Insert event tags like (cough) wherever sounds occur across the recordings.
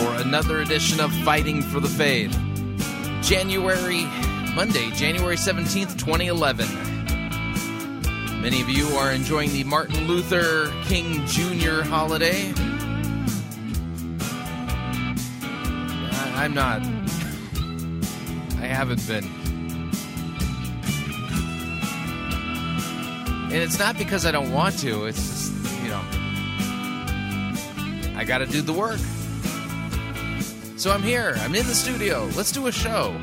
for another edition of Fighting for the Faith. January, Monday, January 17th, 2011. Many of you are enjoying the Martin Luther King Jr. holiday. I, I'm not. I haven't been. And it's not because I don't want to, it's just, you know, I got to do the work. So I'm here. I'm in the studio. Let's do a show. (laughs)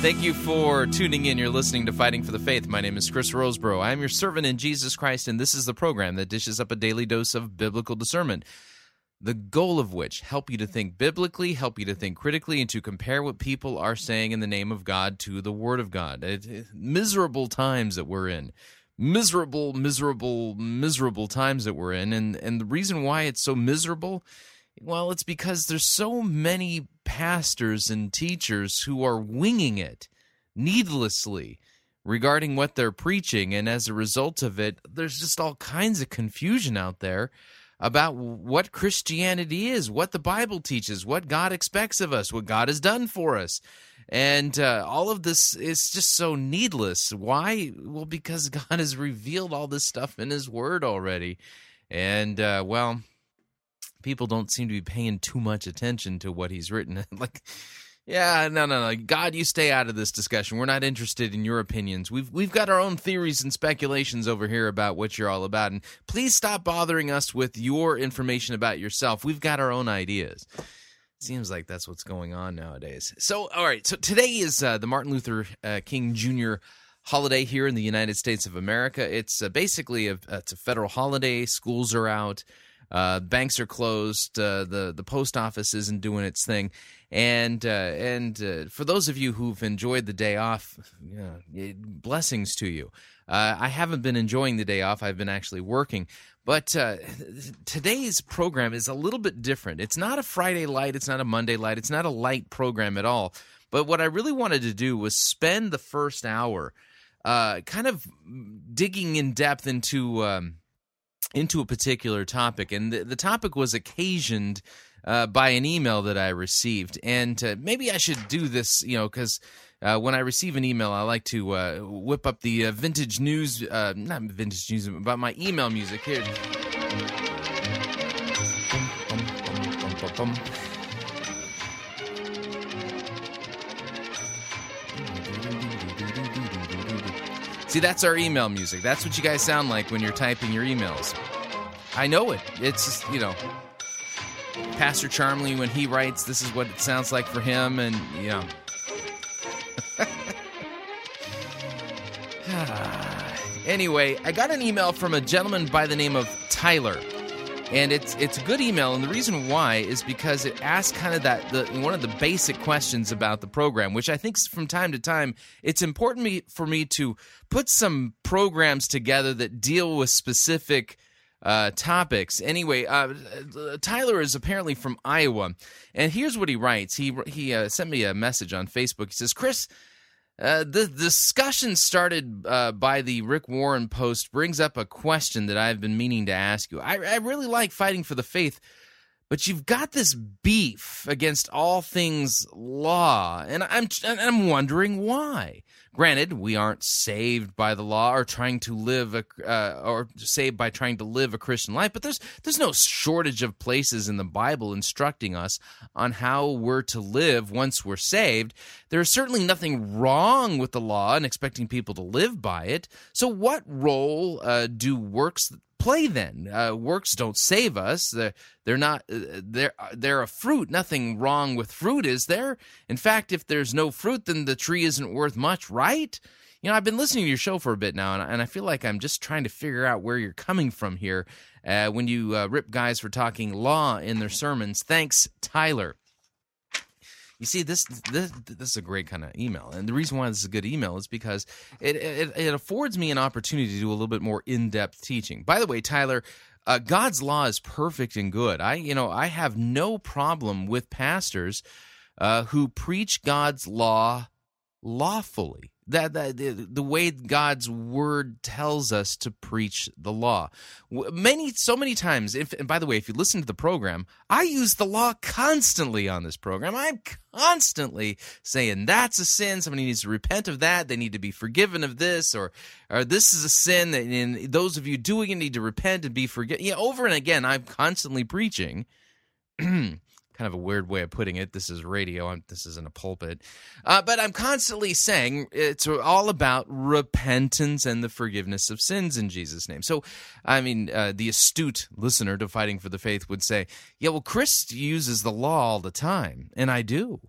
Thank you for tuning in. You're listening to Fighting for the Faith. My name is Chris Rosebrough. I am your servant in Jesus Christ, and this is the program that dishes up a daily dose of biblical discernment. The goal of which help you to think biblically, help you to think critically, and to compare what people are saying in the name of God to the Word of God. It, it, miserable times that we're in miserable, miserable, miserable times that we're in. And and the reason why it's so miserable, well, it's because there's so many pastors and teachers who are winging it needlessly regarding what they're preaching. And as a result of it, there's just all kinds of confusion out there about what Christianity is, what the Bible teaches, what God expects of us, what God has done for us. And uh, all of this is just so needless. Why? Well, because (laughs) God has revealed all this stuff in His Word already. And, uh, well, people don't seem to be paying too much attention to what He's written. (laughs) like, yeah, no, no, no. God, you stay out of this discussion. We're not interested in your opinions. We've we've got our own theories and speculations over here about what you're all about. And please stop bothering us with your information about yourself. We've got our own ideas. Seems like that's what's going on nowadays. So, all right. So today is uh, the Martin Luther uh, King Jr. holiday here in the United States of America. It's uh, basically a, it's a federal holiday. Schools are out. Uh, banks are closed. Uh, the the post office isn't doing its thing, and uh, and for those of you who've enjoyed the day off, blessings to you. I haven't been enjoying the day off. I've been actually working, but uh, today's program is a little bit different. It's not a Friday light. It's not a Monday light. It's not a light program at all. But what I really wanted to do was spend the first hour, kind of digging in depth into. Um, into a particular topic, and the, the topic was occasioned uh, by an email that I received. And uh, maybe I should do this, you know, because uh, when I receive an email, I like to uh, whip up the uh, vintage news, uh, not vintage news, but my email music here. See, that's our email music. That's what you guys sound like when you're typing your emails. I know it. It's just, you know, Pastor Charmley when he writes, this is what it sounds like for him, and you know. (sighs) anyway, I got an email from a gentleman by the name of Tyler. And it's it's a good email and the reason why is because it asks kind of that the one of the basic questions about the program which i think from time to time it's important me, for me to put some programs together that deal with specific uh, topics. Anyway uh, tyler is apparently from iowa and here's what he writes. He he uh, sent me a message on facebook. He says chris uh, the discussion started uh, by the Rick Warren post brings up a question that I've been meaning to ask you. I, I really like fighting for the faith, but you've got this beef against all things law, and I'm and I'm wondering why. Granted, we aren't saved by the law or trying to live a, uh, or saved by trying to live a Christian life, but there's there's no shortage of places in the Bible instructing us on how we're to live once we're saved. There is certainly nothing wrong with the law and expecting people to live by it. So, what role uh, do works play then. Uh, works don't save us. They're, they're not. Uh, they're they're a fruit. Nothing wrong with fruit, is there? In fact, if there's no fruit, then the tree isn't worth much, right? You know, I've been listening to your show for a bit now, and, and I feel like I'm just trying to figure out where you're coming from here uh, when you uh, rip guys for talking law in their sermons. Thanks, Tyler. You see, this this this is a great kind of email, and the reason why this is a good email is because it it, it affords me an opportunity to do a little bit more in depth teaching. By the way, Tyler, uh, God's law is perfect and good. I you know I have no problem with pastors uh, who preach God's law lawfully that, that the way God's word tells us to preach the law. Many, so many times. If, and by the way, if you listen to the program, I use the law constantly on this program. I'm constantly saying that's a sin. Somebody needs to repent of that. They need to be forgiven of this, or or this is a sin. That, and those of you doing it need to repent and be forgiven. Yeah, over and again, I'm constantly preaching. (clears throat) kind of a weird way of putting it. This is radio. I'm, this isn't a pulpit. Uh, but I'm constantly saying it's all about repentance and the forgiveness of sins in Jesus' name. So, I mean, uh, the astute listener to Fighting for the Faith would say, yeah, well, Chris uses the law all the time. And I do.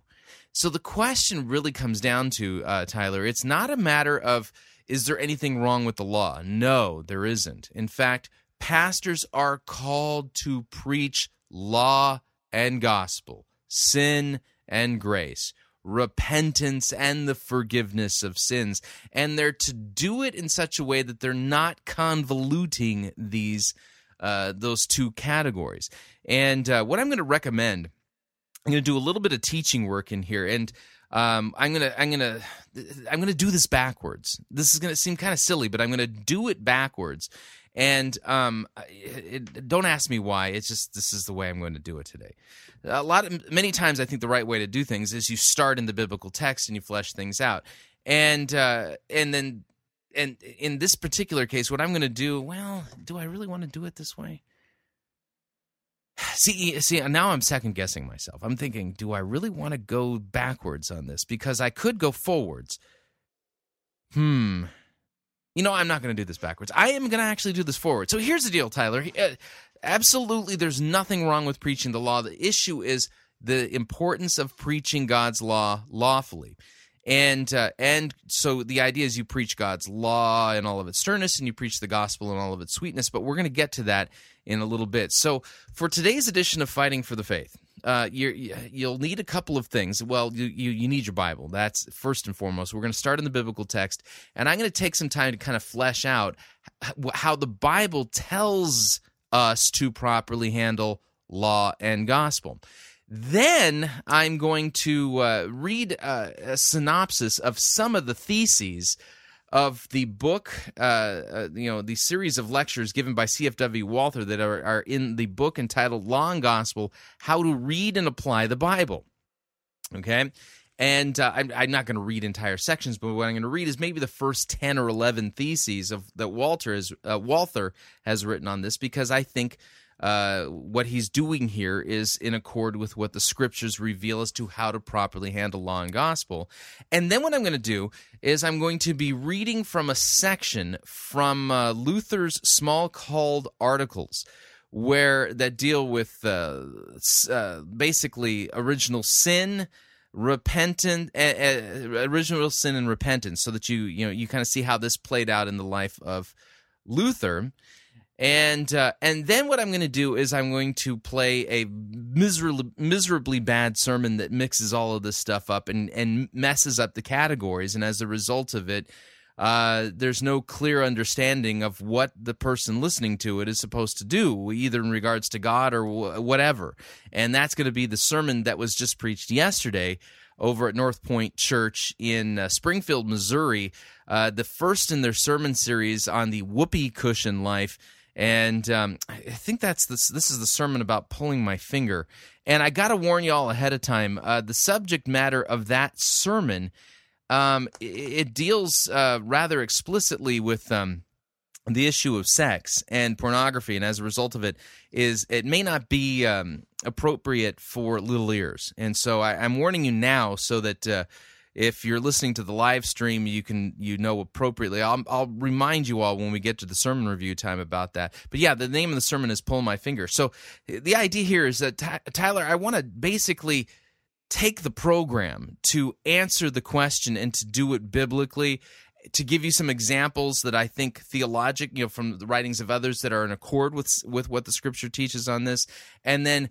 So the question really comes down to, uh, Tyler, it's not a matter of, is there anything wrong with the law? No, there isn't. In fact, pastors are called to preach law and gospel, sin and grace, repentance and the forgiveness of sins. And they're to do it in such a way that they're not convoluting these uh, those two categories. And uh, what I'm going to recommend, I'm going to do a little bit of teaching work in here, and um, I'm gonna I'm gonna I'm gonna do this backwards. This is gonna seem kind of silly, but I'm gonna do it backwards. And um, it, don't ask me why. It's just this is the way I'm going to do it today. A lot of many times, I think the right way to do things is you start in the biblical text and you flesh things out, and uh, and then and in this particular case, what I'm going to do, well, do I really want to do it this way? (sighs) See, see, now I'm second guessing myself. I'm thinking, do I really want to go backwards on this? Because I could go forwards. Hmm you know, I'm not going to do this backwards. I am going to actually do this forward. So here's the deal, Tyler. Uh, absolutely, there's nothing wrong with preaching the law. The issue is the importance of preaching God's law lawfully. And uh, and so the idea is you preach God's law and all of its sternness, and you preach the gospel and all of its sweetness. But we're going to get to that in a little bit. So for today's edition of Fighting for the Faith, uh, you will need a couple of things. Well, you, you, you need your Bible. That's first and foremost. We're going to start in the biblical text, and I'm going to take some time to kind of flesh out how the Bible tells us to properly handle law and gospel. Then I'm going to uh, read uh, a synopsis of some of the theses of the book, uh, uh, you know, the series of lectures given by CFW Walther that are, are in the book entitled Law and Gospel How to Read and Apply the Bible. Okay. And uh, I'm, I'm, not going to read entire sections, but what I'm going to read is maybe the first 10 or 11 theses of that Walter has, uh, Walther has written on this because I think uh, what he's doing here is in accord with what the scriptures reveal as to how to properly handle law and gospel. And then what I'm going to do is I'm going to be reading from a section from uh, Luther's Smalcald articles where that deal with uh, uh, basically original sin repentant uh, uh, original sin and repentance so that you you know you kind of see how this played out in the life of Luther and uh, and then what I'm going to do is I'm going to play a miserably miserably bad sermon that mixes all of this stuff up and and messes up the categories, and as a result of it, uh, there's no clear understanding of what the person listening to it is supposed to do, either in regards to God or whatever. And that's going to be the sermon that was just preached yesterday over at Northpoint Church in uh, Springfield, Missouri. Uh, the first in their sermon series on the whoopee cushion life and um, I think that's this. This is the sermon about pulling my finger. And I got to warn you all ahead of time. Uh, the subject matter of that sermon, um, it, it, deals uh, rather explicitly with um, the issue of sex and pornography, and as a result of it, is it may not be um, appropriate for little ears. And so I, am warning you now, so that uh, if you're listening to the live stream, you can you know appropriately. I'll, I'll remind you all when we get to the sermon review time about that. But yeah, the name of the sermon is "Pull My Finger." So the idea here is that Tyler, I want to basically take the program to answer the question and to do it biblically to give you some examples that I think theologic, you know, from the writings of others that are in accord with with what the scripture teaches on this, and then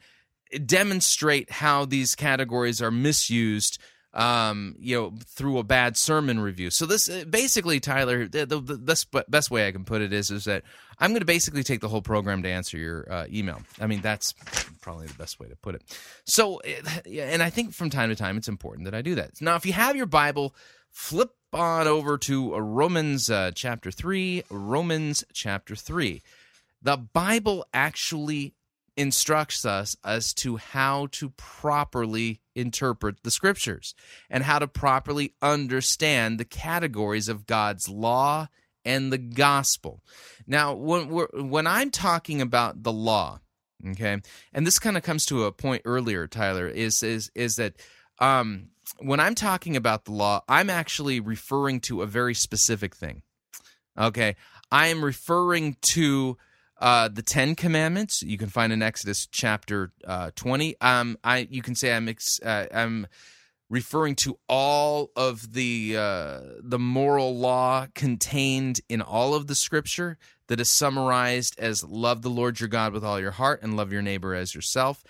demonstrate how these categories are misused um, you know, through a bad sermon review. So this uh, basically, Tyler, the, the, the best, way I can put it is is that I'm going to basically take the whole program to answer your uh, email. I mean, that's probably the best way to put it. So, and I think from time to time it's important that I do that. Now, if you have your Bible, flip on over to Romans uh, chapter 3, Romans chapter 3. The Bible actually instructs us as to how to properly interpret the scriptures and how to properly understand the categories of God's law and the gospel. Now, when when I'm talking about the law, okay, and this kind of comes to a point earlier, Tyler, is is is that um, when I'm talking about the law, I'm actually referring to a very specific thing. Okay, I am referring to uh, the Ten Commandments you can find in Exodus chapter uh, twenty. Um, I you can say I'm ex- uh, I'm referring to all of the uh, the moral law contained in all of the Scripture that is summarized as love the Lord your God with all your heart and love your neighbor as yourself.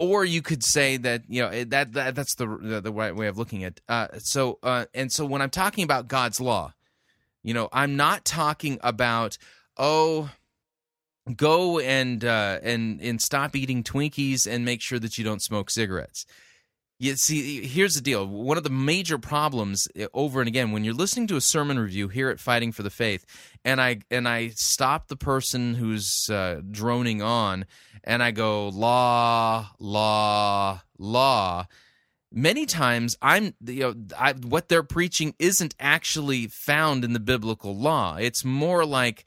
Or you could say that you know that, that that's the the, the right way of looking at. Uh, so uh, and so when I'm talking about God's law, you know I'm not talking about oh go and uh, and and stop eating Twinkies and make sure that you don't smoke cigarettes. You see, here's the deal. One of the major problems uh, over and again when you're listening to a sermon review here at Fighting for the Faith, and I and I stop the person who's uh, droning on, and I go law, law, law. Many times, I'm you know I, what they're preaching isn't actually found in the biblical law. It's more like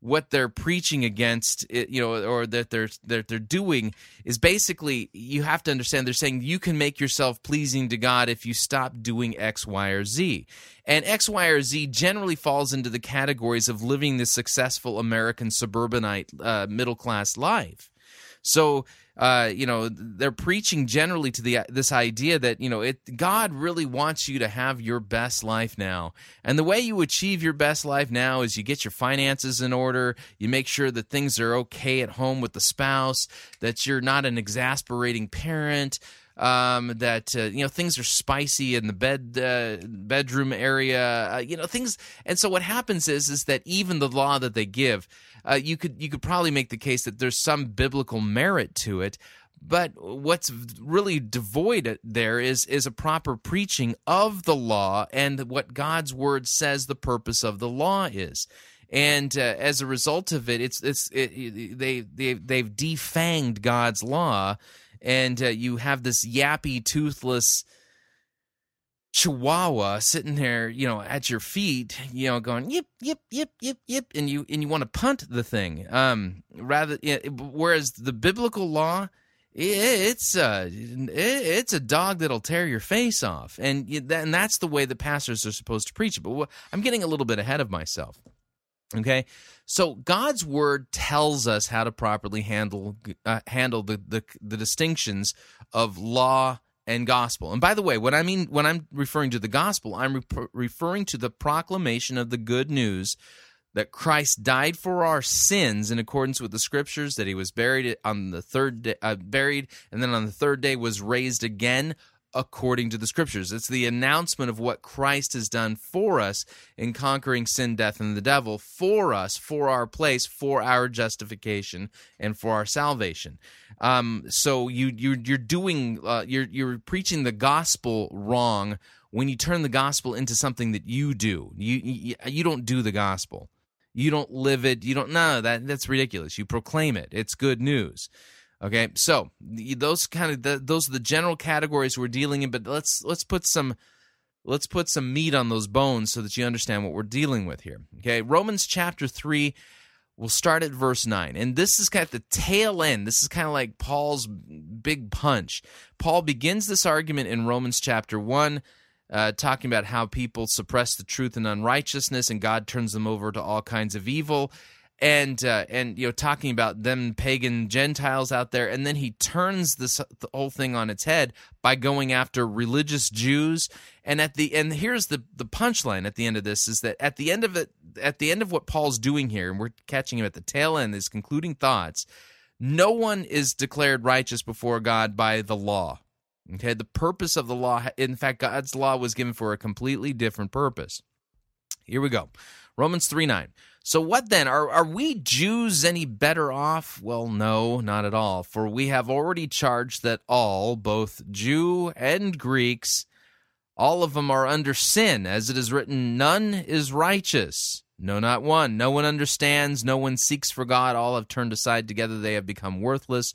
what they're preaching against you know or that they're that they're doing is basically you have to understand they're saying you can make yourself pleasing to God if you stop doing x y or z. And x y or z generally falls into the categories of living the successful american suburbanite uh, middle class life. So uh, you know they're preaching generally to the this idea that you know it God really wants you to have your best life now, and the way you achieve your best life now is you get your finances in order, you make sure that things are okay at home with the spouse, that you're not an exasperating parent. Um, that uh, you know things are spicy in the bed uh, bedroom area, uh, you know things, and so what happens is is that even the law that they give uh, you could you could probably make the case that there's some biblical merit to it. But what's really devoid there is is a proper preaching of the law and what God's word says the purpose of the law is and uh, as a result of it, it's it's it, they they they've defanged God's law, and uh, you have this yappy, toothless chihuahua sitting there, you know, at your feet, you know, going yip yip yip yip yip, and you and you want to punt the thing. Um, rather, whereas the biblical law, it's a it's a dog that'll tear your face off, and and that's the way the pastors are supposed to preach it. But I'm getting a little bit ahead of myself. Okay, so God's word tells us how to properly handle uh, handle the, the the distinctions of law and gospel. And by the way, when I mean when I'm referring to the gospel, I'm re- referring to the proclamation of the good news that Christ died for our sins in accordance with the scriptures, that he was buried on the third day, uh, buried, and then on the third day was raised again according to the scriptures. It's the announcement of what Christ has done for us in conquering sin, death, and the devil for us, for our place, for our justification, and for our salvation. Um, so you you you're doing uh, you're you're preaching the gospel wrong when you turn the gospel into something that you do. You you, you don't do the gospel. You don't live it. You don't. No, that that's ridiculous. You proclaim it. It's good news. Okay, so those kind of the, those are the general categories we're dealing in. But let's let's put some let's put some meat on those bones so that you understand what we're dealing with here. Okay, Romans chapter three. We'll start at verse 9. And this is kind of the tail end. This is kind of like Paul's big punch. Paul begins this argument in Romans chapter 1 uh, talking about how people suppress the truth and unrighteousness, and God turns them over to all kinds of evil, and uh, and you know talking about them pagan Gentiles out there, and then he turns this the whole thing on its head by going after religious Jews, and at the and here's the the punchline at the end of this is that at the end of it at the end of what Paul's doing here, and we're catching him at the tail end, his concluding thoughts. No one is declared righteous before God by the law Okay, the purpose of the law, in fact, God's law was given for a completely different purpose. Here we go. Romans 3 9. So what then? Are, are we Jews any better off? Well, no, not at all. For we have already charged that all, both Jew and Greeks, all of them are under sin, as it is written, none is righteous. No, not one. No one understands. No one seeks for God. All have turned aside. Together they have become worthless.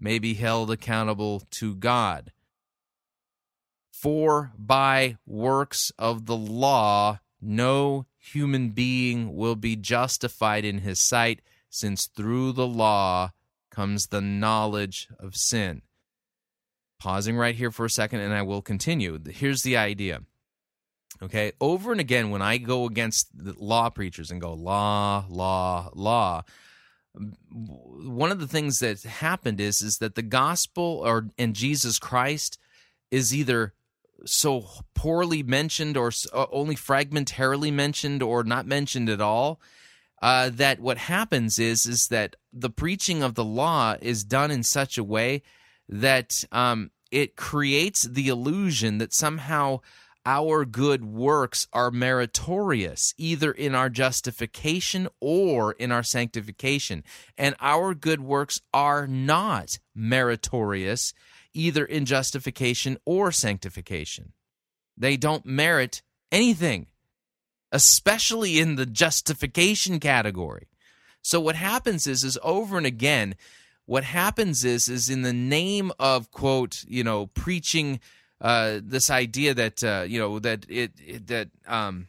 may be held accountable to God. For by works of the law, no human being will be justified in his sight, since through the law comes the knowledge of sin. Pausing right here for a second, and I will continue. Here's the idea. Okay, over and again, when I go against the law preachers and go, law, law, law, one of the things that happened is is that the gospel or and Jesus Christ is either so poorly mentioned or only fragmentarily mentioned or not mentioned at all uh, that what happens is is that the preaching of the law is done in such a way that um, it creates the illusion that somehow our good works are meritorious, either in our justification or in our sanctification. And our good works are not meritorious, either in justification or sanctification. They don't merit anything, especially in the justification category. So what happens is is over and again what happens is is in the name of quote, you know, preaching uh, this idea that uh, you know that it, it that um,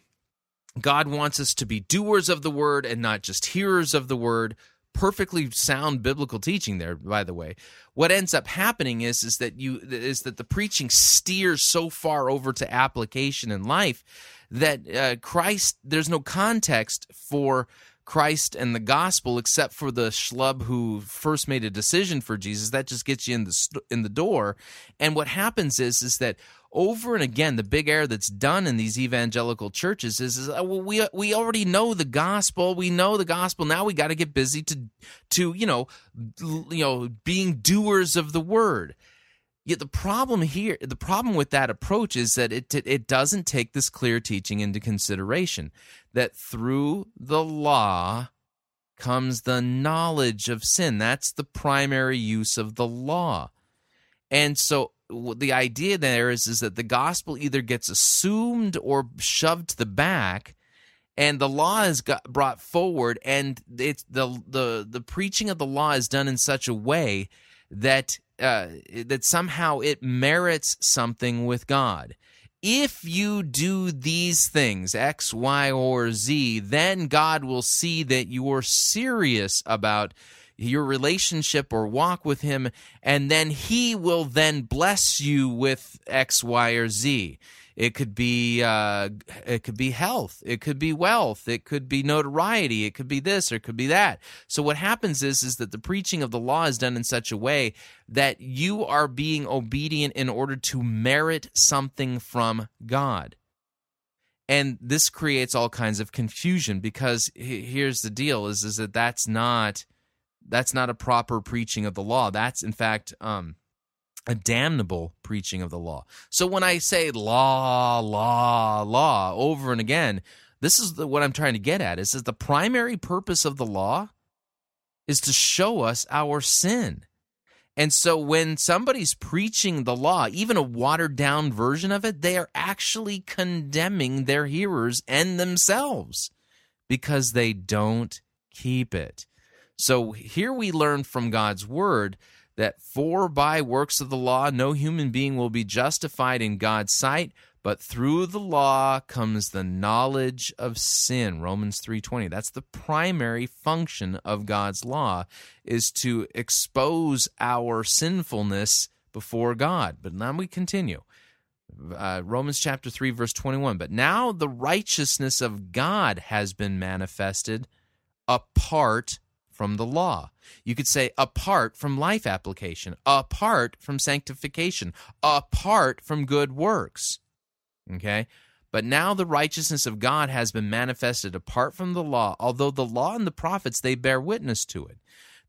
God wants us to be doers of the word and not just hearers of the word. Perfectly sound biblical teaching there, by the way. What ends up happening is is that you is that the preaching steers so far over to application in life that uh, Christ there's no context for Christ and the gospel, except for the schlub who first made a decision for Jesus. That just gets you in the in the door. And what happens is is that over and again, the big error that's done in these evangelical churches is, is uh, well, we we already know the gospel. We know the gospel. Now we got to get busy to to you know you know being doers of the word. Yet the problem here, the problem with that approach is that it it doesn't take this clear teaching into consideration that through the law comes the knowledge of sin. That's the primary use of the law. And so the idea there is, is that the gospel either gets assumed or shoved to the back and the law is got brought forward and it's the the the preaching of the law is done in such a way that uh, that somehow it merits something with God. If you do these things, X, Y, or Z, then God will see that you're serious about your relationship or walk with Him, and then He will then bless you with X, Y, or Z. It could be uh, it could be health. It could be wealth. It could be notoriety. It could be this or it could be that. So what happens is is that the preaching of the law is done in such a way that you are being obedient in order to merit something from God. And this creates all kinds of confusion because here's the deal is is that that's not that's not a proper preaching of the law. That's in fact um, a damnable preaching of the law. So when I say law, law, law over and again, this is the, what I'm trying to get at. Is that the primary purpose of the law is to show us our sin. And so when somebody's preaching the law, even a watered down version of it, they are actually condemning their hearers and themselves because they don't keep it. So here we learn from God's word that for by works of the law no human being will be justified in God's sight, but through the law comes the knowledge of sin. Romans 3:20. That's the primary function of God's law is to expose our sinfulness before God. But now we continue. Uh, Romans chapter 3 verse 21. But now the righteousness of God has been manifested apart from the law. You could say apart from life application, apart from sanctification, apart from good works. Okay? But now the righteousness of God has been manifested apart from the law, although the law and the prophets they bear witness to it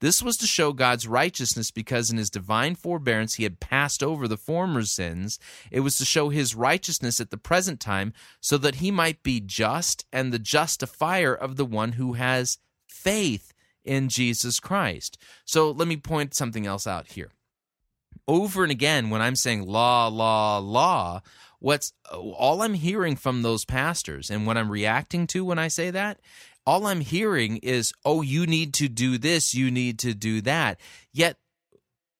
This was to show God's righteousness because in his divine forbearance he had passed over the former sins. It was to show his righteousness at the present time so that he might be just and the justifier of the one who has faith in Jesus Christ. So let me point something else out here. Over and again, when I'm saying law, law, law, what's all I'm hearing from those pastors and what I'm reacting to when I say that all I'm hearing is, oh, you need to do this, you need to do that. Yet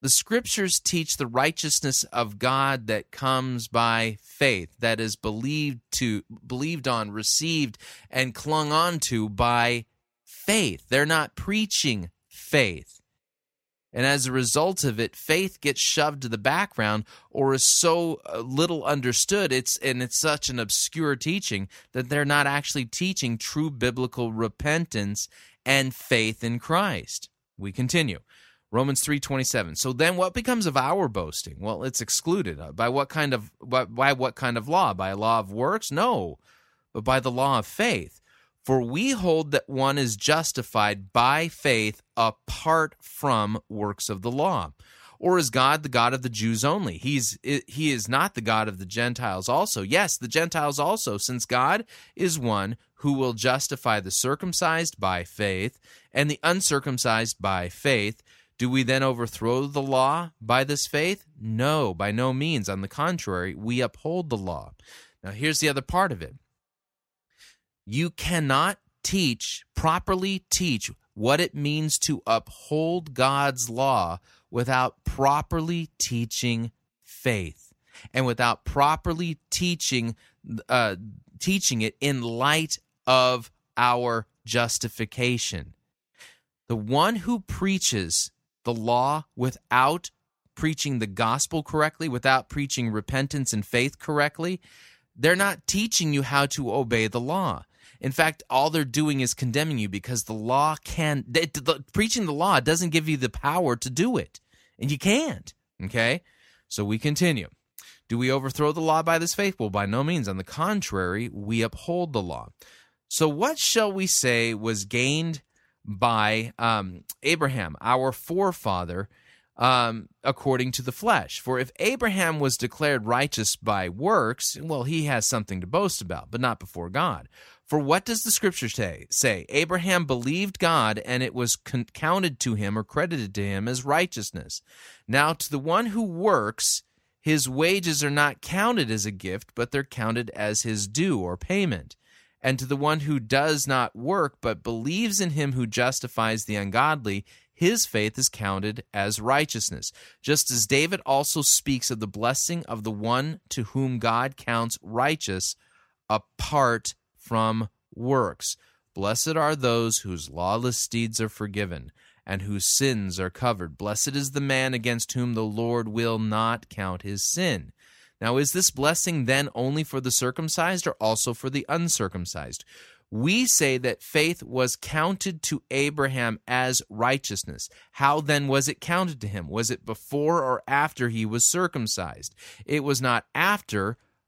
the scriptures teach the righteousness of God that comes by faith, that is believed to, believed on, received, and clung on to by faith. They're not preaching faith. And as a result of it, faith gets shoved to the background or is so uh, little understood. It's and it's such an obscure teaching that they're not actually teaching true biblical repentance and faith in Christ. We continue. Romans 3:27. So then what becomes of our boasting? Well, it's excluded. Uh, by what kind of by, by what kind of law? By a law of works? No. But by the law of faith. For we hold that one is justified by faith apart from works of the law. Or is God the God of the Jews only? He's he is not the God of the Gentiles also. Yes, the Gentiles also, since God is one who will justify the circumcised by faith and the uncircumcised by faith. Do we then overthrow the law by this faith? No, by no means. On the contrary, we uphold the law. Now, here's the other part of it you cannot teach, properly teach what it means to uphold God's law without properly teaching faith and without properly teaching uh, teaching it in light of our justification. The one who preaches the law without preaching the gospel correctly, without preaching repentance and faith correctly, they're not teaching you how to obey the law. In fact, all they're doing is condemning you because the law can it, the, preaching the law doesn't give you the power to do it, and you can't. Okay, so we continue. Do we overthrow the law by this faith? Well, by no means. On the contrary, we uphold the law. So, what shall we say was gained by um, Abraham, our forefather, um, according to the flesh? For if Abraham was declared righteous by works, well, he has something to boast about, but not before God. For what does the scripture say? Say, Abraham believed God, and it was con- counted to him or credited to him as righteousness. Now, to the one who works, his wages are not counted as a gift, but they're counted as his due or payment. And to the one who does not work, but believes in him who justifies the ungodly, his faith is counted as righteousness. Just as David also speaks of the blessing of the one to whom God counts righteous apart from works. Blessed are those whose lawless deeds are forgiven and whose sins are covered. Blessed is the man against whom the Lord will not count his sin. Now, is this blessing then only for the circumcised or also for the uncircumcised? We say that faith was counted to Abraham as righteousness. How then was it counted to him? Was it before or after he was circumcised? It was not after,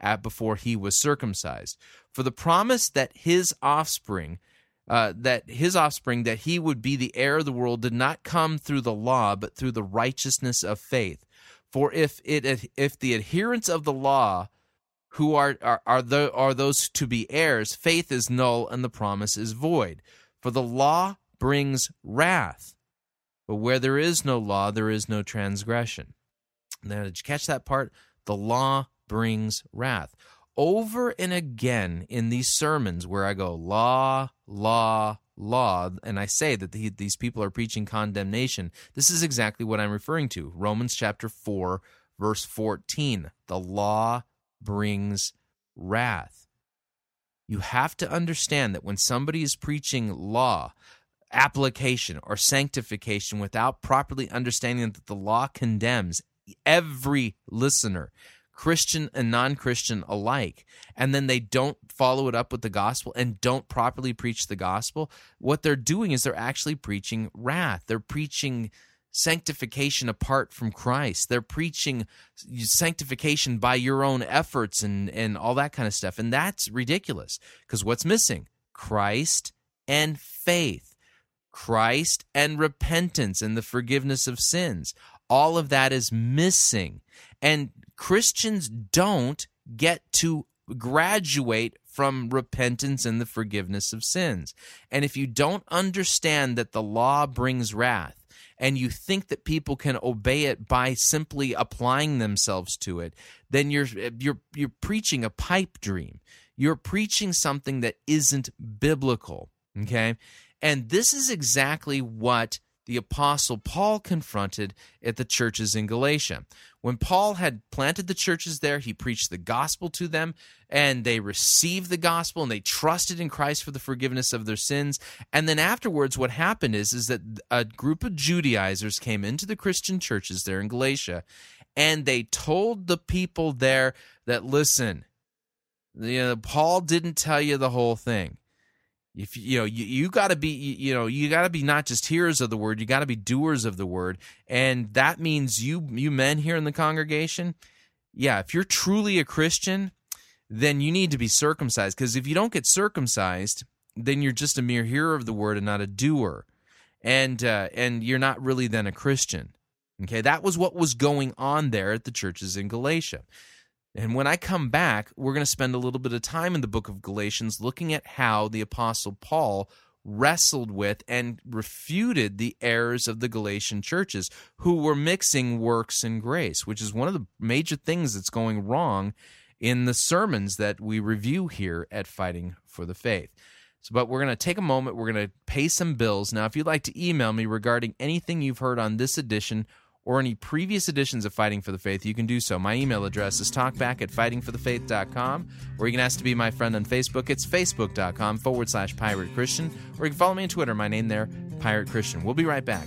at before he was circumcised. For the promise that his offspring uh, that his offspring, that he would be the heir of the world, did not come through the law, but through the righteousness of faith. For if it if the adherents of the law who are are are, the, are those to be heirs, faith is null and the promise is void. For the law brings wrath, but where there is no law, there is no transgression. Now, did you catch that part? The law brings wrath. Over and again in these sermons where I go law, law, law, and I say that the, these people are preaching condemnation, this is exactly what I'm referring to. Romans chapter 4, verse 14. The law brings wrath. You have to understand that when somebody is preaching law, application, or sanctification without properly understanding that the law condemns every listener, Christian and non Christian alike, and then they don't follow it up with the gospel and don't properly preach the gospel, what they're doing is they're actually preaching wrath. They're preaching sanctification apart from Christ. They're preaching sanctification by your own efforts and, and all that kind of stuff. And that's ridiculous because what's missing? Christ and faith, Christ and repentance and the forgiveness of sins. All of that is missing. And Christians don't get to graduate from repentance and the forgiveness of sins. And if you don't understand that the law brings wrath, and you think that people can obey it by simply applying themselves to it, then you're you're you're preaching a pipe dream. You're preaching something that isn't biblical, okay? And this is exactly what the apostle Paul confronted at the churches in Galatia. When Paul had planted the churches there, he preached the gospel to them, and they received the gospel and they trusted in Christ for the forgiveness of their sins. And then afterwards, what happened is, is that a group of Judaizers came into the Christian churches there in Galatia, and they told the people there that, listen, you know, Paul didn't tell you the whole thing if you know you, you got to be you know you got to be not just hearers of the word you got to be doers of the word. And that means you you men here in the congregation yeah if you're truly a christian then you need to be circumcised. Because if you don't get circumcised then you're just a mere hearer of the word and not a doer. And uh, and you're not really then a christian. Okay? That was what was going on there at the churches in galatia and when I come back, we're going to spend a little bit of time in the book of Galatians looking at how the Apostle Paul wrestled with and refuted the errors of the Galatian churches who were mixing works and grace, which is one of the major things that's going wrong in the sermons that we review here at Fighting for the Faith. So, but we're going to take a moment, we're going to pay some bills. Now, if you'd like to email me regarding anything you've heard on this edition or any previous editions of Fighting for the Faith, you can do so. My email address is talkback at fightingforthefaith.com, or you can ask to be my friend on Facebook. It's facebook.com forward slash pirate Christian, or you can follow me on Twitter. My name there, Pirate Christian. We'll be right back.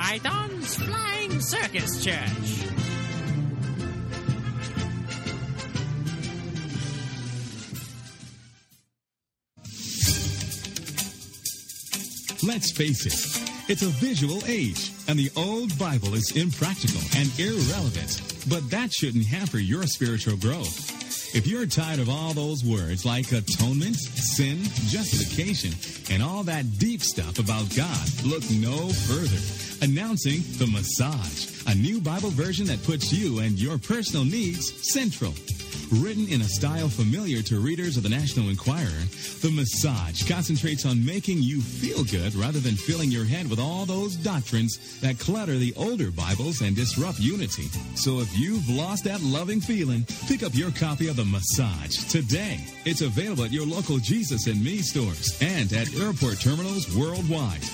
Python's Flying Circus Church. Let's face it, it's a visual age, and the old Bible is impractical and irrelevant. But that shouldn't hamper your spiritual growth. If you're tired of all those words like atonement, sin, justification, and all that deep stuff about God, look no further. Announcing The Massage, a new Bible version that puts you and your personal needs central. Written in a style familiar to readers of the National Enquirer, The Massage concentrates on making you feel good rather than filling your head with all those doctrines that clutter the older Bibles and disrupt unity. So if you've lost that loving feeling, pick up your copy of The Massage today. It's available at your local Jesus and Me stores and at airport terminals worldwide.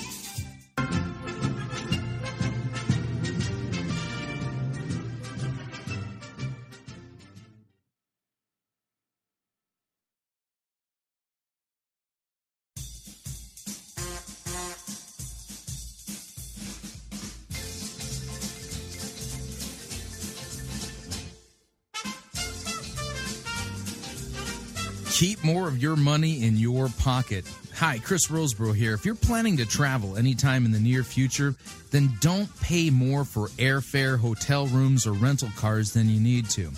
Keep more of your money in your pocket. Hi, Chris Rosebrough here. If you're planning to travel anytime in the near future, then don't pay more for airfare, hotel rooms, or rental cars than you need to.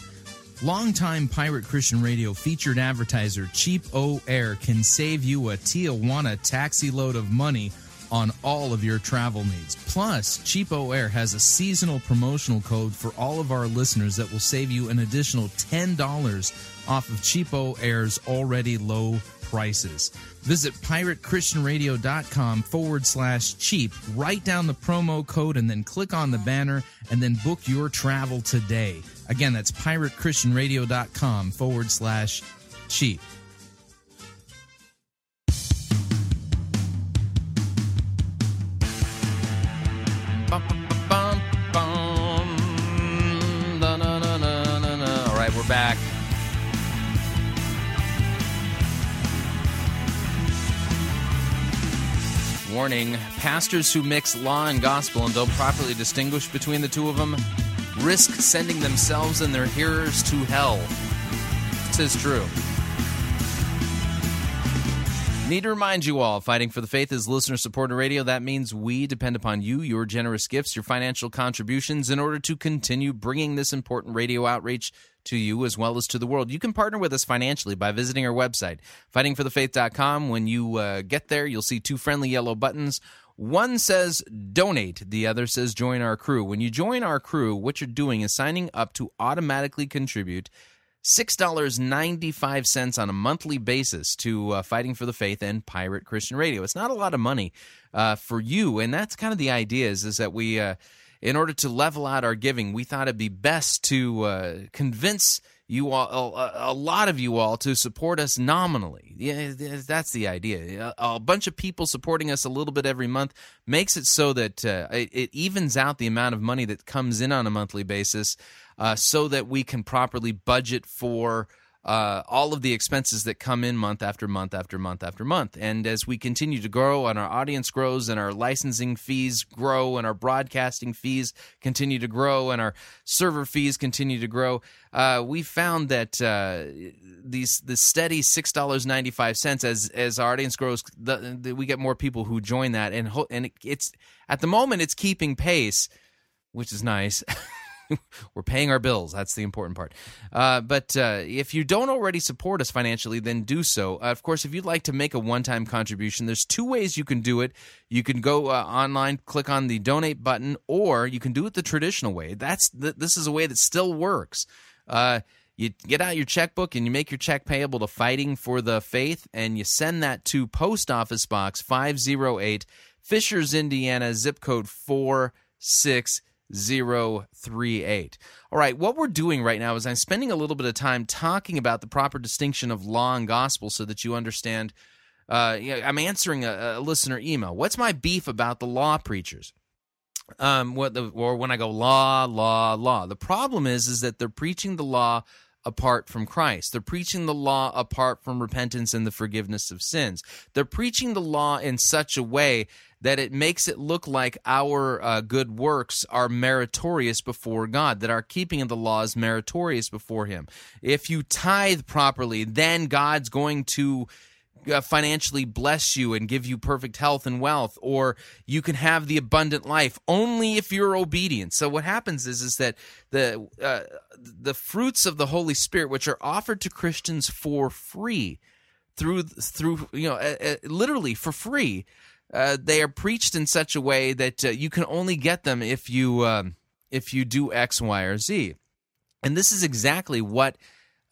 Longtime Pirate Christian Radio featured advertiser Cheap O Air can save you a Tijuana taxi load of money on all of your travel needs. Plus, CheapOair has a seasonal promotional code for all of our listeners that will save you an additional $10 off of CheapOair's already low prices. Visit piratechristianradio.com forward slash cheap. Write down the promo code and then click on the banner and then book your travel today. Again, that's piratechristianradio.com forward slash cheap. All right, we're back. Warning pastors who mix law and gospel and don't properly distinguish between the two of them risk sending themselves and their hearers to hell. Tis true. Need to remind you all, Fighting for the Faith is listener supported radio. That means we depend upon you, your generous gifts, your financial contributions in order to continue bringing this important radio outreach to you as well as to the world. You can partner with us financially by visiting our website, fightingforthefaith.com. When you uh, get there, you'll see two friendly yellow buttons. One says donate, the other says join our crew. When you join our crew, what you're doing is signing up to automatically contribute $6.95 on a monthly basis to uh, Fighting for the Faith and Pirate Christian Radio. It's not a lot of money uh, for you, and that's kind of the idea is, is that we, uh, in order to level out our giving, we thought it'd be best to uh, convince you all, a, a, lot of you all, to support us nominally. Yeah, that's the idea. A, a, bunch of people supporting us a little bit every month makes it so that uh, it, it evens out the amount of money that comes in on a monthly basis uh, so that we can properly budget for uh, all of the expenses that come in month after month after month after month. And as we continue to grow and our audience grows and our licensing fees grow and our broadcasting fees continue to grow and our server fees continue to grow, uh, we found that uh, these the steady six dollars ninety five cents as as our audience grows, the, the, we get more people who join that, and ho- and it, it's at the moment it's keeping pace, which is nice. (laughs) (laughs) we're paying our bills. That's the important part. Uh, but uh, if you don't already support us financially, then do so. Uh, of course, if you'd like to make a one time contribution, there's two ways you can do it. You can go uh, online, click on the donate button, or you can do it the traditional way. That's th- This is a way that still works. Uh, you get out your checkbook and you make your check payable to Fighting for the Faith, and you send that to Post Office Box 508, Fishers, Indiana, zip code 46. 038. All right, what we're doing right now is I'm spending a little bit of time talking about the proper distinction of law and gospel so that you understand. Uh, I'm answering a, a, listener email. What's my beef about the law preachers? Um, what the, or when I go law, law, law. The problem is, is that they're preaching the law apart from Christ. They're preaching the law apart from repentance and the forgiveness of sins. They're preaching the law in such a way that it makes it look like our uh, good works are meritorious before God, that our keeping of the law is meritorious before Him. If you tithe properly, then God's going to financially bless you and give you perfect health and wealth or you can have the abundant life only if you're obedient. So what happens is is that the uh, the fruits of the holy spirit which are offered to christians for free through through you know uh, uh, literally for free uh, they are preached in such a way that uh, you can only get them if you um, if you do x y or z. And this is exactly what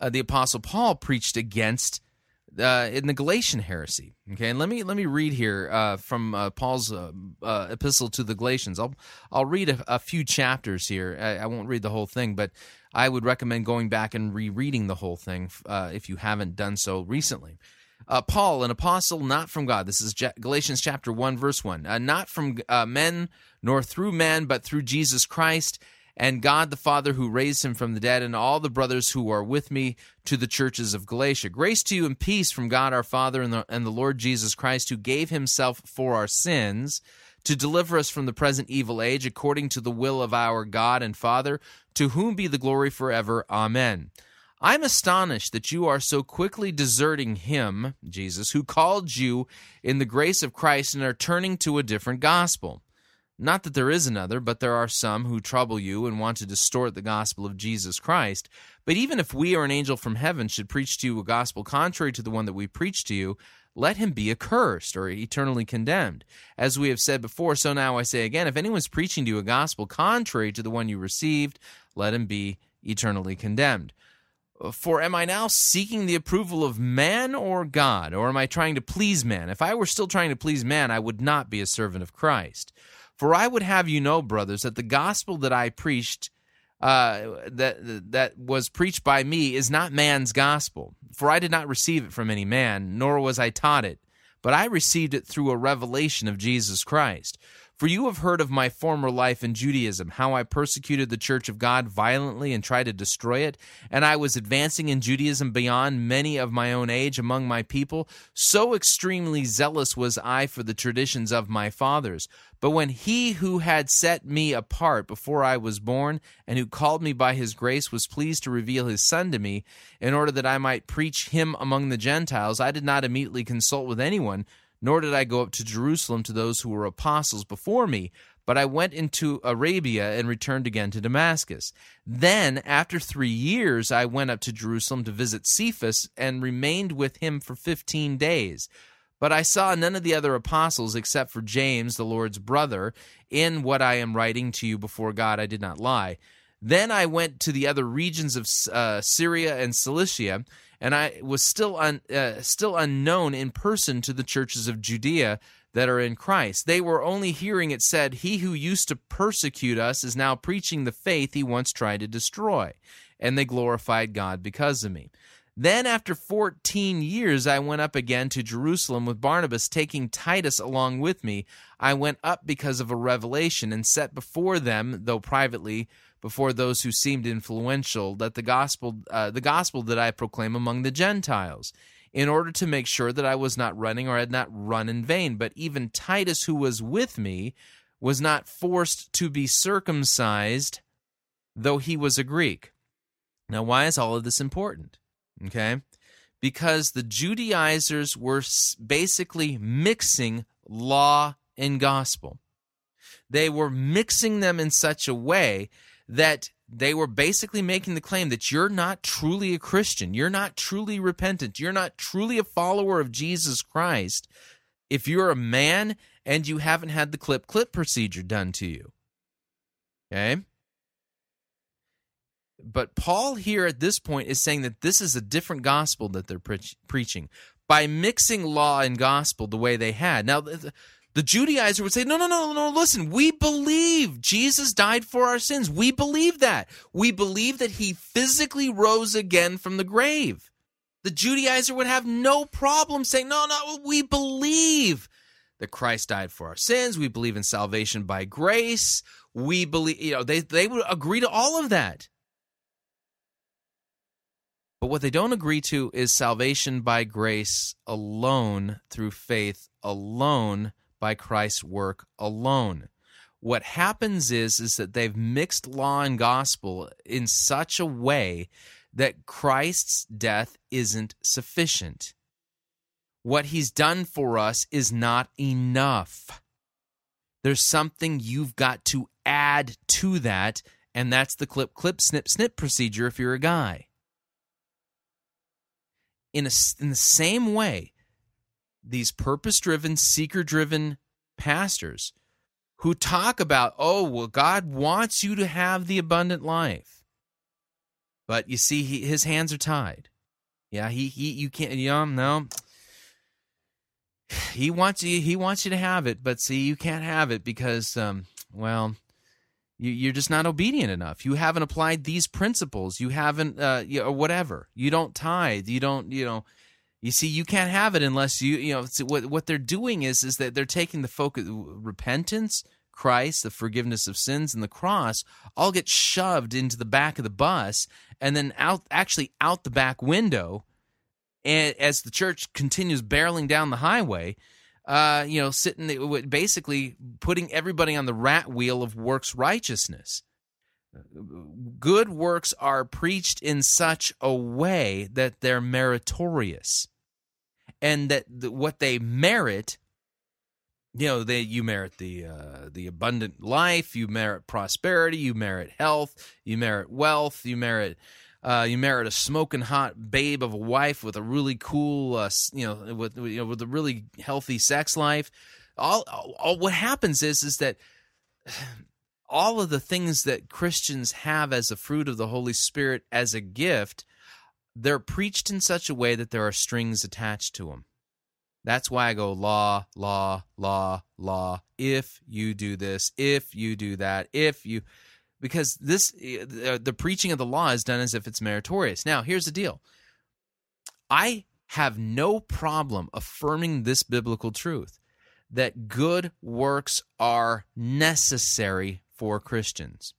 the apostle paul preached against uh, in the Galatian heresy. Okay, and let me let me read here uh, from uh, Paul's uh, uh, epistle to the Galatians. I'll I'll read a, a few chapters here. I, I, won't read the whole thing, but I would recommend going back and rereading the whole thing uh, if you haven't done so recently. Paul, an apostle not from God. This is Galatians chapter one, verse one. not from men nor through men, but through Jesus Christ and God the Father who raised him from the dead, and all the brothers who are with me to the churches of Galatia. Grace to you and peace from God our Father and the, and the Lord Jesus Christ, who gave himself for our sins to deliver us from the present evil age, according to the will of our God and Father, to whom be the glory forever. Amen. I'm astonished that you are so quickly deserting him, Jesus, who called you in the grace of Christ and are turning to a different gospel. Not that there is another, but there are some who trouble you and want to distort the gospel of Jesus Christ. But even if we or an angel from heaven should preach to you a gospel contrary to the one that we preach to you, let him be accursed or eternally condemned. As we have said before, so now I say again if anyone's preaching to you a gospel contrary to the one you received, let him be eternally condemned. For am I now seeking the approval of man or God, or am I trying to please man? If I were still trying to please man, I would not be a servant of Christ. For I would have you know, brothers, that the gospel that I preached, uh, that that was preached by me, is not man's gospel. For I did not receive it from any man, nor was I taught it, but I received it through a revelation of Jesus Christ. For you have heard of my former life in Judaism, how I persecuted the church of God violently and tried to destroy it, and I was advancing in Judaism beyond many of my own age among my people. So extremely zealous was I for the traditions of my fathers. But when he who had set me apart before I was born, and who called me by his grace, was pleased to reveal his Son to me, in order that I might preach him among the Gentiles, I did not immediately consult with anyone nor did I go up to Jerusalem to those who were apostles before me, but I went into Arabia and returned again to Damascus. Then, after three years, I went up to Jerusalem to visit Cephas and remained with him for fifteen days. But I saw none of the other apostles except for James, the Lord's brother. In what I am writing to you before God, I did not lie. Then I went to the other regions of uh, Syria and Cilicia and I was still un, uh, still unknown in person to the churches of Judea that are in Christ. They were only hearing it said, "He who used to persecute us is now preaching the faith he once tried to destroy," and they glorified God because of me. Then, after 14 years, I went up again to Jerusalem with Barnabas, taking Titus along with me. I went up because of a revelation and set before them, though privately, before those who seemed influential that the gospel uh, the gospel that I proclaim among the Gentiles in order to make sure that I was not running or had not run in vain. But even Titus who was with me was not forced to be circumcised though he was a Greek. Now why is all of this important? Okay? Because the Judaizers were basically mixing law and gospel. They were mixing them in such a way that they were basically making the claim that you're not truly a Christian, you're not truly repentant, you're not truly a follower of Jesus Christ if you're a man and you haven't had the clip clip procedure done to you. Okay? But Paul here at this point is saying that this is a different gospel that they're pre- preaching by mixing law and gospel the way they had. Now, the Judaizer would say, no, no, no, no, listen, we believe Jesus died for our sins. We believe that. We believe that he physically rose again from the grave. The Judaizer would have no problem saying, no, no, we believe that Christ died for our sins. We believe in salvation by grace. We believe, you know, they, they would agree to all of that. But what they don't agree to is salvation by grace alone, through faith alone, by Christ's work alone. What happens is is that they've mixed law and gospel in such a way that Christ's death isn't sufficient. What he's done for us is not enough. There's something you've got to add to that, and that's the clip, clip, snip, snip procedure if you're a guy. In, a, in the same way, these purpose driven, seeker driven pastors who talk about, oh, well, God wants you to have the abundant life. But you see, he, his hands are tied. Yeah, he, he you can't, you know, no. He wants you, he wants you to have it, but see, you can't have it because, um, well, you, you're just not obedient enough. You haven't applied these principles. You haven't, uh, you, or whatever. You don't tithe. You don't, you know. You see, you can't have it unless you, you know, what what they're doing is is that they're taking the focus, repentance, Christ, the forgiveness of sins, and the cross all get shoved into the back of the bus, and then out, actually out the back window, and as the church continues barreling down the highway, uh, you know, sitting basically putting everybody on the rat wheel of works righteousness. Good works are preached in such a way that they're meritorious, and that the, what they merit, you know, they you merit the uh, the abundant life, you merit prosperity, you merit health, you merit wealth, you merit uh, you merit a smoking hot babe of a wife with a really cool, uh, you know, with you know, with a really healthy sex life. All, all what happens is is that (sighs) all of the things that Christians have as a fruit of the Holy Spirit as a gift, they're preached in such a way that there are strings attached to them. That's why I go law, law, law, law. If you do this, if you do that, if you because this the preaching of the law is done as if it's meritorious. Now, here's the deal. I have no problem affirming this biblical truth that good works are necessary for Christians.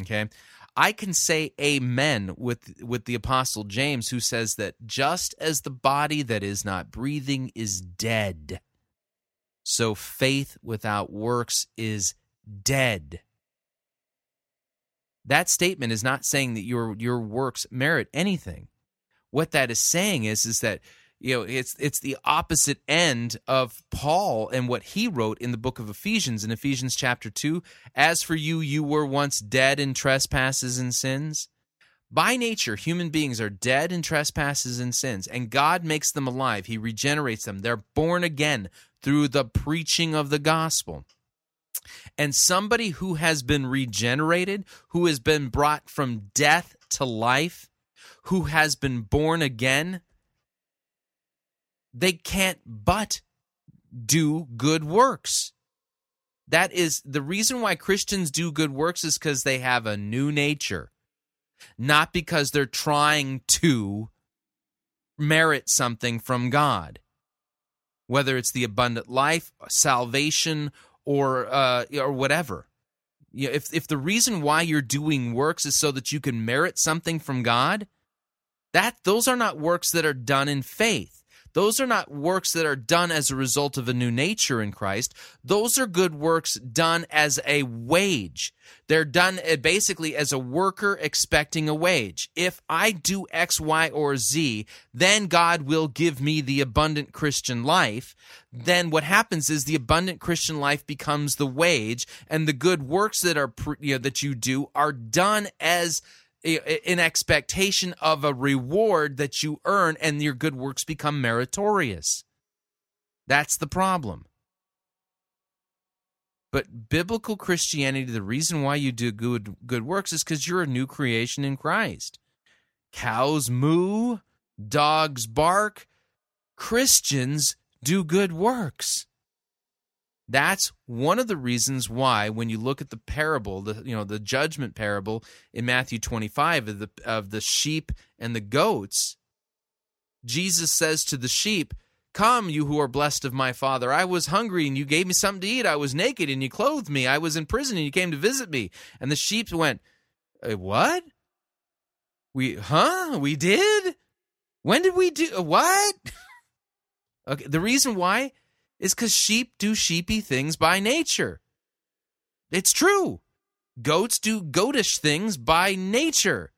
Okay? I can say amen with with the apostle James who says that just as the body that is not breathing is dead, so faith without works is dead. That statement is not saying that your your works merit anything. What that is saying is is that you know it's it's the opposite end of Paul and what he wrote in the book of Ephesians. In Ephesians chapter 2 as for you you were once dead in trespasses and sins. By nature human beings are dead in trespasses and sins and God makes them alive. He regenerates them. They're born again through the preaching of the gospel. And somebody who has been regenerated, who has been brought from death to life, who has been born again, they can't but do good works. That is the reason why Christians do good works is because they have a new nature, not because they're trying to merit something from God. Whether it's the abundant life, salvation, or uh, or whatever. You know, if if the reason why you're doing works is so that you can merit something from God, that those are not works that are done in faith. Those are not works that are done as a result of a new nature in Christ. Those are good works done as a wage. They're done uh, basically as a worker expecting a wage. If I do X, Y, or Z, then God will give me the abundant Christian life. Then what happens is the abundant Christian life becomes the wage, and the good works that are you know, that you do are done as in expectation of a reward that you earn and your good works become meritorious. That's the problem. But biblical Christianity, the reason why you do good good works is because you're a new creation in Christ. Cows moo, dogs bark, Christians do good works. That's one of the reasons why when you look at the parable, the you know, the judgment parable in Matthew 25 of the of the sheep and the goats, Jesus says to the sheep, Come, you who are blessed of my Father. I was hungry and you gave me something to eat. I was naked and you clothed me. I was in prison and you came to visit me. And the sheep went, uh, What? We, huh? We did? When did we do uh, what? (laughs) okay, the reason why is because sheep do sheepy things by nature. It's true. Goats do goatish things by nature.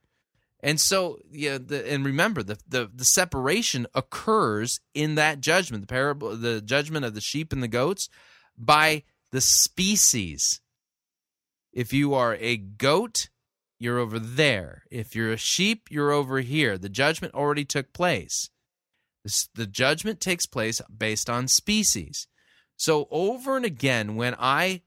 And so, yeah, the, and remember the, the the separation occurs in that judgment, the parable, the judgment of the sheep and the goats, by the species. If you are a goat, you're over there. If you're a sheep, you're over here. The judgment already took place. The judgment takes place based on species. So over and again, when I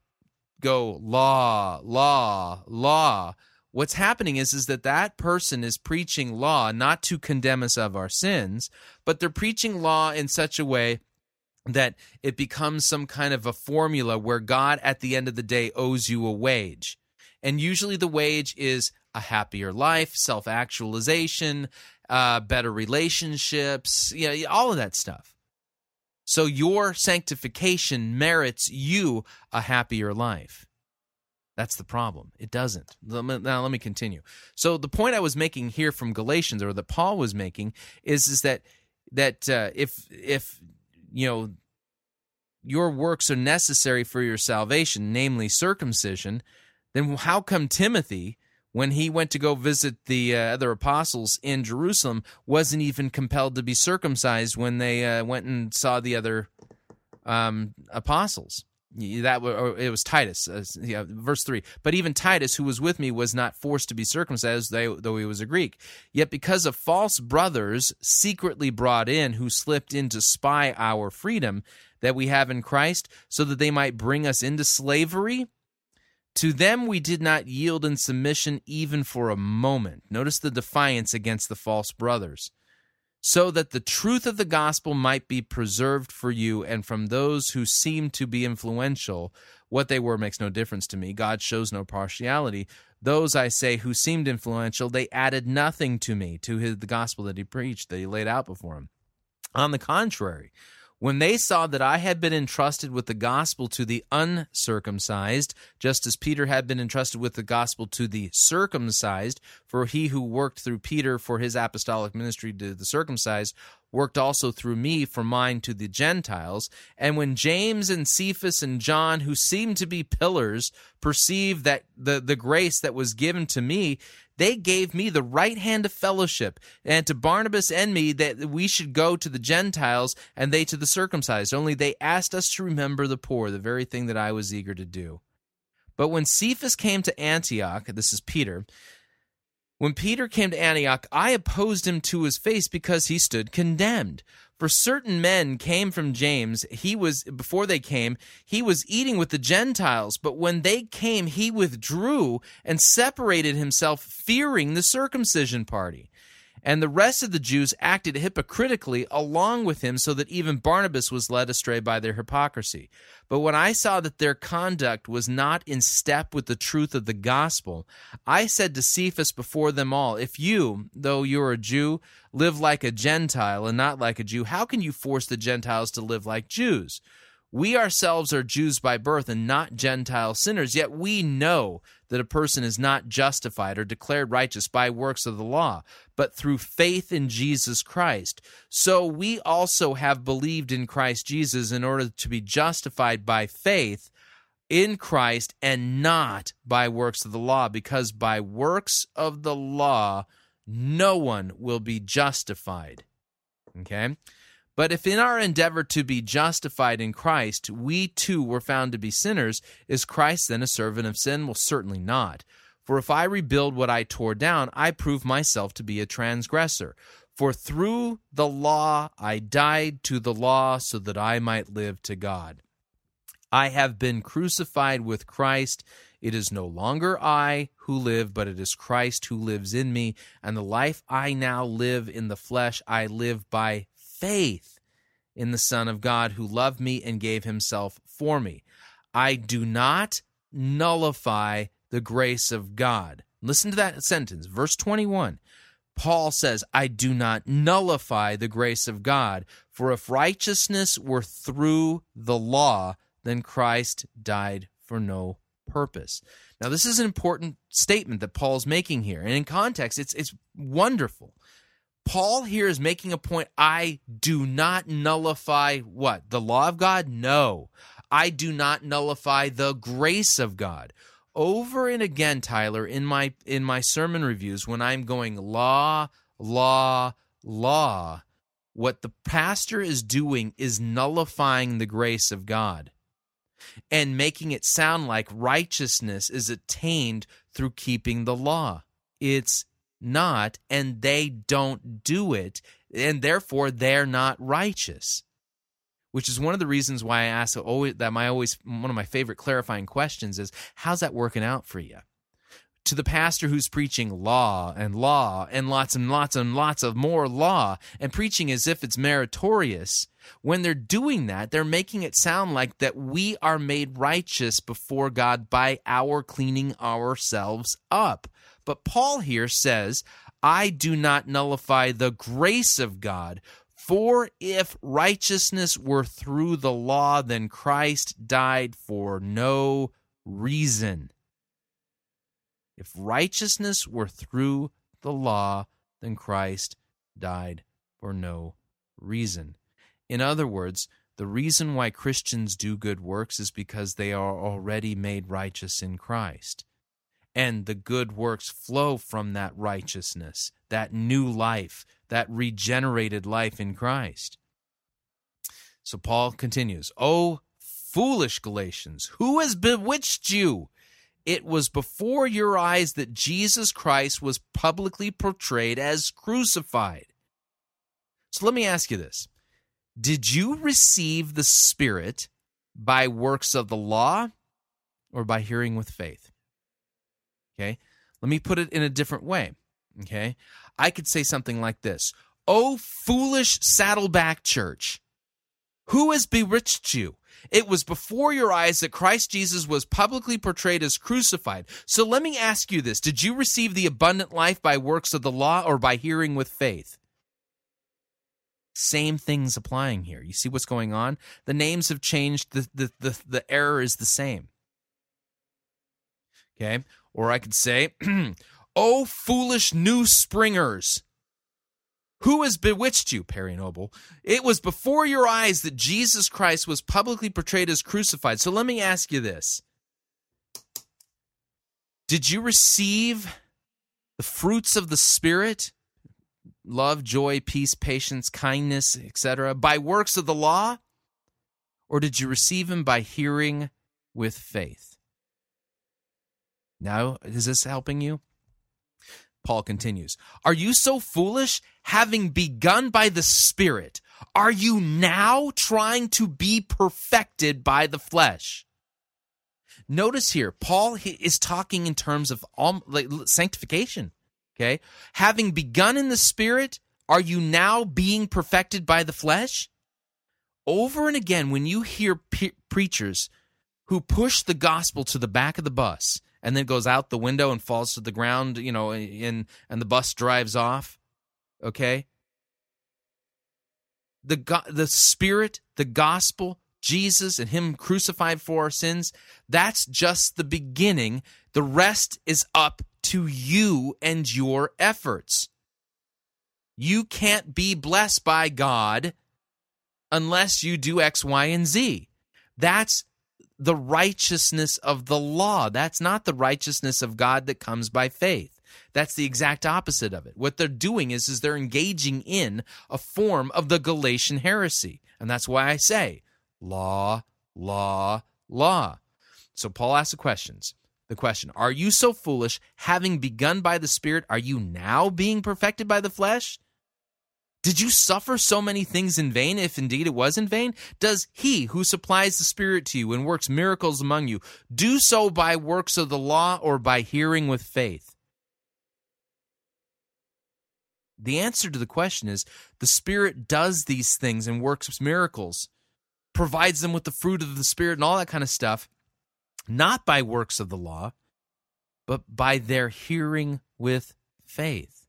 go law, law, law, what's happening is is that that person is preaching law not to condemn us of our sins, but they're preaching law in such a way that it becomes some kind of a formula where God at the end of the day owes you a wage. And usually the wage is a happier life, self actualization, uh, better relationships, you know, all of that stuff. So your sanctification merits you a happier life. That's the problem. It doesn't. Now let me continue. So the point I was making here from Galatians, or that Paul was making, is is that that uh, if if you know your works are necessary for your salvation, namely circumcision, then how come Timothy, when he went to go visit the uh, other apostles in Jerusalem, wasn't even compelled to be circumcised when they uh, went and saw the other um, apostles? that it was Titus, uh, yeah, verse three. But even Titus, who was with me, was not forced to be circumcised, though he was a Greek. Yet because of false brothers secretly brought in, who slipped in to spy our freedom that we have in Christ, so that they might bring us into slavery. To them we did not yield in submission even for a moment. Notice the defiance against the false brothers so that the truth of the gospel might be preserved for you and from those who seem to be influential. What they were makes no difference to me. God shows no partiality. Those, I say, who seemed influential, they added nothing to me, to his, the gospel that he preached, that he laid out before him. On the contrary, when they saw that I had been entrusted with the gospel to the uncircumcised, just as Peter had been entrusted with the gospel to the circumcised, for he who worked through Peter for his apostolic ministry to the circumcised worked also through me for mine to the Gentiles. And when James and Cephas and John, who seemed to be pillars, perceived that the, the grace that was given to me, they gave me the right hand of fellowship, and to Barnabas and me that we should go to the Gentiles and they to the circumcised. Only they asked us to remember the poor, the very thing that I was eager to do. But when Cephas came to Antioch, this is Peter, when Peter came to Antioch, I opposed him to his face because he stood condemned. For certain men came from James, he was before they came, he was eating with the Gentiles, but when they came, he withdrew and separated himself, fearing the circumcision party. And the rest of the Jews acted hypocritically along with him, so that even Barnabas was led astray by their hypocrisy. But when I saw that their conduct was not in step with the truth of the gospel, I said to Cephas before them all, If you, though you are a Jew, live like a Gentile and not like a Jew, how can you force the Gentiles to live like Jews? We ourselves are Jews by birth and not Gentile sinners, yet we know that a person is not justified or declared righteous by works of the law, but through faith in Jesus Christ. So we also have believed in Christ Jesus in order to be justified by faith in Christ and not by works of the law, because by works of the law, no one will be justified. Okay? But if in our endeavor to be justified in Christ, we too were found to be sinners, is Christ then a servant of sin? Well, certainly not. For if I rebuild what I tore down, I prove myself to be a transgressor. For through the law I died to the law so that I might live to God. I have been crucified with Christ. It is no longer I who live, but it is Christ who lives in me. And the life I now live in the flesh, I live by faith in the Son of God who loved me and gave himself for me. I do not nullify the grace of God. Listen to that sentence, verse 21. Paul says, I do not nullify the grace of God, for if righteousness were through the law, then Christ died for no purpose. Now, this is an important statement that Paul's making here. And in context, it's, it's wonderful. Paul here is making a point. I do not nullify what? The law of God? No. I do not nullify the grace of God. Over and again, Tyler, in my in my sermon reviews, when I'm going law, law, law, what the pastor is doing is nullifying the grace of God and making it sound like righteousness is attained through keeping the law. It's not, and they don't do it, and therefore they're not righteous. Which is one of the reasons why I ask always, that my always one of my favorite clarifying questions is how's that working out for you? To the pastor who's preaching law and law and lots and lots and lots of more law and preaching as if it's meritorious, when they're doing that, they're making it sound like that we are made righteous before God by our cleaning ourselves up. But Paul here says, I do not nullify the grace of God. For if righteousness were through the law, then Christ died for no reason. If righteousness were through the law, then Christ died for no reason. In other words, the reason why Christians do good works is because they are already made righteous in Christ and the good works flow from that righteousness, that new life, that regenerated life in Christ. So Paul continues, Oh, foolish Galatians, who has bewitched you? It was before your eyes that Jesus Christ was publicly portrayed as crucified. So let me ask you this Did you receive the Spirit by works of the law or by hearing with faith? Okay. Let me put it in a different way. Okay. I could say something like this Oh, foolish saddleback church, who has bewitched you? It was before your eyes that Christ Jesus was publicly portrayed as crucified. So let me ask you this Did you receive the abundant life by works of the law or by hearing with faith? Same things applying here. You see what's going on? The names have changed, the, the, the, the error is the same. Okay. Or I could say, (clears throat) Oh, foolish new springers! Who has bewitched you, Perry Noble? It was before your eyes that Jesus Christ was publicly portrayed as crucified. So let me ask you this Did you receive the fruits of the Spirit? Love, joy, peace, patience, kindness, etc., by works of the law? Or did you receive them by hearing with faith? Now, is this helping you? Paul continues Are you so foolish, having begun by the Spirit? Are you now trying to be perfected by the flesh? Notice here, Paul is talking in terms of sanctification. Okay. Having begun in the Spirit, are you now being perfected by the flesh? Over and again, when you hear preachers who push the gospel to the back of the bus and then goes out the window and falls to the ground, you know, in and the bus drives off. Okay? The the spirit, the gospel, Jesus and him crucified for our sins, that's just the beginning. The rest is up to you and your efforts. You can't be blessed by God unless you do X, Y, and Z. That's the righteousness of the law. That's not the righteousness of God that comes by faith. That's the exact opposite of it. What they're doing is, is they're engaging in a form of the Galatian heresy. And that's why I say law, law, law. So Paul asks the questions. The question, are you so foolish, having begun by the Spirit, are you now being perfected by the flesh? Did you suffer so many things in vain, if indeed it was in vain? Does he who supplies the Spirit to you and works miracles among you do so by works of the law or by hearing with faith? The answer to the question is the Spirit does these things and works miracles, provides them with the fruit of the Spirit and all that kind of stuff, not by works of the law, but by their hearing with faith.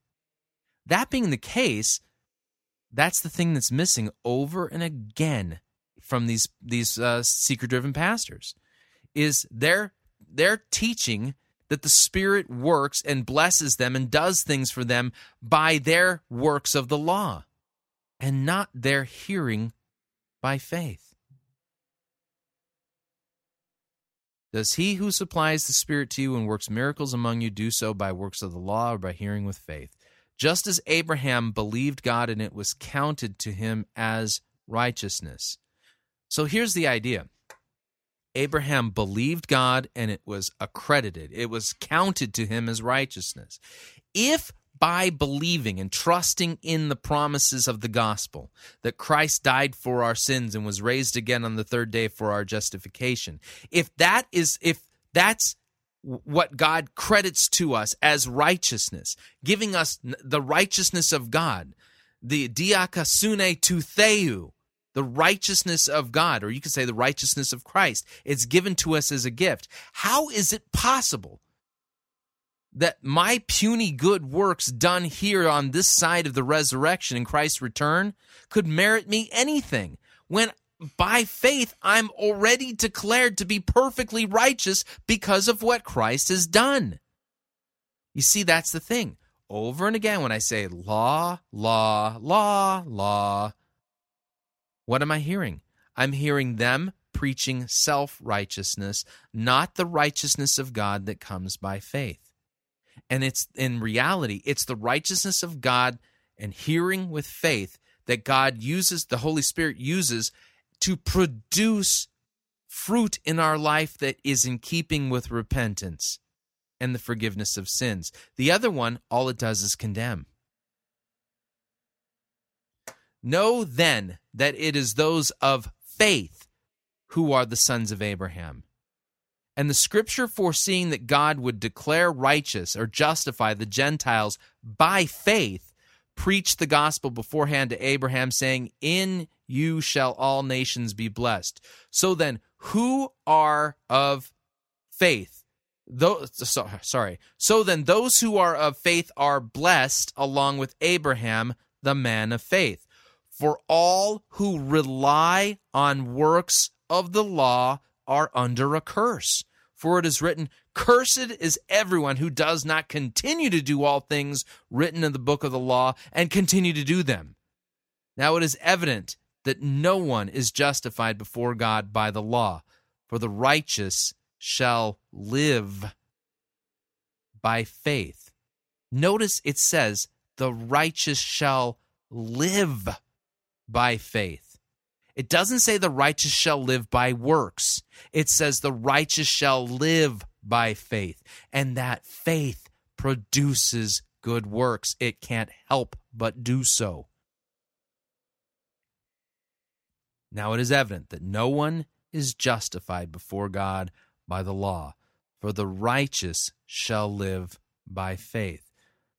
That being the case, that's the thing that's missing over and again from these these uh, seeker driven pastors is they're they're teaching that the Spirit works and blesses them and does things for them by their works of the law and not their hearing by faith. Does he who supplies the Spirit to you and works miracles among you do so by works of the law or by hearing with faith? Just as Abraham believed God and it was counted to him as righteousness. So here's the idea Abraham believed God and it was accredited, it was counted to him as righteousness. If by believing and trusting in the promises of the gospel that Christ died for our sins and was raised again on the third day for our justification. If that is if that's what God credits to us as righteousness, giving us the righteousness of God, the dikaiosune to theou, the righteousness of God, or you could say the righteousness of Christ. It's given to us as a gift. How is it possible that my puny good works done here on this side of the resurrection and Christ's return could merit me anything when by faith I'm already declared to be perfectly righteous because of what Christ has done. You see, that's the thing. Over and again, when I say law, law, law, law, what am I hearing? I'm hearing them preaching self righteousness, not the righteousness of God that comes by faith. And it's in reality, it's the righteousness of God and hearing with faith that God uses, the Holy Spirit uses to produce fruit in our life that is in keeping with repentance and the forgiveness of sins. The other one, all it does is condemn. Know then that it is those of faith who are the sons of Abraham. And the scripture foreseeing that God would declare righteous or justify the Gentiles by faith preached the gospel beforehand to Abraham, saying, In you shall all nations be blessed. So then, who are of faith? Those, so, sorry. So then, those who are of faith are blessed along with Abraham, the man of faith. For all who rely on works of the law are under a curse. For it is written, Cursed is everyone who does not continue to do all things written in the book of the law and continue to do them. Now it is evident that no one is justified before God by the law, for the righteous shall live by faith. Notice it says, The righteous shall live by faith. It doesn't say the righteous shall live by works. It says the righteous shall live by faith. And that faith produces good works. It can't help but do so. Now it is evident that no one is justified before God by the law, for the righteous shall live by faith.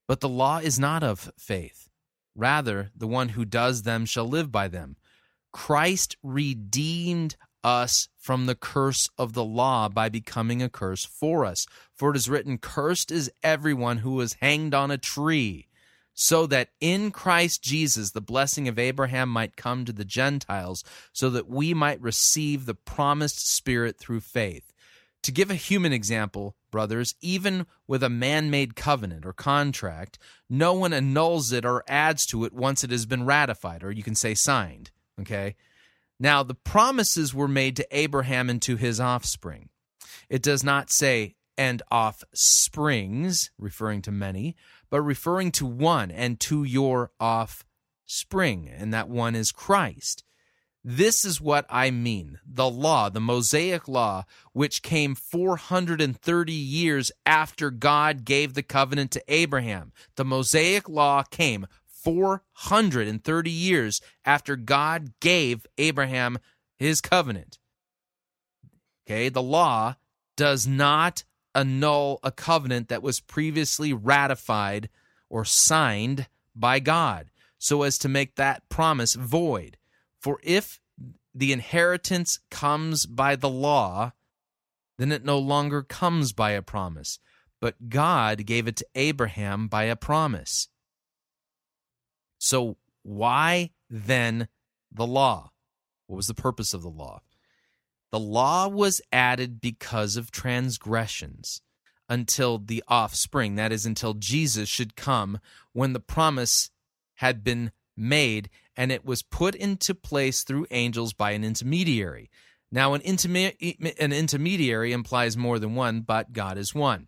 But the law is not of faith. Rather, the one who does them shall live by them. Christ redeemed us from the curse of the law by becoming a curse for us. For it is written, Cursed is everyone who is hanged on a tree, so that in Christ Jesus the blessing of Abraham might come to the Gentiles, so that we might receive the promised Spirit through faith. To give a human example, brothers, even with a man made covenant or contract, no one annuls it or adds to it once it has been ratified, or you can say signed. Okay. Now, the promises were made to Abraham and to his offspring. It does not say, and offsprings, referring to many, but referring to one and to your offspring, and that one is Christ. This is what I mean. The law, the Mosaic law, which came 430 years after God gave the covenant to Abraham. The Mosaic law came 430 years after God gave Abraham his covenant. Okay, the law does not annul a covenant that was previously ratified or signed by God so as to make that promise void. For if the inheritance comes by the law, then it no longer comes by a promise. But God gave it to Abraham by a promise. So, why then the law? What was the purpose of the law? The law was added because of transgressions, until the offspring, that is, until Jesus should come when the promise had been made and it was put into place through angels by an intermediary. Now, an, an intermediary implies more than one, but God is one.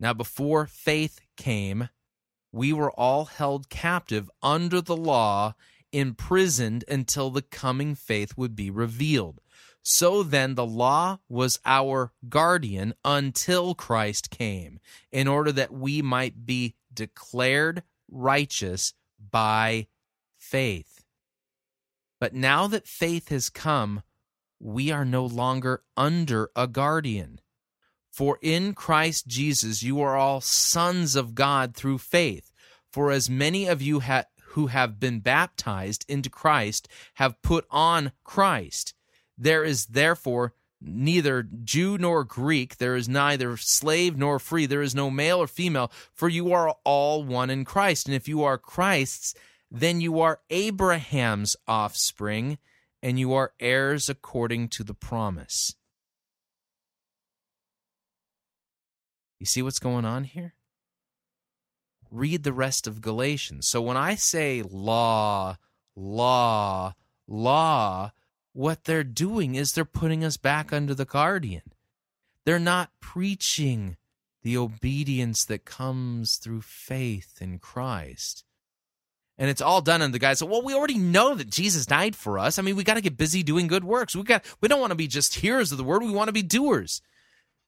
Now, before faith came, we were all held captive under the law, imprisoned until the coming faith would be revealed. So then, the law was our guardian until Christ came, in order that we might be declared righteous by faith. But now that faith has come, we are no longer under a guardian. For in Christ Jesus you are all sons of God through faith. For as many of you ha- who have been baptized into Christ have put on Christ. There is therefore neither Jew nor Greek, there is neither slave nor free, there is no male or female, for you are all one in Christ. And if you are Christ's, then you are Abraham's offspring, and you are heirs according to the promise. You see what's going on here? Read the rest of Galatians. So when I say law, law, law, what they're doing is they're putting us back under the guardian. They're not preaching the obedience that comes through faith in Christ. And it's all done, and the guy said, "Well, we already know that Jesus died for us. I mean, we got to get busy doing good works. We got we don't want to be just hearers of the word. We want to be doers."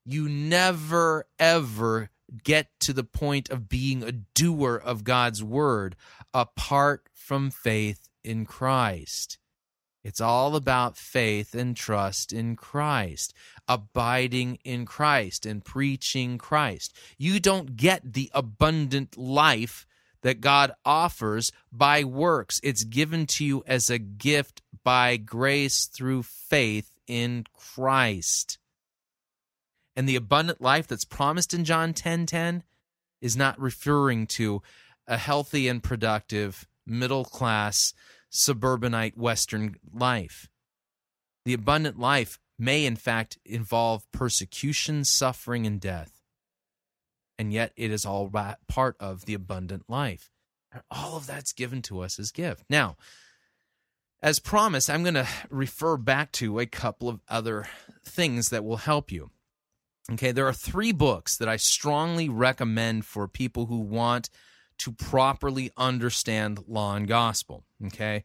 You never ever get to the point of being a doer of God's word apart from faith in Christ. It's all about faith and trust in Christ, abiding in Christ and preaching Christ. You don't get the abundant life that God offers by works. It's given to you as a gift by grace through faith in Christ. And the abundant life that's promised in John 10:10 10, 10 is not referring to a healthy and productive middle class suburbanite western life. The abundant life may in fact involve persecution, suffering and death. And yet it is all part of the abundant life. All of that's given to us as gift. Now, as promised, I'm going to refer back to a couple of other things that will help you. Okay, there are three books that I strongly recommend for people who want to properly understand law and gospel. Okay,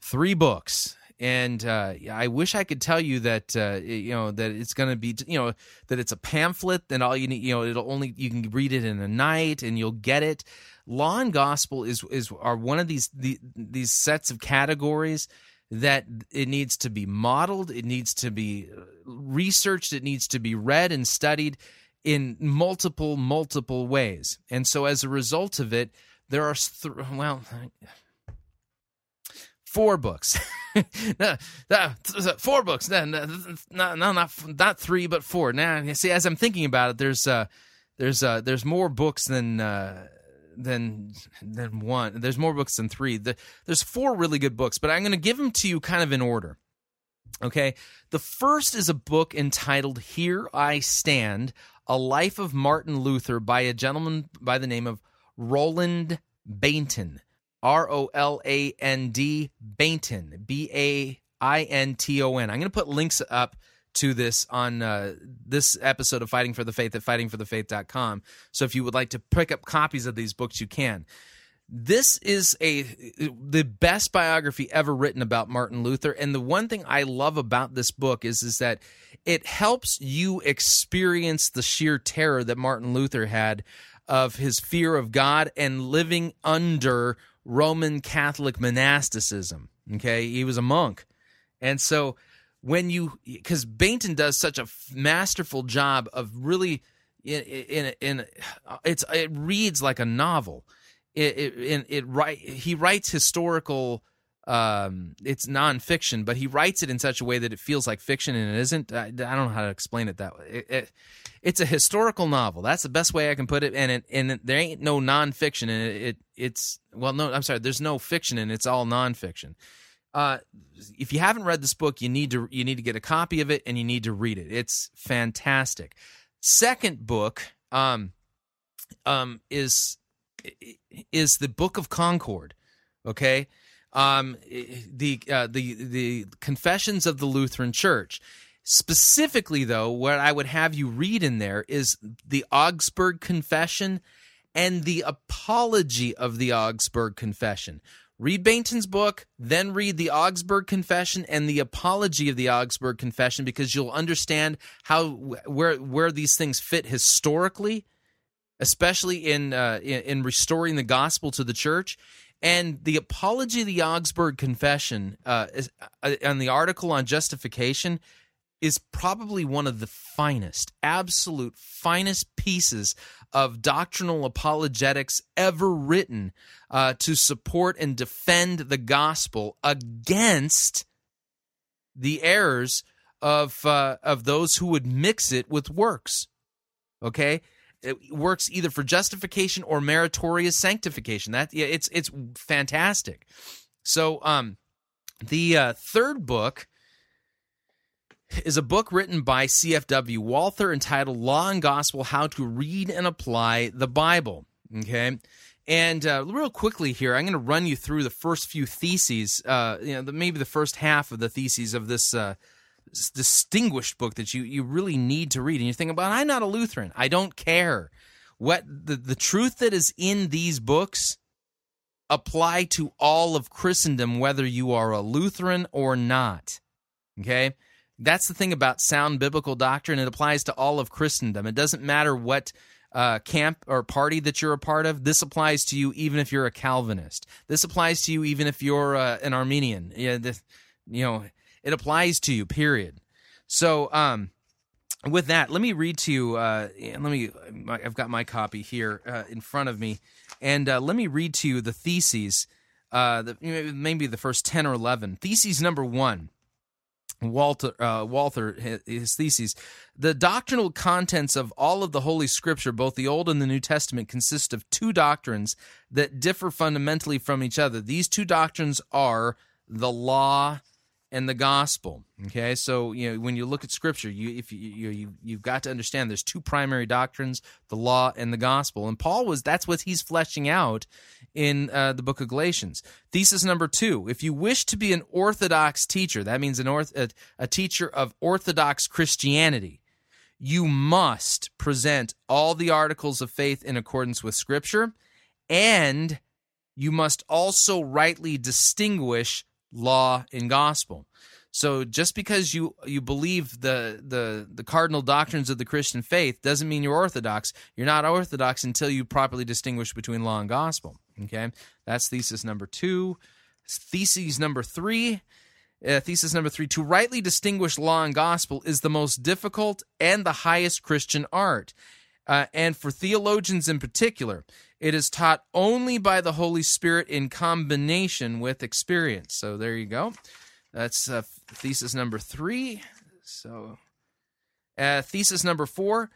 three books, and uh, I wish I could tell you that uh, you know that it's going to be you know that it's a pamphlet and all you need you know it'll only you can read it in a night and you'll get it. Law and gospel is is are one of these the, these sets of categories that it needs to be modeled, it needs to be uh, researched, it needs to be read and studied in multiple, multiple ways. And so as a result of it, there are, th- well, four books. (laughs) four books. No, no, no, not not three, but four. Now, see, as I'm thinking about it, there's uh, there's uh, there's more books than uh, than than one. There's more books than three. The, there's four really good books, but I'm going to give them to you kind of in order. Okay, the first is a book entitled "Here I Stand: A Life of Martin Luther" by a gentleman by the name of Roland Bainton. R O L A N D Bainton. B A I N T O N. I'm going to put links up to this on uh, this episode of Fighting for the Faith at fightingforthefaith.com. So if you would like to pick up copies of these books, you can. This is a the best biography ever written about Martin Luther, and the one thing I love about this book is is that it helps you experience the sheer terror that Martin Luther had of his fear of God and living under Roman Catholic monasticism. Okay, he was a monk, and so when you because Bainton does such a masterful job of really in in, in it's it reads like a novel. It it, it, it write he writes historical um, it's nonfiction, but he writes it in such a way that it feels like fiction and it isn't. I, I don't know how to explain it that way. It, it, it's a historical novel. That's the best way I can put it. And it, and there ain't no nonfiction in it. it. It's well, no, I'm sorry. There's no fiction it. It's all nonfiction. Uh, if you haven't read this book, you need to you need to get a copy of it and you need to read it. It's fantastic. Second book um, um, is is the Book of Concord. Okay um, the uh, the the Confessions of the Lutheran Church. Specifically, though, what I would have you read in there is the Augsburg Confession and the Apology of the Augsburg Confession. Read Bainton's book, then read the Augsburg Confession and the Apology of the Augsburg Confession because you'll understand how where where these things fit historically, especially in uh, in, in restoring the gospel to the church. And the Apology of the Augsburg Confession uh, is, uh, and the article on justification is probably one of the finest, absolute finest pieces of doctrinal apologetics ever written uh, to support and defend the gospel against the errors of uh, of those who would mix it with works. Okay, it works either for justification or meritorious sanctification. That it's it's fantastic. So um, the uh, third book is a book written by CFW Walther entitled Law and Gospel How to Read and Apply the Bible. Okay. And uh, real quickly here, I'm going to run you through the first few theses, uh, you know, the, maybe the first half of the theses of this uh, distinguished book that you you really need to read and you think about i'm not a lutheran i don't care what the, the truth that is in these books apply to all of christendom whether you are a lutheran or not okay that's the thing about sound biblical doctrine it applies to all of christendom it doesn't matter what uh, camp or party that you're a part of this applies to you even if you're a calvinist this applies to you even if you're uh, an Arminian. yeah, the, you know it applies to you, period. So, um, with that, let me read to you. Uh, let me. I've got my copy here uh, in front of me, and uh, let me read to you the theses. Uh, the, maybe the first ten or eleven. Theses number one. Walter, uh, Walther, his theses. The doctrinal contents of all of the Holy Scripture, both the Old and the New Testament, consist of two doctrines that differ fundamentally from each other. These two doctrines are the law and the gospel. Okay, so you know when you look at Scripture, you if you, you, you you've got to understand there's two primary doctrines: the law and the gospel. And Paul was that's what he's fleshing out in uh, the book of Galatians. Thesis number two: If you wish to be an orthodox teacher, that means an orth, a, a teacher of orthodox Christianity. You must present all the articles of faith in accordance with Scripture, and you must also rightly distinguish law, and gospel. So just because you you believe the the the cardinal doctrines of the Christian faith doesn't mean you're orthodox. You're not orthodox until you properly distinguish between law and gospel. Okay, that's thesis number two. Thesis number three. Uh, thesis number three: To rightly distinguish law and gospel is the most difficult and the highest Christian art. Uh, and for theologians in particular, it is taught only by the Holy Spirit in combination with experience. So there you go. That's uh, thesis number three. So, uh, thesis number four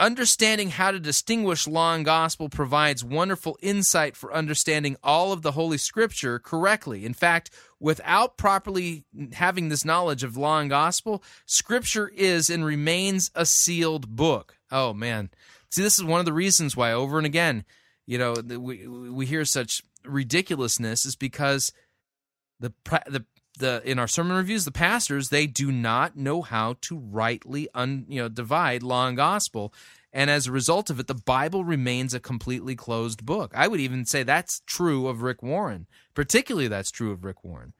understanding how to distinguish law and gospel provides wonderful insight for understanding all of the Holy Scripture correctly. In fact, without properly having this knowledge of law and gospel, Scripture is and remains a sealed book. Oh, man. See, this is one of the reasons why over and again, you know, we we hear such ridiculousness is because the the the in our sermon reviews, the pastors they do not know how to rightly un, you know divide law and gospel, and as a result of it, the Bible remains a completely closed book. I would even say that's true of Rick Warren. Particularly, that's true of Rick Warren.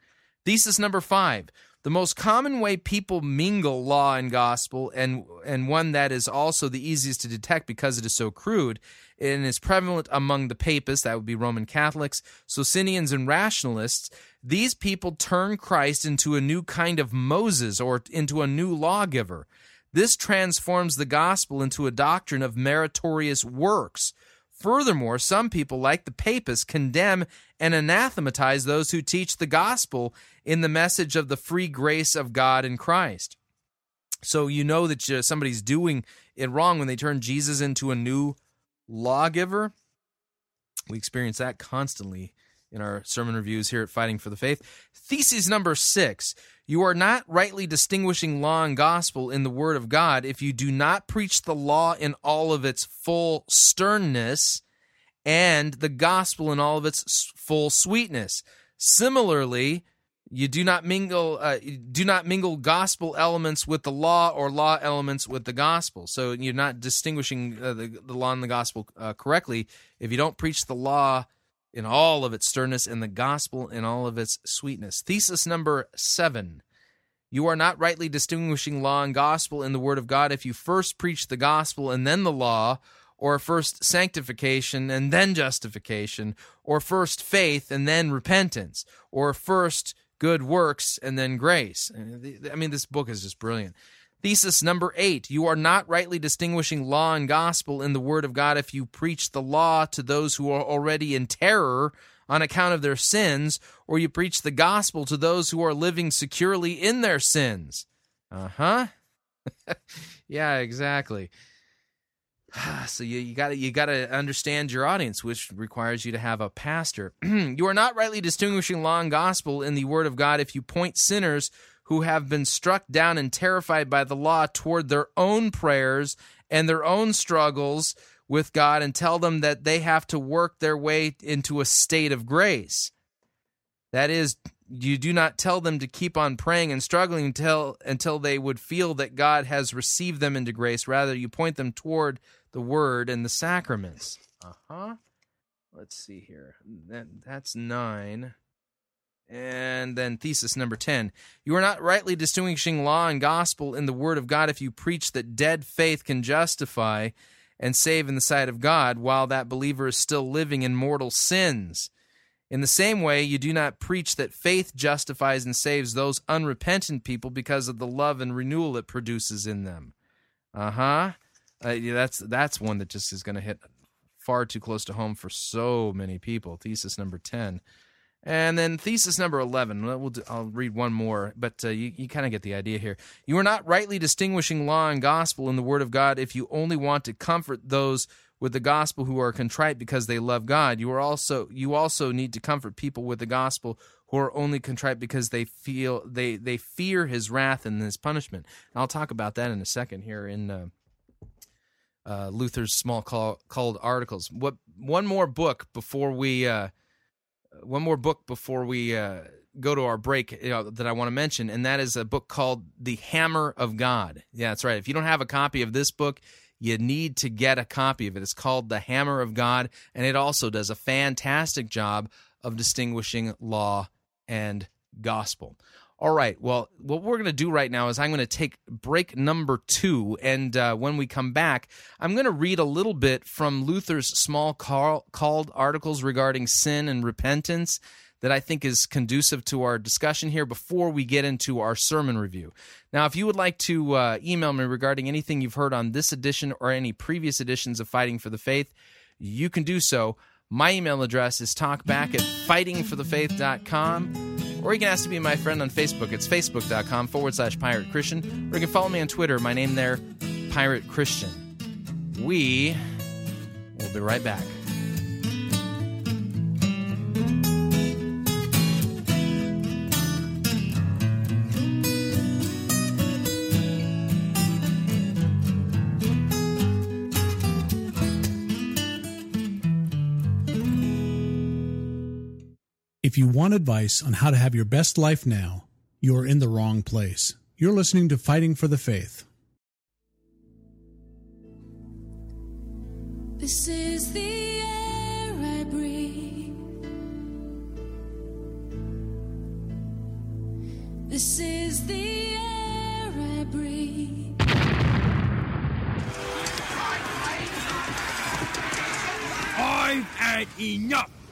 Thesis number five: the most common way people mingle law and gospel, and and one that is also the easiest to detect because it is so crude, and is prevalent among the papists, that would be Roman Catholics, Socinians, and rationalists. These people turn Christ into a new kind of Moses or into a new lawgiver. This transforms the gospel into a doctrine of meritorious works. Furthermore, some people, like the papists, condemn and anathematize those who teach the gospel in the message of the free grace of God in Christ. So you know that uh, somebody's doing it wrong when they turn Jesus into a new lawgiver. We experience that constantly in our sermon reviews here at Fighting for the Faith. Thesis number six You are not rightly distinguishing law and gospel in the Word of God if you do not preach the law in all of its full sternness and the gospel in all of its full sweetness. Similarly, you do not mingle uh, do not mingle gospel elements with the law or law elements with the gospel so you're not distinguishing uh, the, the law and the gospel uh, correctly if you don't preach the law in all of its sternness and the gospel in all of its sweetness thesis number seven you are not rightly distinguishing law and gospel in the word of god if you first preach the gospel and then the law or first sanctification and then justification or first faith and then repentance or first good works, and then grace. I mean, this book is just brilliant. Thesis number eight You are not rightly distinguishing law and gospel in the Word of God if you preach the law to those who are already in terror on account of their sins, or you preach the gospel to those who are living securely in their sins. Uh huh. (laughs) yeah, exactly. (sighs) so you, you gotta you gotta understand your audience, which requires you to have a pastor. (clears throat) you are not rightly distinguishing law and gospel in the word of God if you point sinners who have been struck down and terrified by the law toward their own prayers and their own struggles with God and tell them that they have to work their way into a state of grace. That is, you do not tell them to keep on praying and struggling until until they would feel that God has received them into grace. Rather, you point them toward the word and the sacraments. Uh huh. Let's see here. That, that's nine. And then thesis number 10. You are not rightly distinguishing law and gospel in the word of God if you preach that dead faith can justify and save in the sight of God while that believer is still living in mortal sins. In the same way, you do not preach that faith justifies and saves those unrepentant people because of the love and renewal it produces in them. Uh huh. Uh, yeah, that's that's one that just is going to hit far too close to home for so many people. Thesis number ten, and then thesis number eleven. We'll do, I'll read one more, but uh, you you kind of get the idea here. You are not rightly distinguishing law and gospel in the Word of God if you only want to comfort those with the gospel who are contrite because they love God. You are also you also need to comfort people with the gospel who are only contrite because they feel they they fear His wrath and His punishment. And I'll talk about that in a second here in. Uh, uh, Luther's small call, called articles. What one more book before we uh, one more book before we uh, go to our break you know, that I want to mention, and that is a book called The Hammer of God. Yeah, that's right. If you don't have a copy of this book, you need to get a copy of it. It's called The Hammer of God, and it also does a fantastic job of distinguishing law and gospel. All right. Well, what we're going to do right now is I'm going to take break number two. And uh, when we come back, I'm going to read a little bit from Luther's small call, called articles regarding sin and repentance that I think is conducive to our discussion here before we get into our sermon review. Now, if you would like to uh, email me regarding anything you've heard on this edition or any previous editions of Fighting for the Faith, you can do so. My email address is talkback at fightingforthefaith.com. Or you can ask to be my friend on Facebook. It's facebook.com forward slash pirate Christian. Or you can follow me on Twitter. My name there, Pirate Christian. We will be right back. You want advice on how to have your best life now, you are in the wrong place. You're listening to Fighting for the Faith. This is the air I breathe. This is the air I breathe. I've had enough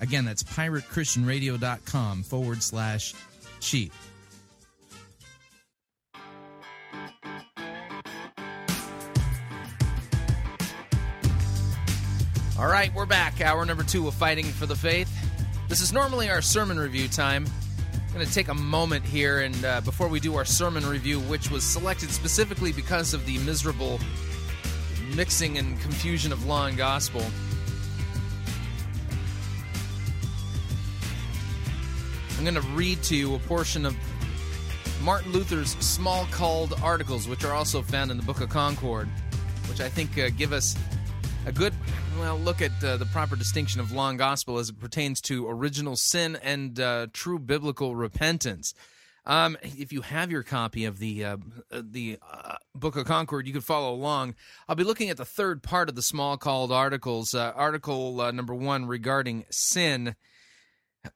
Again, that's piratechristianradio.com forward slash cheap. All right, we're back. Hour number two of Fighting for the Faith. This is normally our sermon review time. I'm going to take a moment here, and uh, before we do our sermon review, which was selected specifically because of the miserable mixing and confusion of law and gospel. I'm going to read to you a portion of Martin Luther's Smalcald articles, which are also found in the Book of Concord, which I think uh, give us a good well look at uh, the proper distinction of long gospel as it pertains to original sin and uh, true biblical repentance. Um, if you have your copy of the uh, the uh, Book of Concord, you can follow along. I'll be looking at the third part of the Smalcald articles. Uh, article uh, number one regarding sin.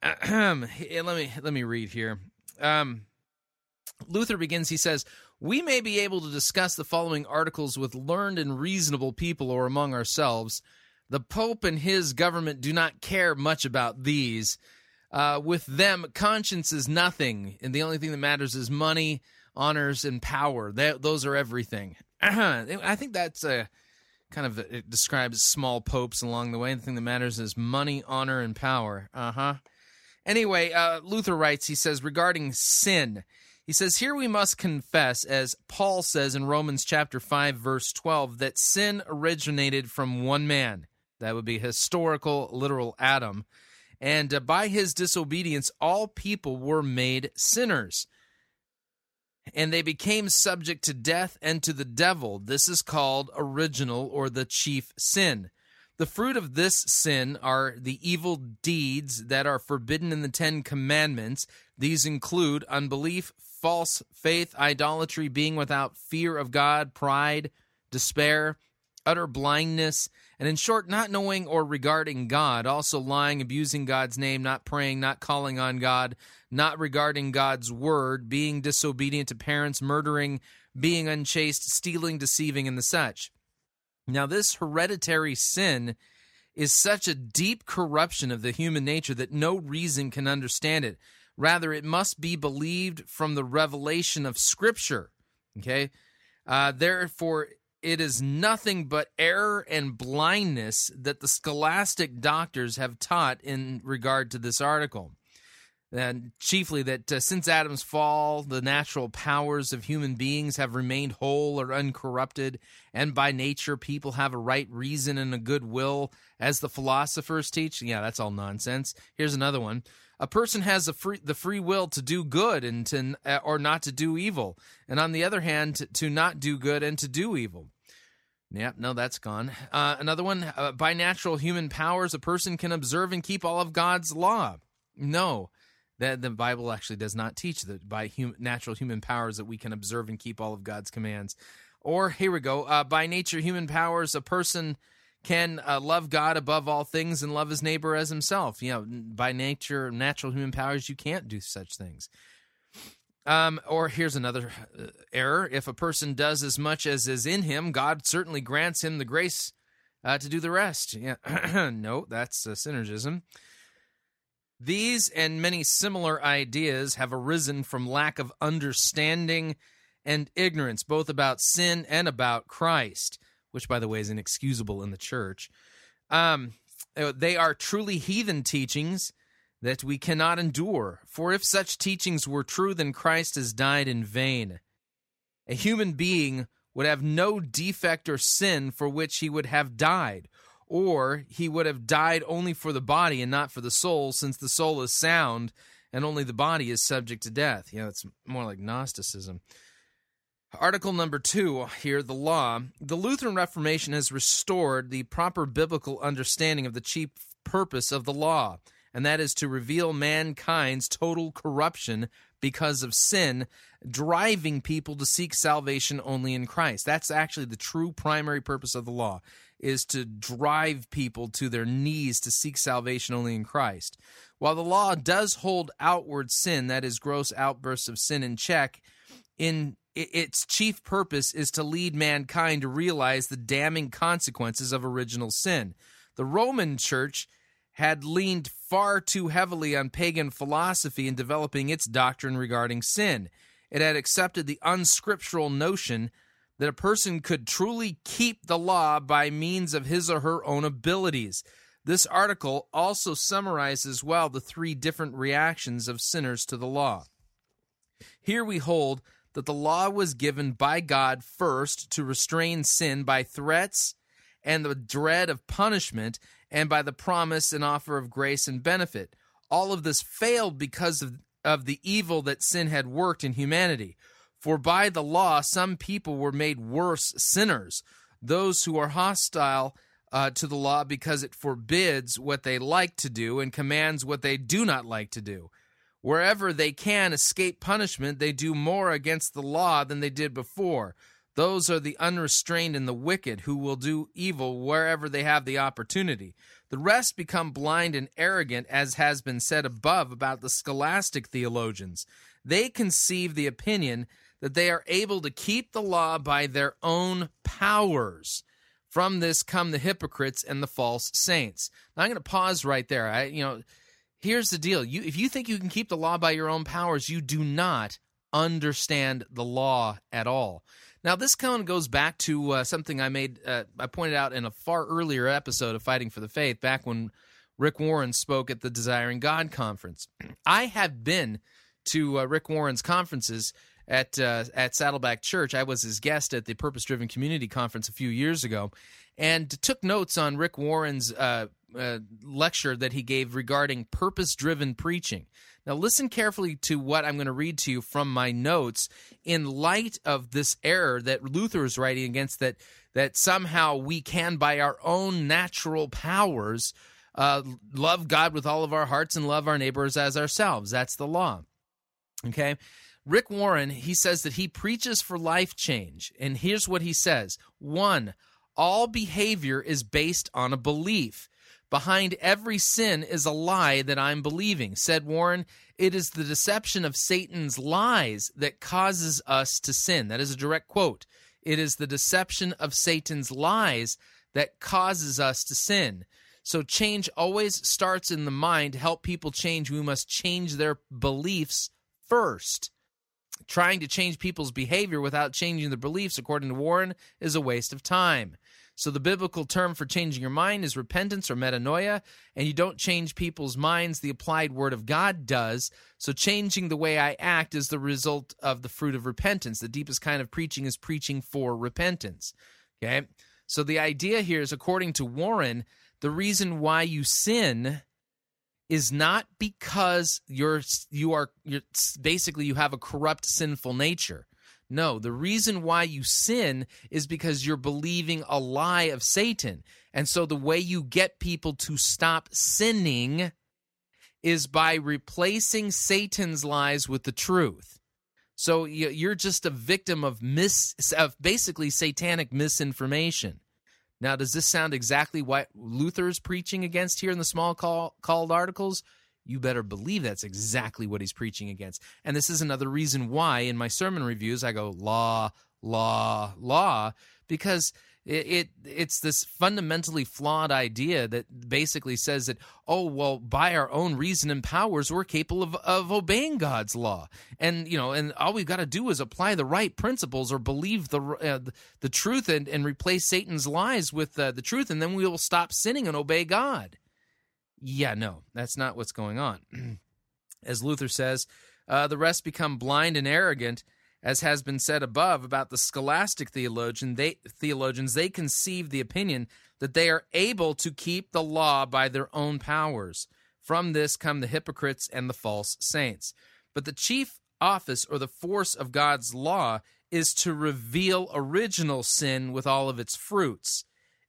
Let me let me read here. Um, Luther begins. He says, "We may be able to discuss the following articles with learned and reasonable people, or among ourselves. The Pope and his government do not care much about these. Uh, with them, conscience is nothing, and the only thing that matters is money, honors, and power. Those are everything. (clears throat) I think that's a." Kind of describes small popes along the way. The thing that matters is money, honor, and power. Uh huh. Anyway, uh, Luther writes, he says, regarding sin, he says, Here we must confess, as Paul says in Romans chapter 5, verse 12, that sin originated from one man. That would be historical, literal Adam. And uh, by his disobedience, all people were made sinners. And they became subject to death and to the devil. This is called original or the chief sin. The fruit of this sin are the evil deeds that are forbidden in the Ten Commandments. These include unbelief, false faith, idolatry, being without fear of God, pride, despair, utter blindness, and in short, not knowing or regarding God, also lying, abusing God's name, not praying, not calling on God, not regarding God's word, being disobedient to parents, murdering, being unchaste, stealing, deceiving, and the such. Now, this hereditary sin is such a deep corruption of the human nature that no reason can understand it. Rather, it must be believed from the revelation of Scripture. Okay? Uh, therefore, it is nothing but error and blindness that the scholastic doctors have taught in regard to this article and chiefly that uh, since Adam's fall, the natural powers of human beings have remained whole or uncorrupted, and by nature people have a right reason and a good will, as the philosophers teach. Yeah, that's all nonsense. Here's another one. A person has the free, the free will to do good and to uh, or not to do evil, and on the other hand, to, to not do good and to do evil. Yep, no, that's gone. Uh, another one. Uh, by natural human powers, a person can observe and keep all of God's law. No, that the Bible actually does not teach that by hum, natural human powers that we can observe and keep all of God's commands. Or here we go. Uh, by nature, human powers, a person can uh, love God above all things and love his neighbor as himself. You know, by nature, natural human powers, you can't do such things. Um, or here's another uh, error. If a person does as much as is in him, God certainly grants him the grace uh, to do the rest. Yeah. (clears throat) no, that's a synergism. These and many similar ideas have arisen from lack of understanding and ignorance, both about sin and about Christ, which, by the way, is inexcusable in the church. Um, they are truly heathen teachings that we cannot endure. For if such teachings were true, then Christ has died in vain. A human being would have no defect or sin for which he would have died, or he would have died only for the body and not for the soul, since the soul is sound and only the body is subject to death. Yeah, it's more like Gnosticism. Article number two here, the law. The Lutheran Reformation has restored the proper biblical understanding of the chief purpose of the law, and that is to reveal mankind's total corruption because of sin, driving people to seek salvation only in Christ. That's actually the true primary purpose of the law, is to drive people to their knees to seek salvation only in Christ. While the law does hold outward sin, that is gross outbursts of sin in check, in its chief purpose is to lead mankind to realize the damning consequences of original sin. The Roman Church had leaned far too heavily on pagan philosophy in developing its doctrine regarding sin. It had accepted the unscriptural notion that a person could truly keep the law by means of his or her own abilities. This article also summarizes well the three different reactions of sinners to the law. Here we hold that the law was given by God first to restrain sin by threats and the dread of punishment and by the promise and offer of grace and benefit. All of this failed because of, of the evil that sin had worked in humanity. For by the law, some people were made worse sinners, those who are hostile uh, to the law because it forbids what they like to do and commands what they do not like to do. Wherever they can escape punishment, they do more against the law than they did before. Those are the unrestrained and the wicked who will do evil wherever they have the opportunity. The rest become blind and arrogant, as has been said above about the scholastic theologians. They conceive the opinion that they are able to keep the law by their own powers. From this come the hypocrites and the false saints. Now I'm going to pause right there. I, you know, here's the deal you if you think you can keep the law by your own powers you do not understand the law at all now this kind of goes back to uh, something i made uh, i pointed out in a far earlier episode of fighting for the faith back when rick warren spoke at the desiring god conference (clears throat) i have been to uh, rick warren's conferences at uh, at saddleback church i was his guest at the purpose driven community conference a few years ago and took notes on rick warren's uh, uh, lecture that he gave regarding purpose driven preaching. Now, listen carefully to what I'm going to read to you from my notes in light of this error that Luther is writing against that, that somehow we can, by our own natural powers, uh, love God with all of our hearts and love our neighbors as ourselves. That's the law. Okay? Rick Warren, he says that he preaches for life change. And here's what he says one, all behavior is based on a belief. Behind every sin is a lie that I'm believing. Said Warren, it is the deception of Satan's lies that causes us to sin. That is a direct quote. It is the deception of Satan's lies that causes us to sin. So change always starts in the mind. To help people change, we must change their beliefs first. Trying to change people's behavior without changing their beliefs, according to Warren, is a waste of time. So the biblical term for changing your mind is repentance or metanoia, and you don't change people's minds, the applied word of God does. So changing the way I act is the result of the fruit of repentance. The deepest kind of preaching is preaching for repentance. Okay? So the idea here is according to Warren, the reason why you sin is not because you're you are you're basically you have a corrupt sinful nature no, the reason why you sin is because you're believing a lie of Satan. And so the way you get people to stop sinning is by replacing Satan's lies with the truth. So you're just a victim of mis of basically satanic misinformation. Now, does this sound exactly what Luther is preaching against here in the small call, called articles? you better believe that's exactly what he's preaching against. And this is another reason why in my sermon reviews I go law, law, law, because it, it, it's this fundamentally flawed idea that basically says that oh well by our own reason and powers we're capable of, of obeying God's law and you know and all we've got to do is apply the right principles or believe the uh, the truth and, and replace Satan's lies with uh, the truth and then we will stop sinning and obey God. Yeah, no, that's not what's going on. (clears throat) As Luther says, uh, the rest become blind and arrogant as has been said above about the scholastic theologian, they, theologians, they conceive the opinion that they are able to keep the law by their own powers. From this come the hypocrites and the false saints. But the chief office or the force of God's law is to reveal original sin with all of its fruits.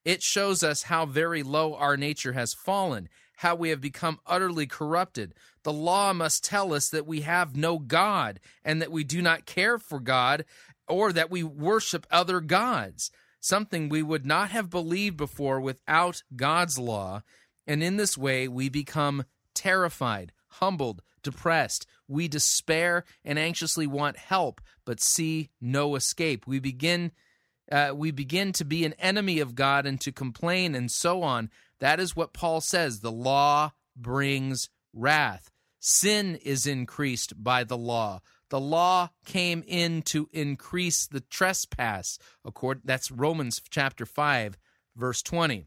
It shows us how very low our nature has fallen, how we have become utterly corrupted. The law must tell us that we have no God and that we do not care for God or that we worship other gods, something we would not have believed before without God's law. And in this way, we become terrified, humbled, depressed. We despair and anxiously want help, but see no escape. We begin. Uh, we begin to be an enemy of God and to complain and so on. That is what Paul says. The law brings wrath. Sin is increased by the law. The law came in to increase the trespass. That's Romans chapter 5, verse 20.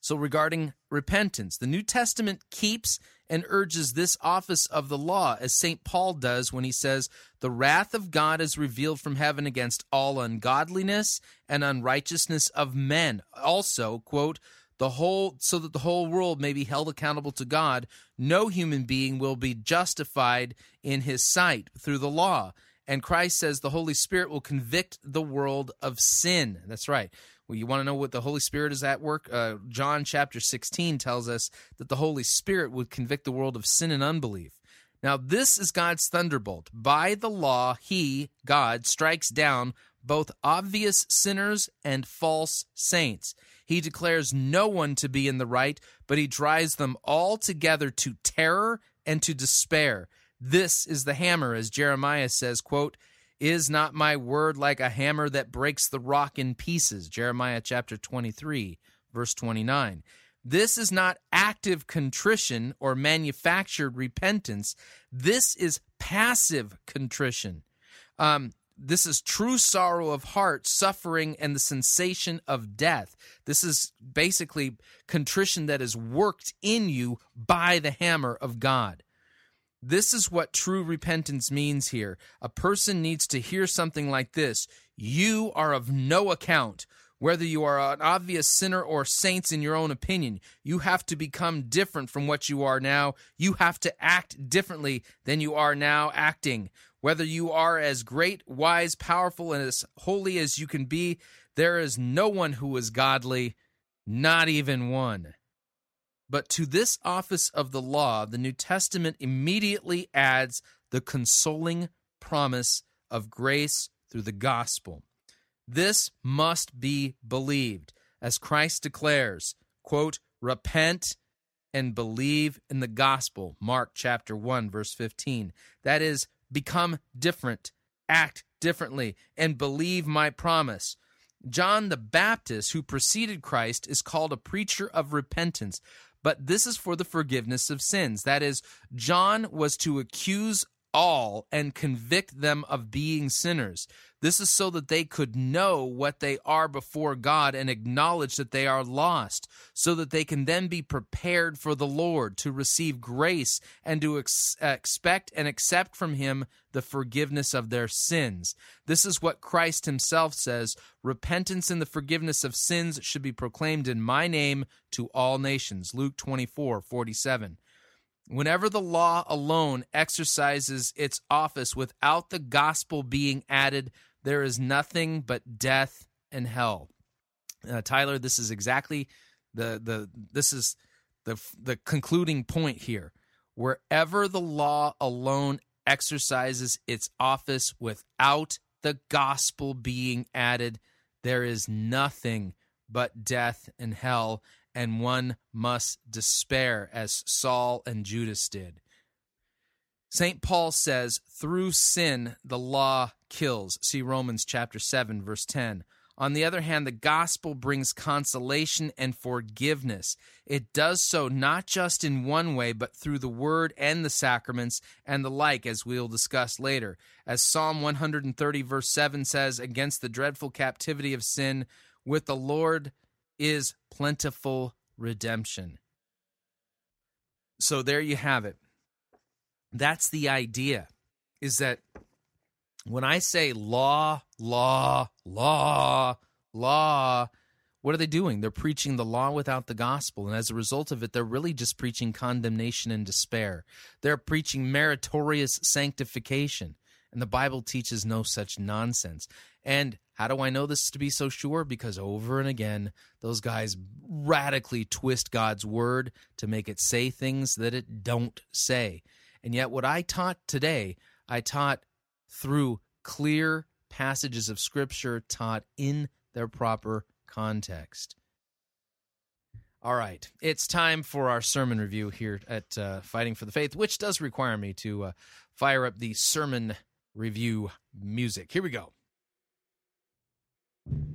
So, regarding repentance, the New Testament keeps and urges this office of the law, as St. Paul does when he says, The wrath of God is revealed from heaven against all ungodliness and unrighteousness of men. Also, quote, the whole so that the whole world may be held accountable to God. No human being will be justified in his sight through the law. And Christ says the Holy Spirit will convict the world of sin. That's right. Well you want to know what the Holy Spirit is at work? Uh, John chapter 16 tells us that the Holy Spirit would convict the world of sin and unbelief. Now this is God's thunderbolt. By the law he God strikes down both obvious sinners and false saints he declares no one to be in the right, but he drives them all together to terror and to despair. This is the hammer, as Jeremiah says, quote, Is not my word like a hammer that breaks the rock in pieces? Jeremiah chapter 23, verse 29. This is not active contrition or manufactured repentance. This is passive contrition. Um, this is true sorrow of heart, suffering, and the sensation of death. This is basically contrition that is worked in you by the hammer of God. This is what true repentance means here. A person needs to hear something like this You are of no account. Whether you are an obvious sinner or saints in your own opinion, you have to become different from what you are now. You have to act differently than you are now acting. Whether you are as great, wise, powerful, and as holy as you can be, there is no one who is godly, not even one. But to this office of the law, the New Testament immediately adds the consoling promise of grace through the gospel. This must be believed, as Christ declares, quote, repent and believe in the gospel, Mark chapter 1 verse 15. That is become different, act differently, and believe my promise. John the Baptist, who preceded Christ, is called a preacher of repentance, but this is for the forgiveness of sins. That is, John was to accuse all and convict them of being sinners. This is so that they could know what they are before God and acknowledge that they are lost, so that they can then be prepared for the Lord to receive grace and to ex- expect and accept from Him the forgiveness of their sins. This is what Christ Himself says repentance and the forgiveness of sins should be proclaimed in my name to all nations. Luke 24 47. Whenever the law alone exercises its office without the gospel being added, there is nothing but death and hell. Uh, Tyler, this is exactly the the this is the the concluding point here. Wherever the law alone exercises its office without the gospel being added, there is nothing but death and hell. And one must despair, as Saul and Judas did. St. Paul says, through sin, the law kills. See Romans chapter 7, verse 10. On the other hand, the gospel brings consolation and forgiveness. It does so not just in one way, but through the word and the sacraments and the like, as we'll discuss later. As Psalm 130, verse 7 says, against the dreadful captivity of sin, with the Lord is plentiful redemption. So there you have it. That's the idea, is that when I say law, law, law, law, what are they doing? They're preaching the law without the gospel. And as a result of it, they're really just preaching condemnation and despair. They're preaching meritorious sanctification. And the Bible teaches no such nonsense. And how do I know this to be so sure? Because over and again, those guys radically twist God's word to make it say things that it don't say. And yet, what I taught today, I taught through clear passages of Scripture taught in their proper context. All right, it's time for our sermon review here at uh, Fighting for the Faith, which does require me to uh, fire up the sermon review music. Here we go. Thank you.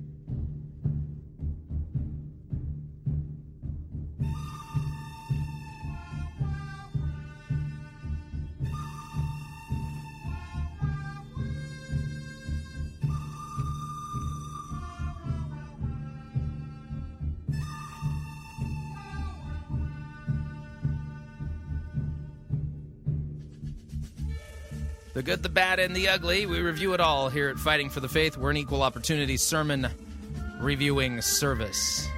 The good, the bad, and the ugly. We review it all here at Fighting for the Faith. We're an equal opportunity sermon reviewing service.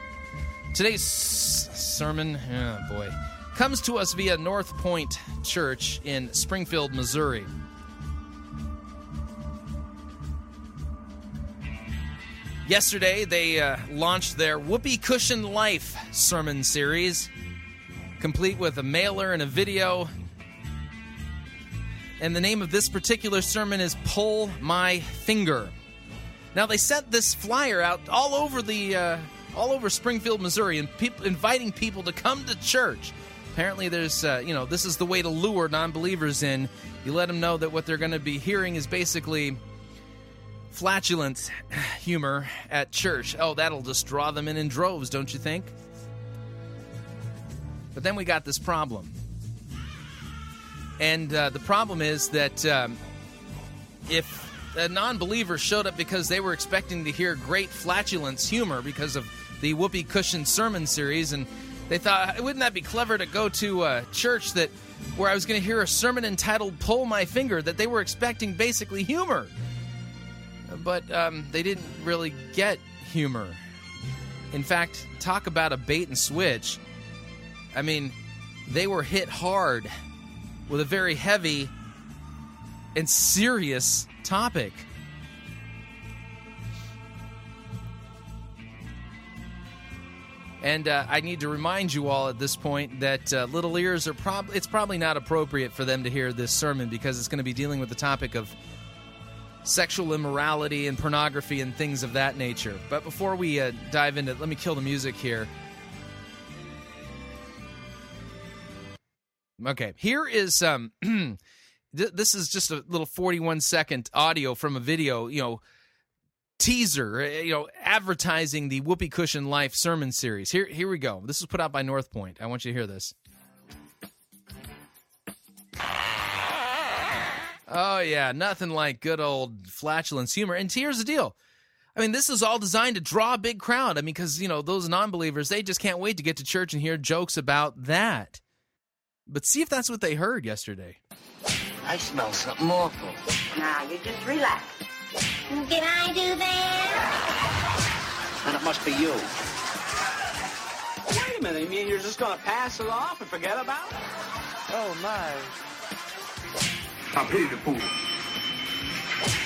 Today's sermon, oh boy, comes to us via Northpoint Church in Springfield, Missouri. Yesterday, they uh, launched their Whoopee Cushion Life sermon series, complete with a mailer and a video and the name of this particular sermon is Pull My Finger. Now they sent this flyer out all over the uh, all over Springfield, Missouri, and people inviting people to come to church. Apparently, there's uh, you know this is the way to lure non-believers in. You let them know that what they're going to be hearing is basically flatulent humor at church. Oh, that'll just draw them in in droves, don't you think? But then we got this problem. And uh, the problem is that um, if a non believer showed up because they were expecting to hear great flatulence humor because of the Whoopee Cushion sermon series, and they thought, wouldn't that be clever to go to a church that where I was going to hear a sermon entitled "Pull My Finger" that they were expecting basically humor, but um, they didn't really get humor. In fact, talk about a bait and switch. I mean, they were hit hard with a very heavy and serious topic. And uh, I need to remind you all at this point that uh, little ears are probably it's probably not appropriate for them to hear this sermon because it's going to be dealing with the topic of sexual immorality and pornography and things of that nature. But before we uh, dive into, it, let me kill the music here. Okay, here is um (clears throat) this is just a little 41 second audio from a video, you know, teaser, uh, you know, advertising the Whoopee Cushion Life sermon series. Here here we go. This was put out by Northpoint. I want you to hear this. Oh yeah, nothing like good old flatulence humor. And here's the deal. I mean, this is all designed to draw a big crowd. I mean, because, you know, those non believers, they just can't wait to get to church and hear jokes about that. But see if that's what they heard yesterday. I smell something awful. Now, you just relax. Can I do that? And it must be you. Wait a minute, you mean you're just gonna pass it off and forget about it? Oh, my. I paid the fool.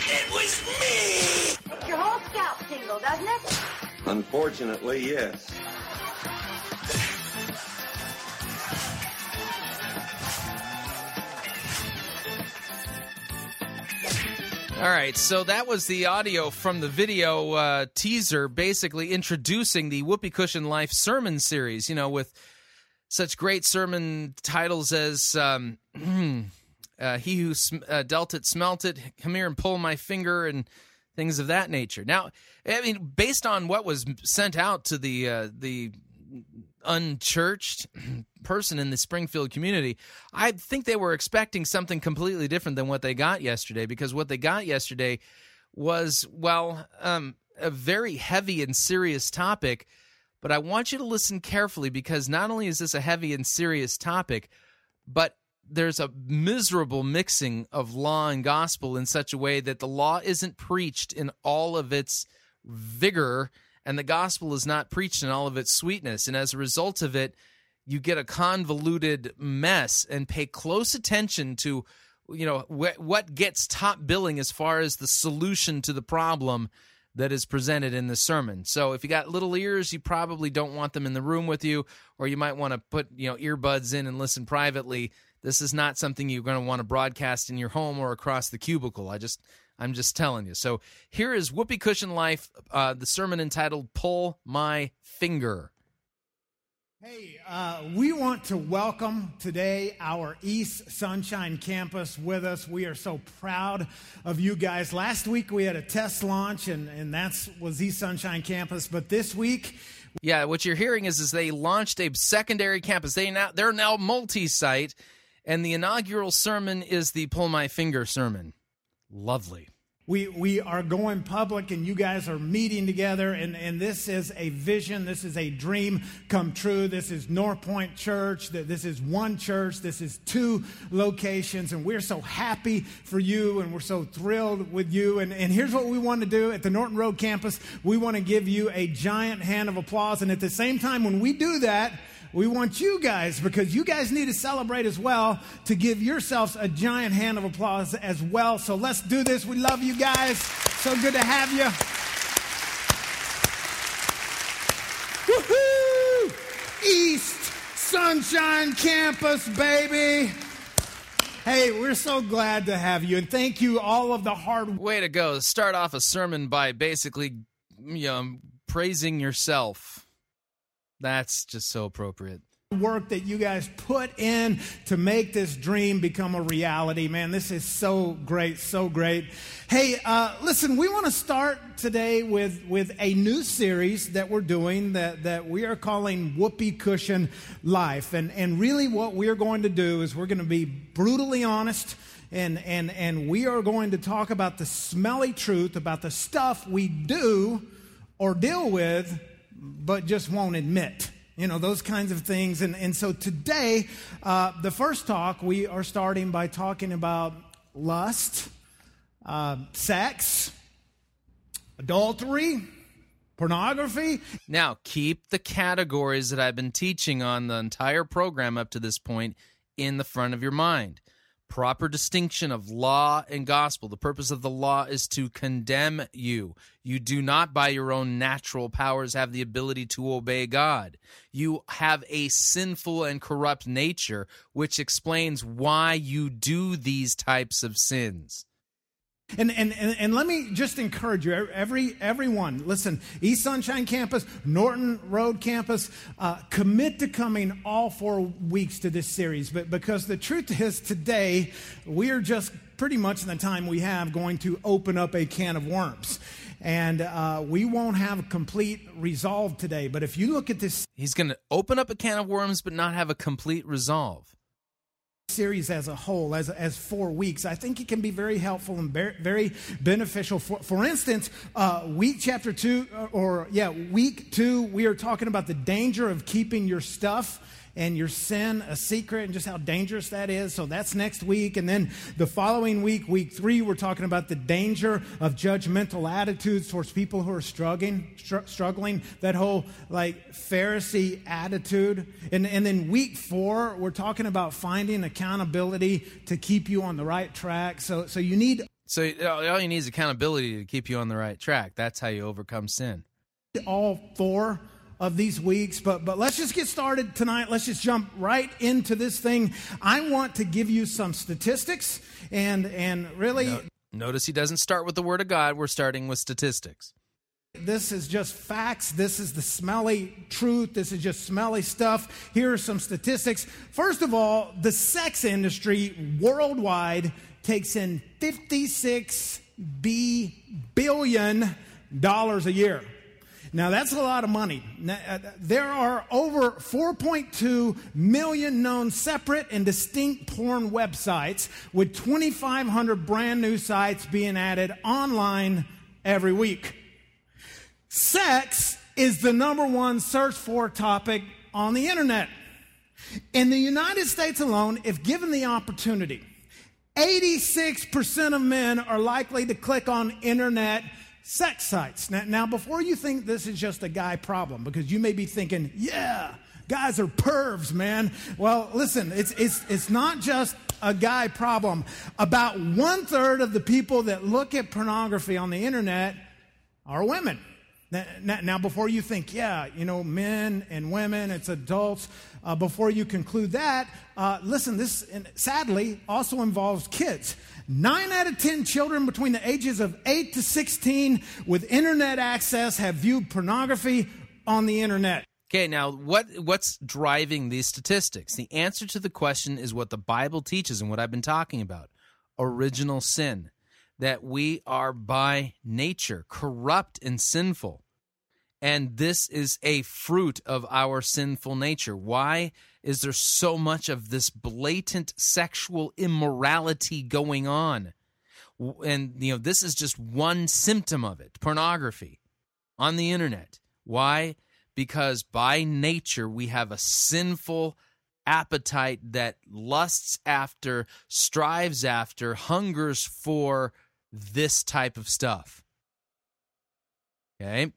It was me! Your whole scalp tingle, doesn't it? Unfortunately, yes. All right, so that was the audio from the video uh, teaser, basically introducing the Whoopee Cushion Life sermon series. You know, with such great sermon titles as um, (clears throat) uh, "He Who sm- uh, Dealt It, Smelt It," "Come Here and Pull My Finger," and things of that nature. Now, I mean, based on what was sent out to the uh, the unchurched (clears throat) person in the Springfield community, I think they were expecting something completely different than what they got yesterday because what they got yesterday was, well, um, a very heavy and serious topic. But I want you to listen carefully because not only is this a heavy and serious topic, but there's a miserable mixing of law and gospel in such a way that the law isn't preached in all of its vigor and the gospel is not preached in all of its sweetness. And as a result of it, you get a convoluted mess and pay close attention to you know wh- what gets top billing as far as the solution to the problem that is presented in the sermon. So if you got little ears, you probably don't want them in the room with you or you might want to put, you know, earbuds in and listen privately. This is not something you're going to want to broadcast in your home or across the cubicle. I just I'm just telling you. So here is Whoopee Cushion Life, uh, the sermon entitled "Pull My Finger." Hey, uh, we want to welcome today our East Sunshine campus with us. We are so proud of you guys. Last week we had a test launch, and, and that was East Sunshine campus. But this week, yeah, what you're hearing is is they launched a secondary campus. They now they're now multi-site, and the inaugural sermon is the "Pull My Finger" sermon. Lovely. We, we are going public and you guys are meeting together, and, and this is a vision. This is a dream come true. This is Northpoint Church. This is one church. This is two locations, and we're so happy for you and we're so thrilled with you. And, and here's what we want to do at the Norton Road campus we want to give you a giant hand of applause. And at the same time, when we do that, we want you guys, because you guys need to celebrate as well, to give yourselves a giant hand of applause as well. So let's do this. We love you guys. So good to have you. Woohoo! East Sunshine Campus, baby. Hey, we're so glad to have you, and thank you all of the hard. Way to go! Start off a sermon by basically, you know, praising yourself. That's just so appropriate. Work that you guys put in to make this dream become a reality, man. This is so great, so great. Hey, uh, listen, we want to start today with with a new series that we're doing that that we are calling Whoopee Cushion Life, and and really what we're going to do is we're going to be brutally honest and, and, and we are going to talk about the smelly truth about the stuff we do or deal with but just won't admit. You know, those kinds of things. And, and so today, uh, the first talk, we are starting by talking about lust, uh, sex, adultery, pornography. Now, keep the categories that I've been teaching on the entire program up to this point in the front of your mind proper distinction of law and gospel. The purpose of the law is to condemn you. You do not, by your own natural powers, have the ability to obey God. You have a sinful and corrupt nature, which explains why you do these types of sins. And, and, and, and, let me just encourage you, every, everyone, listen, East Sunshine Campus, Norton Road Campus, uh, commit to coming all four weeks to this series. But because the truth is, today, we are just pretty much in the time we have going to open up a can of worms. And uh, we won't have complete resolve today. But if you look at this, he's going to open up a can of worms, but not have a complete resolve series as a whole, as, as four weeks, I think it can be very helpful and very beneficial. For, for instance, uh, week chapter two, uh, or yeah, week two, we are talking about the danger of keeping your stuff and your sin a secret and just how dangerous that is. So that's next week. And then the following week, week three, we're talking about the danger of judgmental attitudes towards people who are struggling, str- struggling that whole like Pharisee attitude. And, and then week four, we're talking about finding accountability to keep you on the right track. So, so you need. So all you need is accountability to keep you on the right track. That's how you overcome sin. All four of these weeks, but, but let's just get started tonight. Let's just jump right into this thing. I want to give you some statistics and, and really. No, Notice he doesn't start with the Word of God, we're starting with statistics. This is just facts. This is the smelly truth. This is just smelly stuff. Here are some statistics. First of all, the sex industry worldwide takes in 56 B billion dollars a year. Now, that's a lot of money. Uh, there are over 4.2 million known separate and distinct porn websites, with 2,500 brand new sites being added online every week. Sex is the number one search for topic on the internet. In the United States alone, if given the opportunity, 86% of men are likely to click on internet sex sites. Now, now, before you think this is just a guy problem, because you may be thinking, yeah, guys are pervs, man. Well, listen, it's, it's, it's not just a guy problem. About one third of the people that look at pornography on the internet are women. Now, now, before you think, yeah, you know, men and women, it's adults, uh, before you conclude that, uh, listen, this sadly also involves kids. Nine out of 10 children between the ages of 8 to 16 with internet access have viewed pornography on the internet. Okay, now what what's driving these statistics? The answer to the question is what the Bible teaches and what I've been talking about. Original sin that we are by nature corrupt and sinful. And this is a fruit of our sinful nature. Why is there so much of this blatant sexual immorality going on? And, you know, this is just one symptom of it pornography on the internet. Why? Because by nature, we have a sinful appetite that lusts after, strives after, hungers for this type of stuff. Okay?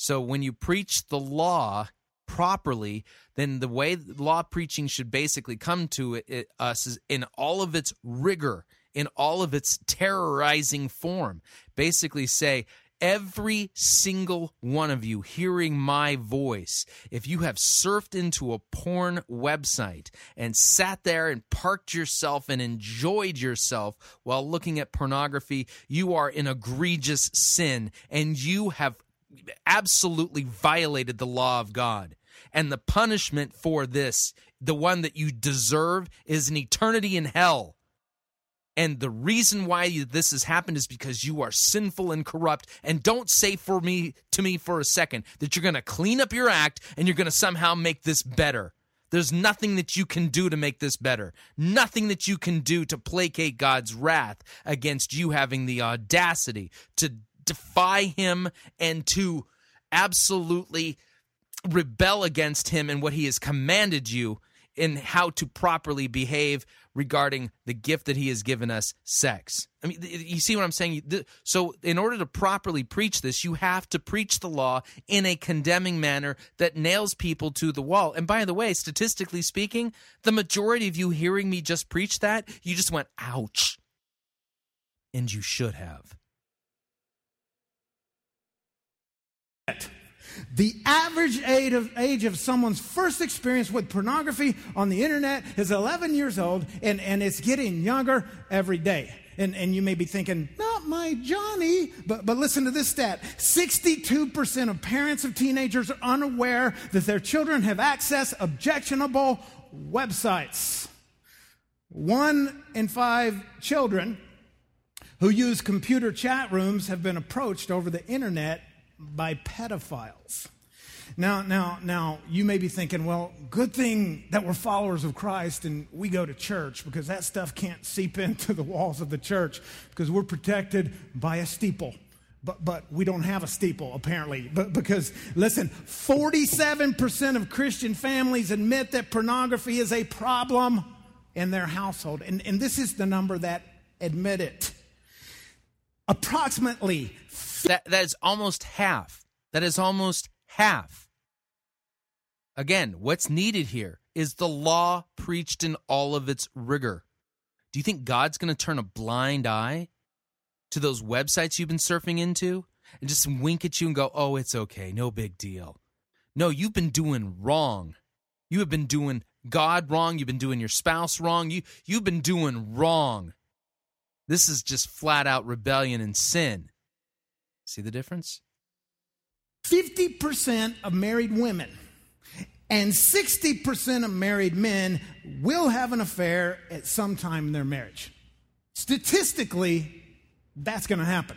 So when you preach the law properly, then the way law preaching should basically come to it, it, us is in all of its rigor, in all of its terrorizing form. Basically, say, every single one of you hearing my voice, if you have surfed into a porn website and sat there and parked yourself and enjoyed yourself while looking at pornography, you are in egregious sin and you have absolutely violated the law of God. And the punishment for this, the one that you deserve, is an eternity in hell. And the reason why this has happened is because you are sinful and corrupt. And don't say for me to me for a second that you're going to clean up your act and you're going to somehow make this better. There's nothing that you can do to make this better. Nothing that you can do to placate God's wrath against you having the audacity to defy him and to absolutely rebel against him and what he has commanded you in how to properly behave regarding the gift that he has given us sex. I mean, you see what I'm saying? So, in order to properly preach this, you have to preach the law in a condemning manner that nails people to the wall. And by the way, statistically speaking, the majority of you hearing me just preach that, you just went, ouch. And you should have. The average age of, age of someone's first experience with pornography on the internet is 11 years old, and, and it's getting younger every day. And, and you may be thinking, not my Johnny. But, but listen to this stat 62% of parents of teenagers are unaware that their children have accessed objectionable websites. One in five children who use computer chat rooms have been approached over the internet by pedophiles. Now, now, now, you may be thinking, well, good thing that we're followers of Christ and we go to church because that stuff can't seep (laughs) into the walls of the church because we're protected by a steeple. But, but we don't have a steeple, apparently. But because, listen, 47% of Christian families admit that pornography is a problem in their household. And, and this is the number that admit it. Approximately that that is almost half. That is almost half. Again, what's needed here is the law preached in all of its rigor. Do you think God's going to turn a blind eye to those websites you've been surfing into and just wink at you and go, "Oh, it's okay, no big deal." No, you've been doing wrong. You have been doing God wrong. You've been doing your spouse wrong. You you've been doing wrong. This is just flat out rebellion and sin. See the difference? 50% of married women and 60% of married men will have an affair at some time in their marriage. Statistically, that's going to happen.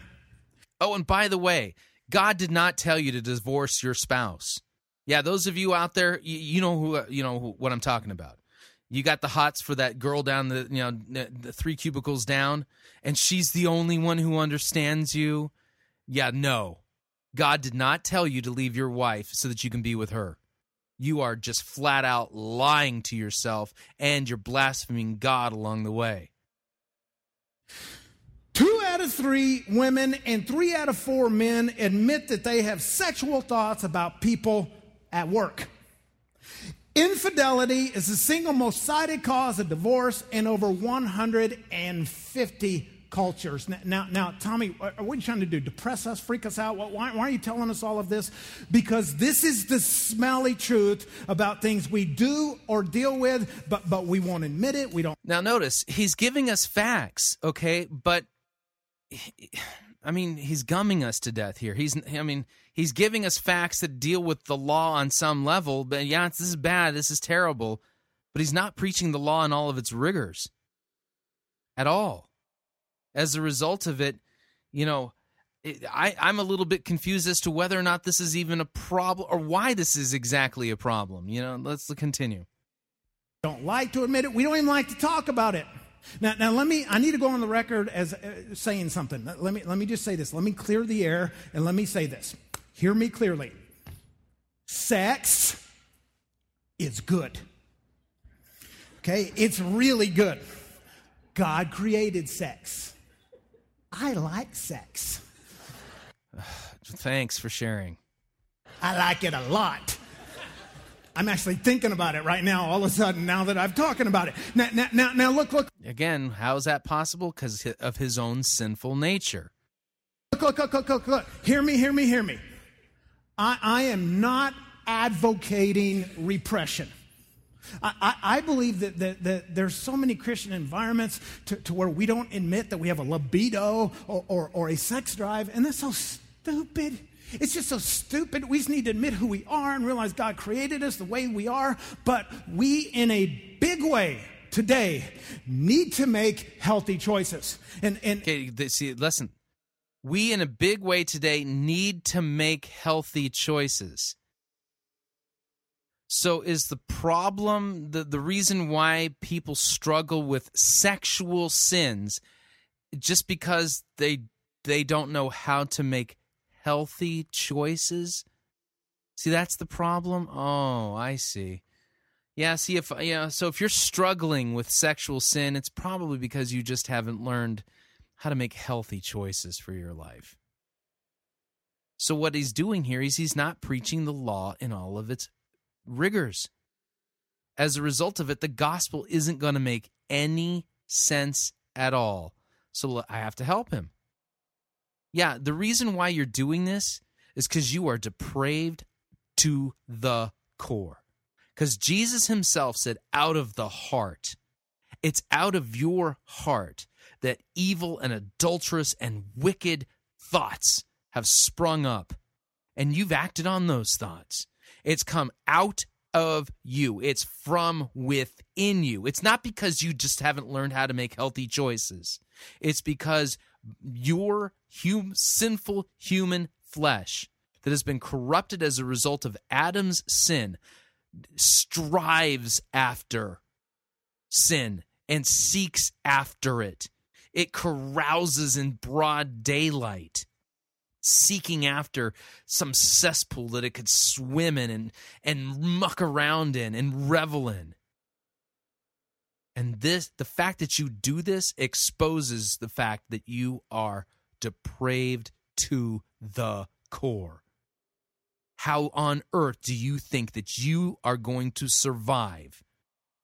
Oh, and by the way, God did not tell you to divorce your spouse. Yeah, those of you out there, you, you know who you know who, what I'm talking about. You got the hots for that girl down the you know the three cubicles down, and she's the only one who understands you. Yeah, no, God did not tell you to leave your wife so that you can be with her. You are just flat out lying to yourself, and you're blaspheming God along the way. Two out of three women and three out of four men admit that they have sexual thoughts about people at work. Infidelity is the single most cited cause of divorce in over 150 cultures. Now, now, now, Tommy, uh, uh, what are you trying to do? Depress us, freak us out? Why, why are you telling us all of this? Because this is the smelly truth about things we do or deal with, but, but we won't admit it. We don't. Now, notice he's giving us facts, okay? But (sighs) I mean, he's gumming us to death here. He's, I mean, he's giving us facts that deal with the law on some level. But yeah, this is bad. This is terrible. But he's not preaching the law in all of its rigors at all. As a result of it, you know, it, I, I'm a little bit confused as to whether or not this is even a problem or why this is exactly a problem. You know, let's continue. Don't like to admit it. We don't even like to talk about it. Now, now let me, I need to go on the record as uh, saying something. Let me, let me just say this. Let me clear the air and let me say this. Hear me clearly. Sex is good. Okay? It's really good. God created sex. I like sex. Thanks for sharing. I like it a lot. I'm actually thinking about it right now, all of a sudden, now that I'm talking about it. Now, now, now, now look, look. Again, how is that possible? Because of his own sinful nature. Look, look, look, look, look, look. Hear me, hear me, hear me. I, I am not advocating repression. I, I, I believe that, that, that, there's so many Christian environments to, to, where we don't admit that we have a libido or, or, or a sex drive, and that's so stupid. It's just so stupid. We just need to admit who we are and realize God created us the way we are. But we, in a big way, today need to make healthy choices. And, and okay, see, listen, we in a big way today need to make healthy choices. So is the problem the, the reason why people struggle with sexual sins just because they they don't know how to make healthy choices. See, that's the problem. Oh, I see. Yeah, see if know, so if you're struggling with sexual sin, it's probably because you just haven't learned how to make healthy choices for your life. So what he's doing here is he's not preaching the law in all of its rigors. As a result of it, the gospel isn't going to make any sense at all. So I have to help him. Yeah, the reason why you're doing this is because you are depraved to the core. Because Jesus himself said, out of the heart. It's out of your heart that evil and adulterous and wicked thoughts have sprung up. And you've acted on those thoughts. It's come out of you, it's from within you. It's not because you just haven't learned how to make healthy choices, it's because your hum, sinful human flesh that has been corrupted as a result of Adam's sin strives after sin and seeks after it. It carouses in broad daylight, seeking after some cesspool that it could swim in and, and muck around in and revel in. And this, the fact that you do this exposes the fact that you are depraved to the core. How on earth do you think that you are going to survive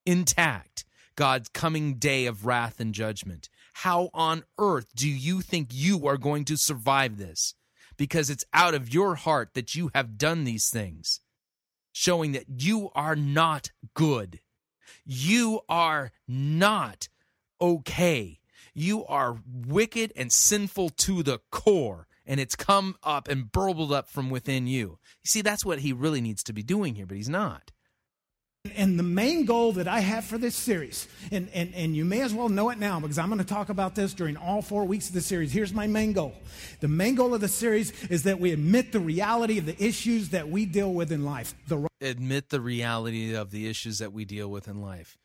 intact God's coming day of wrath and judgment? How on earth do you think you are going to survive this? Because it's out of your heart that you have done these things, showing that you are not good you are not okay. You are wicked and sinful to the core, and it's come up and burbled up from within you. You see, that's what he really needs to be doing here, but he's not. And the main goal that I have for this series, and, and, and you may as well know it now because I'm going to talk about this during all four weeks of the series. Here's my main goal. The main goal of the series is that we admit the reality of the issues that we deal with in life. The admit the reality of the issues that we deal with in life.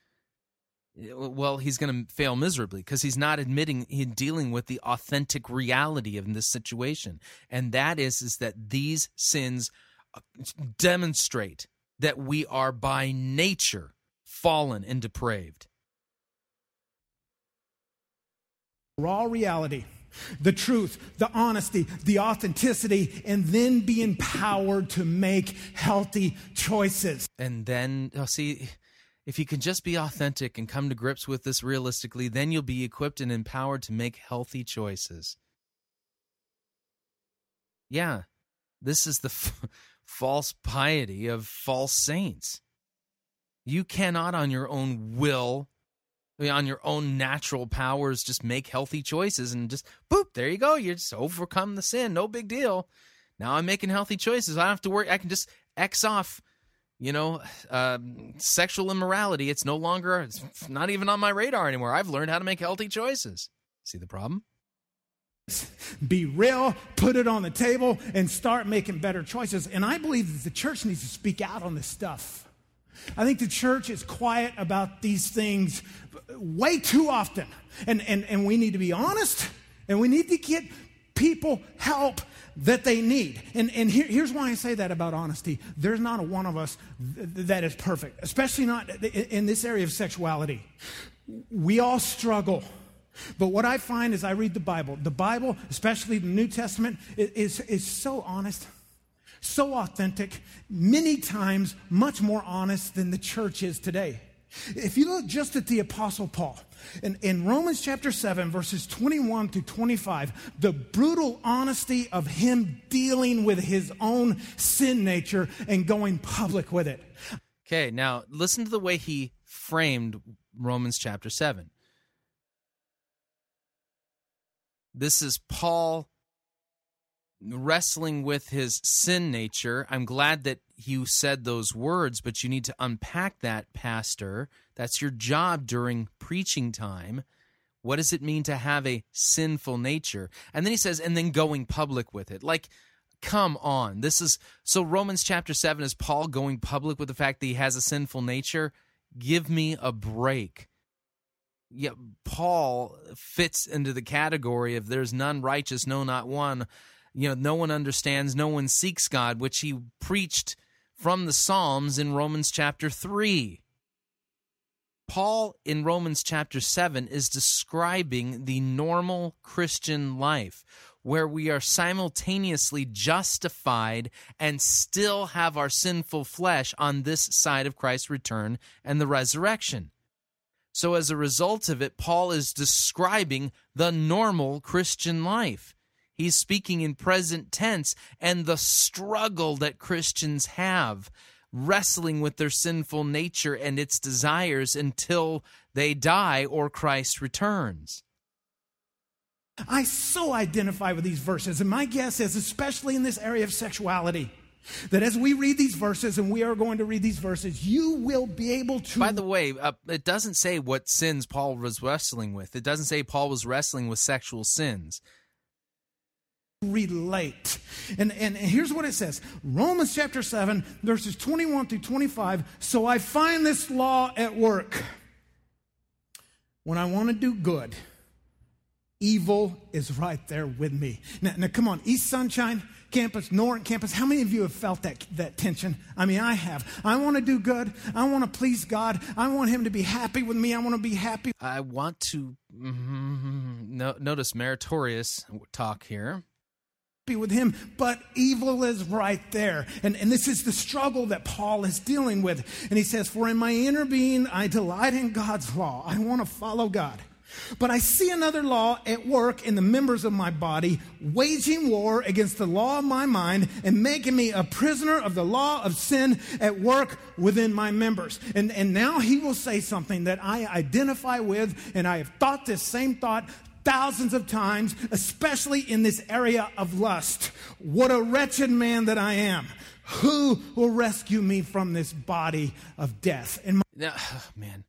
Well, he's going to fail miserably because he's not admitting he's dealing with the authentic reality of this situation, and that is is that these sins uh, demonstrate that we are by nature fallen and depraved. Raw reality, the truth, the honesty, the authenticity, and then be empowered to make healthy choices. And then, oh, see, if you can just be authentic and come to grips with this realistically, then you'll be equipped and empowered to make healthy choices. Yeah, this is the. (laughs) F- false piety of false saints. You cannot, on your own will, on your own natural powers, just make healthy choices and just boop, there you go. You just overcome the sin. No big deal. Now I'm making healthy choices. I don't have to worry. I can just X off, you know, um, sexual immorality. It's no longer, it's not even on my radar anymore. I've learned how to make healthy choices. See the problem? Be real, put it on the table, and start making better choices. And I believe that the church needs to speak out on this stuff. I think the church is quiet about these things way too often. And, and, and we need to be honest, and we need to get people help that they need. And, and here, here's why I say that about honesty. There's not a one of us th- that is perfect, especially not in this area of sexuality. We all struggle. But what I find as I read the Bible, the Bible, especially the New Testament, is, is so honest, so authentic, many times much more honest than the church is today. If you look just at the Apostle Paul, in, in Romans chapter 7, verses 21 to 25, the brutal honesty of him dealing with his own sin nature and going public with it. Okay, now listen to the way he framed Romans chapter 7. This is Paul wrestling with his sin nature. I'm glad that you said those words, but you need to unpack that, Pastor. That's your job during preaching time. What does it mean to have a sinful nature? And then he says, and then going public with it. Like, come on. This is so Romans chapter 7 is Paul going public with the fact that he has a sinful nature. Give me a break yeah, Paul fits into the category of there's none righteous, no, not one. You know, no one understands, no one seeks God, which he preached from the Psalms in Romans chapter 3. Paul in Romans chapter 7 is describing the normal Christian life where we are simultaneously justified and still have our sinful flesh on this side of Christ's return and the resurrection. So, as a result of it, Paul is describing the normal Christian life. He's speaking in present tense and the struggle that Christians have wrestling with their sinful nature and its desires until they die or Christ returns. I so identify with these verses, and my guess is, especially in this area of sexuality, that as we read these verses, and we are going to read these verses, you will be able to. By the way, uh, it doesn't say what sins Paul was wrestling with. It doesn't say Paul was wrestling with sexual sins. Relate. And, and here's what it says Romans chapter 7, verses 21 through 25. So I find this law at work. When I want to do good, evil is right there with me. Now, now come on, East Sunshine campus, Norton campus, how many of you have felt that, that tension? I mean, I have. I want to do good. I want to please God. I want Him to be happy with me. I want to be happy. I want to mm-hmm, no, notice meritorious talk here. Be with him, but evil is right there. And, and this is the struggle that Paul is dealing with. And he says, For in my inner being, I delight in God's law. I want to follow God. But I see another law at work in the members of my body, waging war against the law of my mind and making me a prisoner of the law of sin at work within my members. And, and now he will say something that I identify with, and I have thought this same thought thousands of times, especially in this area of lust. What a wretched man that I am. Who will rescue me from this body of death? And my- Now, (sighs) man,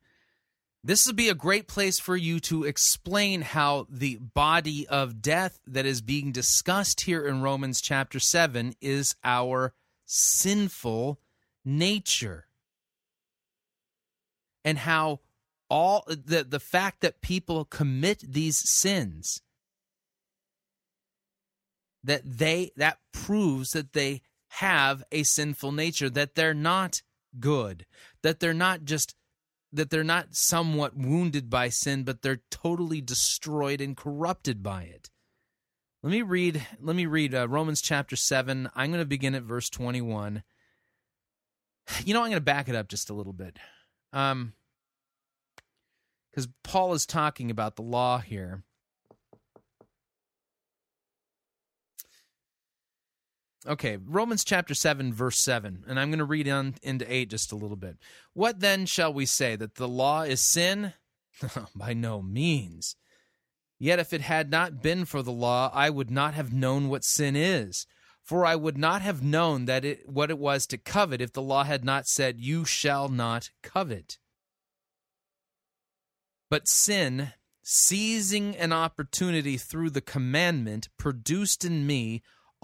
this would be a great place for you to explain how the body of death that is being discussed here in Romans chapter 7 is our sinful nature. And how all the, the fact that people commit these sins that they that proves that they have a sinful nature that they're not good that they're not just that they're not somewhat wounded by sin but they're totally destroyed and corrupted by it. Let me read let me read uh, romans chapter 7 i'm going to begin at verse 21 you know i'm going to back it up just a little bit. Um because paul is talking about the law here Okay, Romans chapter 7, verse 7, and I'm going to read on into 8 just a little bit. What then shall we say? That the law is sin? (laughs) By no means. Yet if it had not been for the law, I would not have known what sin is. For I would not have known that it what it was to covet if the law had not said, You shall not covet. But sin, seizing an opportunity through the commandment, produced in me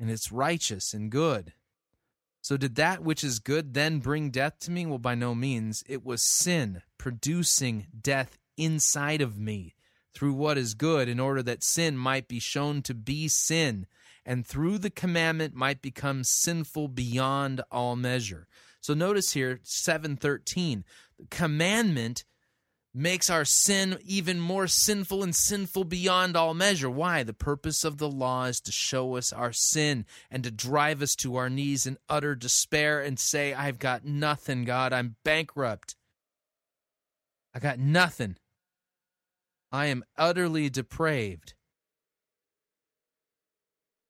and it's righteous and good. So, did that which is good then bring death to me? Well, by no means. It was sin producing death inside of me through what is good, in order that sin might be shown to be sin, and through the commandment might become sinful beyond all measure. So, notice here, 713, the commandment makes our sin even more sinful and sinful beyond all measure. Why? The purpose of the law is to show us our sin and to drive us to our knees in utter despair and say, I've got nothing, God. I'm bankrupt. I got nothing. I am utterly depraved.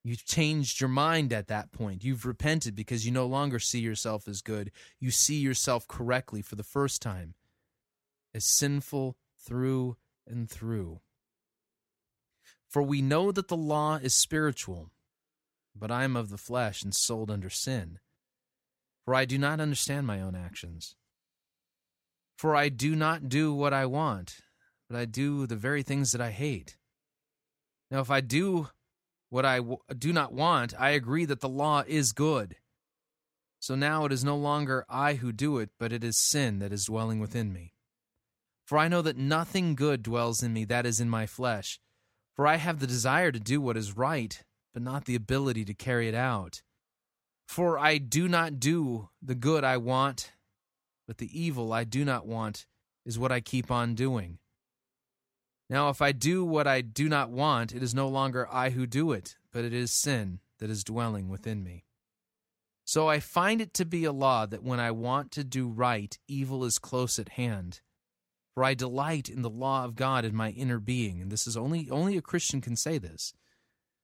You've changed your mind at that point. You've repented because you no longer see yourself as good. You see yourself correctly for the first time as sinful through and through. For we know that the law is spiritual, but I am of the flesh and sold under sin. For I do not understand my own actions. For I do not do what I want, but I do the very things that I hate. Now, if I do what I w- do not want, I agree that the law is good. So now it is no longer I who do it, but it is sin that is dwelling within me. For I know that nothing good dwells in me, that is in my flesh. For I have the desire to do what is right, but not the ability to carry it out. For I do not do the good I want, but the evil I do not want is what I keep on doing. Now, if I do what I do not want, it is no longer I who do it, but it is sin that is dwelling within me. So I find it to be a law that when I want to do right, evil is close at hand. For I delight in the law of God in my inner being, and this is only only a Christian can say this.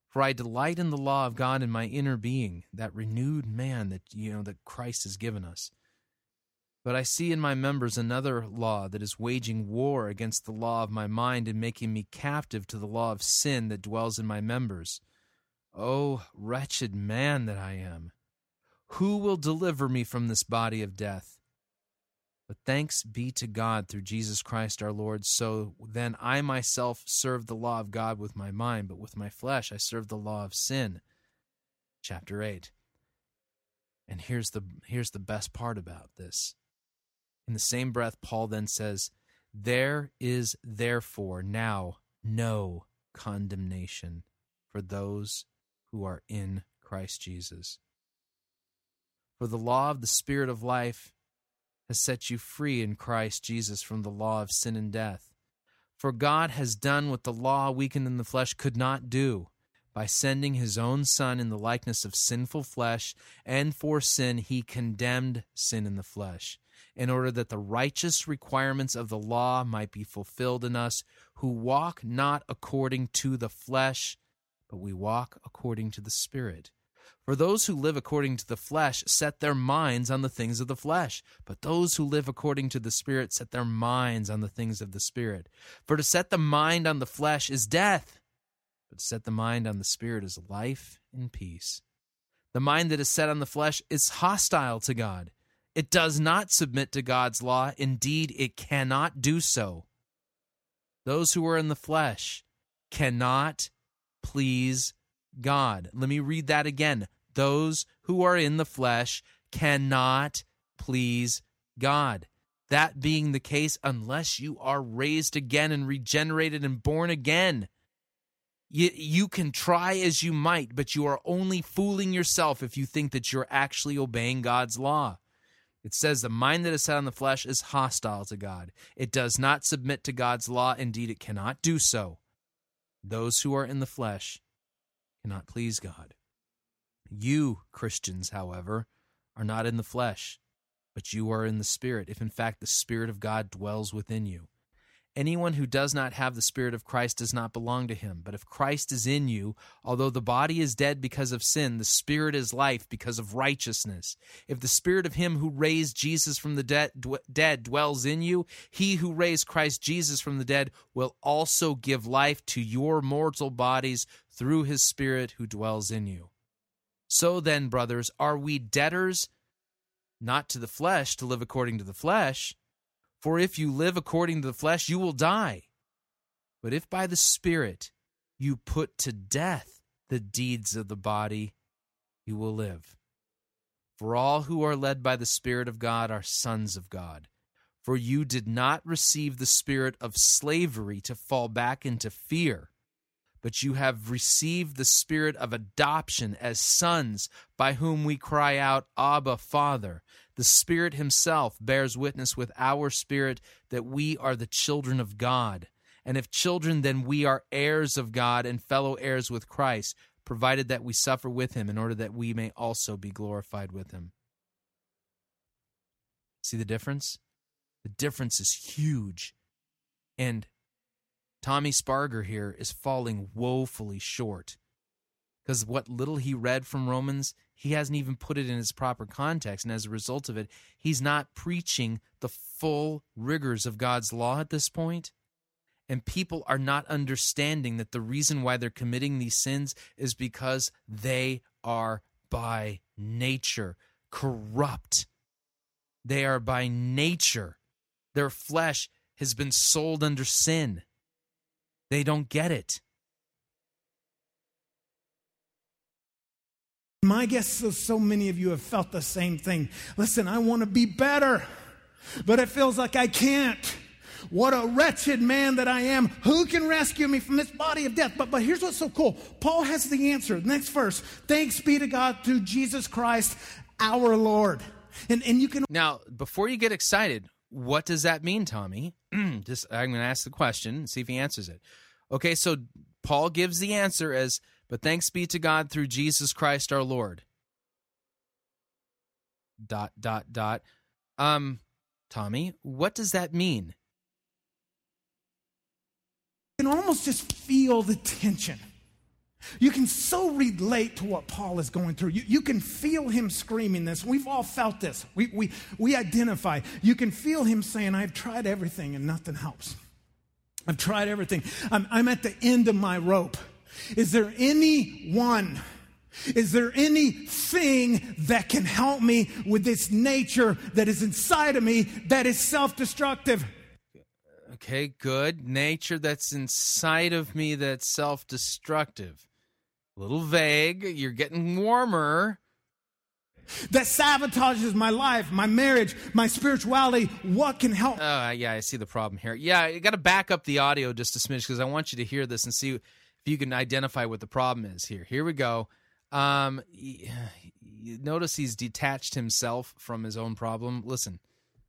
For I delight in the law of God in my inner being, that renewed man that you know that Christ has given us. But I see in my members another law that is waging war against the law of my mind and making me captive to the law of sin that dwells in my members. O wretched man that I am! Who will deliver me from this body of death? But thanks be to God through Jesus Christ our Lord. So then I myself serve the law of God with my mind, but with my flesh I serve the law of sin. Chapter 8. And here's the here's the best part about this. In the same breath Paul then says, "There is therefore now no condemnation for those who are in Christ Jesus. For the law of the Spirit of life has set you free in Christ Jesus from the law of sin and death. For God has done what the law, weakened in the flesh, could not do by sending his own Son in the likeness of sinful flesh, and for sin he condemned sin in the flesh, in order that the righteous requirements of the law might be fulfilled in us who walk not according to the flesh, but we walk according to the Spirit. For those who live according to the flesh set their minds on the things of the flesh, but those who live according to the Spirit set their minds on the things of the Spirit. For to set the mind on the flesh is death, but to set the mind on the Spirit is life and peace. The mind that is set on the flesh is hostile to God. It does not submit to God's law. Indeed, it cannot do so. Those who are in the flesh cannot please God. Let me read that again. Those who are in the flesh cannot please God. That being the case, unless you are raised again and regenerated and born again, you, you can try as you might, but you are only fooling yourself if you think that you're actually obeying God's law. It says the mind that is set on the flesh is hostile to God. It does not submit to God's law. Indeed, it cannot do so. Those who are in the flesh cannot please God. You, Christians, however, are not in the flesh, but you are in the Spirit, if in fact the Spirit of God dwells within you. Anyone who does not have the Spirit of Christ does not belong to him. But if Christ is in you, although the body is dead because of sin, the Spirit is life because of righteousness. If the Spirit of him who raised Jesus from the de- d- dead dwells in you, he who raised Christ Jesus from the dead will also give life to your mortal bodies through his Spirit who dwells in you. So then, brothers, are we debtors not to the flesh to live according to the flesh? For if you live according to the flesh, you will die. But if by the Spirit you put to death the deeds of the body, you will live. For all who are led by the Spirit of God are sons of God. For you did not receive the spirit of slavery to fall back into fear, but you have received the spirit of adoption as sons, by whom we cry out, Abba, Father. The Spirit Himself bears witness with our spirit that we are the children of God. And if children, then we are heirs of God and fellow heirs with Christ, provided that we suffer with Him in order that we may also be glorified with Him. See the difference? The difference is huge. And Tommy Sparger here is falling woefully short because what little he read from Romans, he hasn't even put it in its proper context. And as a result of it, he's not preaching the full rigors of God's law at this point. And people are not understanding that the reason why they're committing these sins is because they are by nature corrupt. They are by nature. Their flesh has been sold under sin. They don't get it. My guess is so many of you have felt the same thing. Listen, I want to be better, but it feels like I can't. What a wretched man that I am. Who can rescue me from this body of death? But, but here's what's so cool Paul has the answer. Next verse Thanks be to God through Jesus Christ our Lord. And, and you can. Now, before you get excited, what does that mean, Tommy? (clears throat) Just I'm going to ask the question and see if he answers it. Okay, so Paul gives the answer as but thanks be to God through Jesus Christ our Lord. Dot, dot, dot. Um, Tommy, what does that mean? You can almost just feel the tension. You can so relate to what Paul is going through. You, you can feel him screaming this. We've all felt this. We, we, we identify. You can feel him saying, I've tried everything and nothing helps. I've tried everything. I'm, I'm at the end of my rope. Is there anyone? Is there anything that can help me with this nature that is inside of me that is self destructive? Okay, good. Nature that's inside of me that's self destructive. A little vague. You're getting warmer. That sabotages my life, my marriage, my spirituality, what can help? Uh, yeah, I see the problem here. Yeah, you got to back up the audio just a smidge because I want you to hear this and see if you can identify what the problem is here. Here we go. Um, (sighs) notice he's detached himself from his own problem. Listen.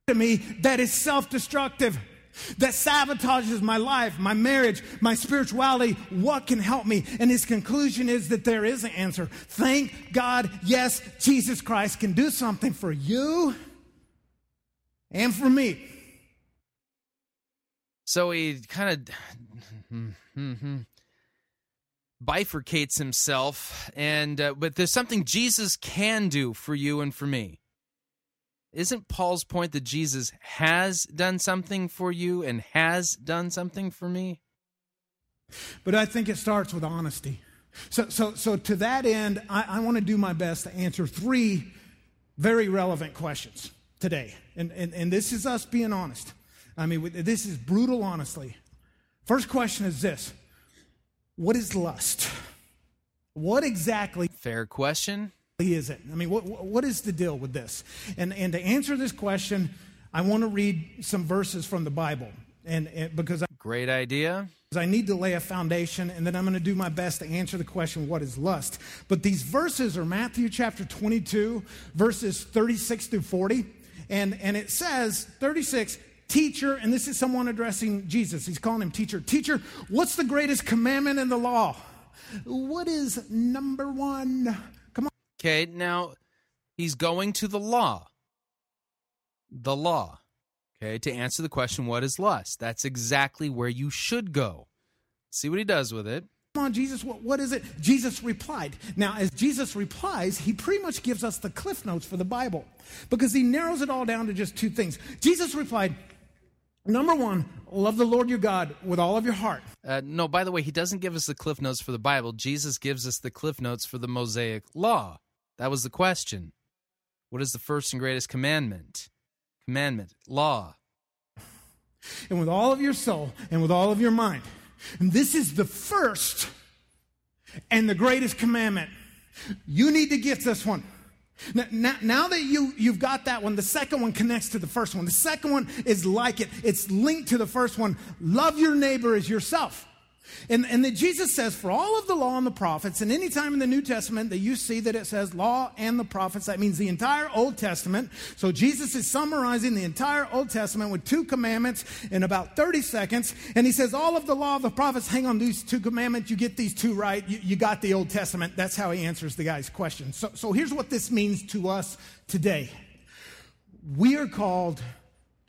To me, that is self destructive that sabotages my life, my marriage, my spirituality. What can help me? And his conclusion is that there is an answer. Thank God, yes, Jesus Christ can do something for you and for me. So he kind of (laughs) bifurcates himself, and uh, but there's something Jesus can do for you and for me isn't Paul's point that Jesus has done something for you and has done something for me? But I think it starts with honesty. So, so, so to that end, I, I want to do my best to answer three very relevant questions today. And, and, and this is us being honest. I mean, this is brutal, honestly. First question is this What is lust? What exactly? Fair question is it? I mean, what, what is the deal with this? And, and to answer this question, I want to read some verses from the Bible. And, and because I, great idea. I need to lay a foundation, and then I'm going to do my best to answer the question, what is lust? But these verses are Matthew chapter 22, verses 36 through 40. And, and it says, 36, teacher, and this is someone addressing Jesus. He's calling him teacher. Teacher, what's the greatest commandment in the law? What is number one? Okay, now he's going to the law. The law. Okay, to answer the question, what is lust? That's exactly where you should go. See what he does with it. Come on, Jesus, what, what is it? Jesus replied. Now, as Jesus replies, he pretty much gives us the cliff notes for the Bible because he narrows it all down to just two things. Jesus replied, Number one, love the Lord your God with all of your heart. Uh, no, by the way, he doesn't give us the cliff notes for the Bible. Jesus gives us the cliff notes for the Mosaic law. That was the question. What is the first and greatest commandment? Commandment, law. (laughs) And with all of your soul and with all of your mind. And this is the first and the greatest commandment. You need to get this one. Now, now, now, that you, you've got that one, the second one connects to the first one. The second one is like it, it's linked to the first one. Love your neighbor as yourself. And, and that Jesus says, for all of the law and the prophets, and any time in the New Testament that you see that it says law and the prophets, that means the entire Old Testament. So Jesus is summarizing the entire Old Testament with two commandments in about 30 seconds. And he says, all of the law of the prophets hang on these two commandments. You get these two right, you, you got the Old Testament. That's how he answers the guy's question. So, so here's what this means to us today we are called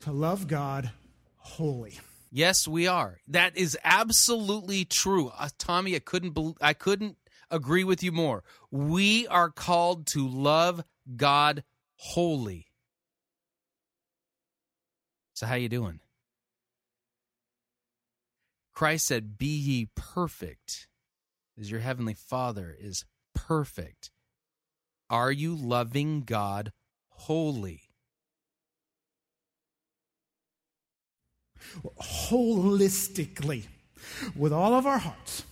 to love God wholly. Yes, we are. That is absolutely true. Uh, Tommy, I couldn't be- I couldn't agree with you more. We are called to love God wholly. So how you doing? Christ said, "Be ye perfect, as your heavenly Father is perfect." Are you loving God wholly? Holistically, with all of our hearts.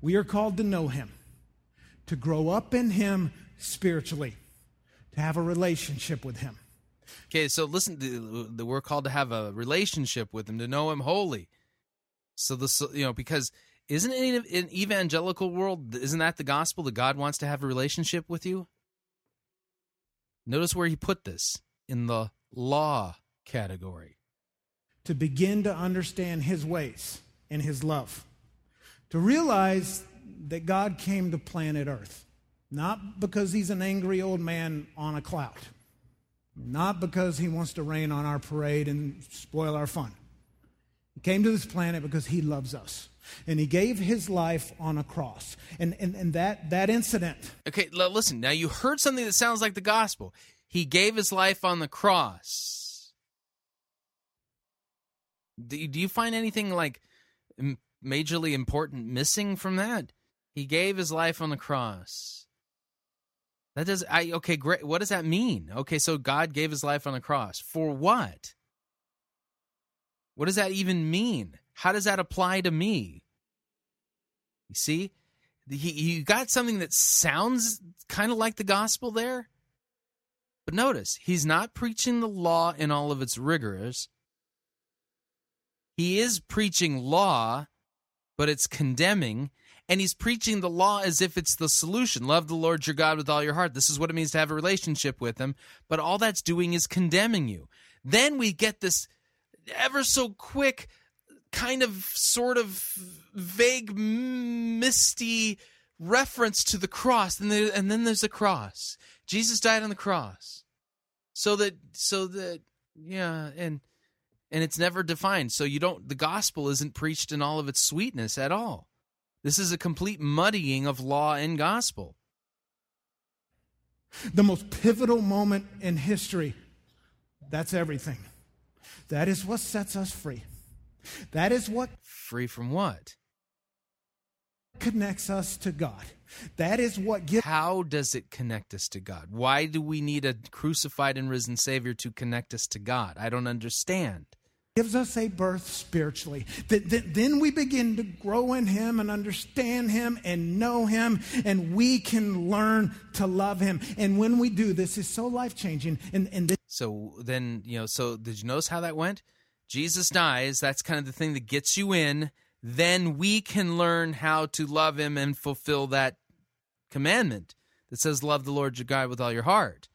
We are called to know Him, to grow up in Him spiritually, to have a relationship with Him. Okay, so listen, we're called to have a relationship with Him, to know Him wholly. So the you know because isn't it in evangelical world isn't that the gospel that God wants to have a relationship with you? Notice where he put this in the law category to begin to understand His ways and His love, to realize that God came to planet Earth, not because He's an angry old man on a cloud, not because He wants to rain on our parade and spoil our fun. He came to this planet because He loves us. And he gave his life on a cross. And, and, and that, that incident. Okay, listen, now you heard something that sounds like the gospel. He gave his life on the cross do, do you find anything like majorly important missing from that? He gave his life on the cross. That does I okay, great. What does that mean? Okay, so God gave his life on the cross. For what? What does that even mean? How does that apply to me? You see? He, you got something that sounds kind of like the gospel there, But notice, he's not preaching the law in all of its rigors. He is preaching law, but it's condemning. And he's preaching the law as if it's the solution. Love the Lord your God with all your heart. This is what it means to have a relationship with him. But all that's doing is condemning you. Then we get this ever so quick, kind of sort of vague, misty reference to the cross. And, there, and then there's a cross. Jesus died on the cross. So that, so that, yeah, and and it's never defined. So you don't the gospel isn't preached in all of its sweetness at all. This is a complete muddying of law and gospel. The most pivotal moment in history. That's everything. That is what sets us free. That is what free from what? connects us to God. That is what gives. How does it connect us to God? Why do we need a crucified and risen Savior to connect us to God? I don't understand gives us a birth spiritually. that Then we begin to grow in Him and understand Him and know Him, and we can learn to love Him. And when we do, this is so life changing. And, and this- so then, you know, so did you notice how that went? Jesus dies. That's kind of the thing that gets you in. Then we can learn how to love Him and fulfill that commandment that says, Love the Lord your God with all your heart.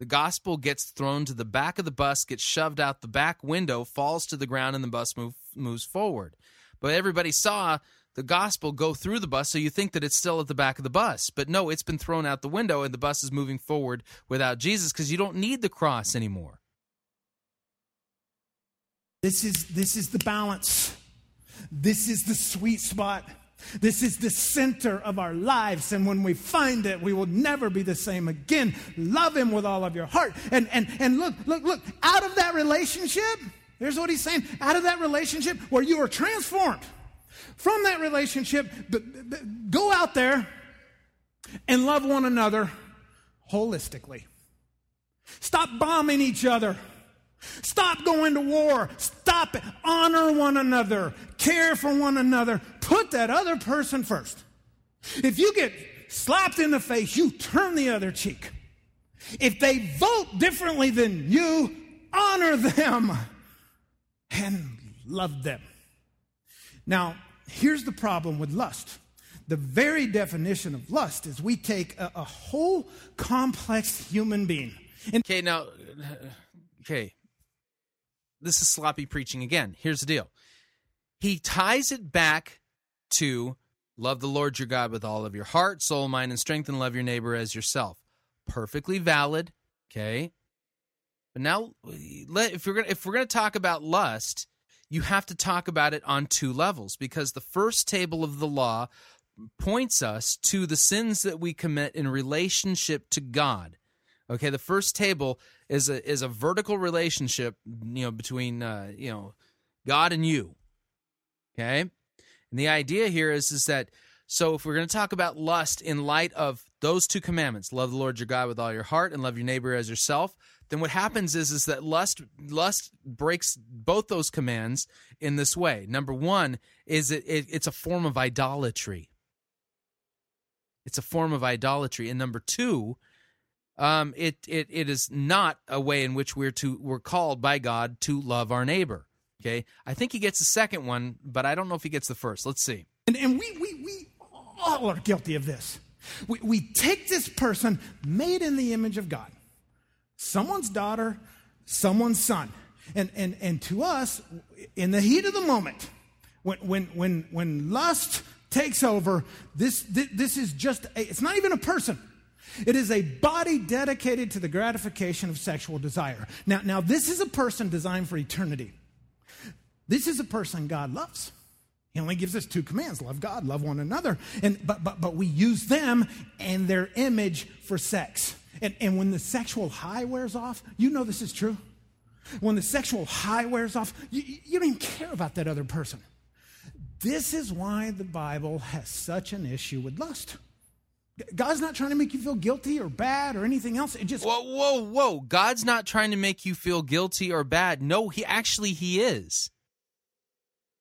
The gospel gets thrown to the back of the bus, gets shoved out the back window, falls to the ground, and the bus move, moves forward. But everybody saw the gospel go through the bus, so you think that it's still at the back of the bus. But no, it's been thrown out the window, and the bus is moving forward without Jesus because you don't need the cross anymore. This is, this is the balance. This is the sweet spot. This is the center of our lives. And when we find it, we will never be the same again. Love Him with all of your heart. And, and, and look, look, look, out of that relationship, here's what He's saying out of that relationship where you are transformed from that relationship, go out there and love one another holistically. Stop bombing each other. Stop going to war. Stop it. Honor one another. Care for one another. Put that other person first. If you get slapped in the face, you turn the other cheek. If they vote differently than you, honor them and love them. Now, here's the problem with lust. The very definition of lust is we take a, a whole complex human being. And okay, now, okay, this is sloppy preaching again. Here's the deal. He ties it back to love the Lord your God with all of your heart, soul, mind, and strength, and love your neighbor as yourself. Perfectly valid. Okay. But now, if we're gonna if we're gonna talk about lust, you have to talk about it on two levels because the first table of the law points us to the sins that we commit in relationship to God. Okay, the first table is a is a vertical relationship, you know, between uh, you know God and you. Okay, and the idea here is is that so if we're going to talk about lust in light of those two commandments, love the Lord your God with all your heart and love your neighbor as yourself, then what happens is is that lust lust breaks both those commands in this way. Number one is it, it it's a form of idolatry. It's a form of idolatry, and number two um, it, it it is not a way in which we're to we're called by God to love our neighbor. Okay, I think he gets the second one, but I don't know if he gets the first. Let's see. And, and we, we we all are guilty of this. We, we take this person made in the image of God, someone's daughter, someone's son, and and and to us, in the heat of the moment, when when when when lust takes over, this this, this is just a, it's not even a person. It is a body dedicated to the gratification of sexual desire. Now, now this is a person designed for eternity. This is a person God loves. He only gives us two commands love God, love one another. And, but, but, but we use them and their image for sex. And, and when the sexual high wears off, you know this is true. When the sexual high wears off, you, you don't even care about that other person. This is why the Bible has such an issue with lust. God's not trying to make you feel guilty or bad or anything else. It just Whoa, whoa, whoa. God's not trying to make you feel guilty or bad. No, he actually he is.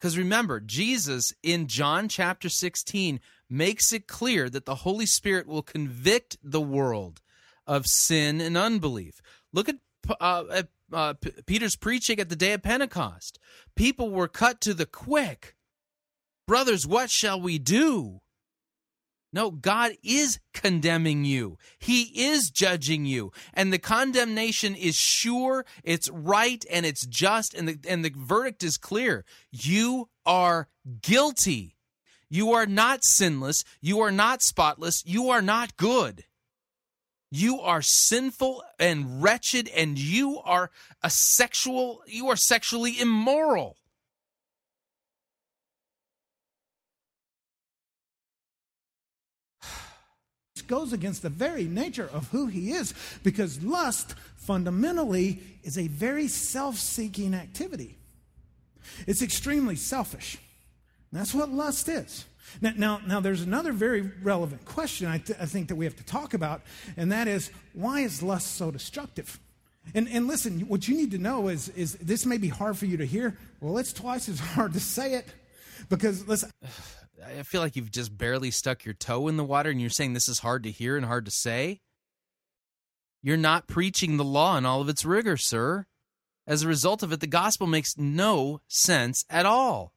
Cuz remember, Jesus in John chapter 16 makes it clear that the Holy Spirit will convict the world of sin and unbelief. Look at, uh, at uh, P- Peter's preaching at the day of Pentecost. People were cut to the quick. Brothers, what shall we do? No, God is condemning you. He is judging you. And the condemnation is sure, it's right, and it's just, and the, and the verdict is clear. You are guilty. You are not sinless. You are not spotless. You are not good. You are sinful and wretched, and you are a sexual, you are sexually immoral. Goes against the very nature of who he is because lust fundamentally is a very self seeking activity. It's extremely selfish. That's what lust is. Now, now, now, there's another very relevant question I, th- I think that we have to talk about, and that is why is lust so destructive? And, and listen, what you need to know is, is this may be hard for you to hear. Well, it's twice as hard to say it because listen. (sighs) I feel like you've just barely stuck your toe in the water and you're saying this is hard to hear and hard to say. You're not preaching the law in all of its rigor, sir. As a result of it, the gospel makes no sense at all.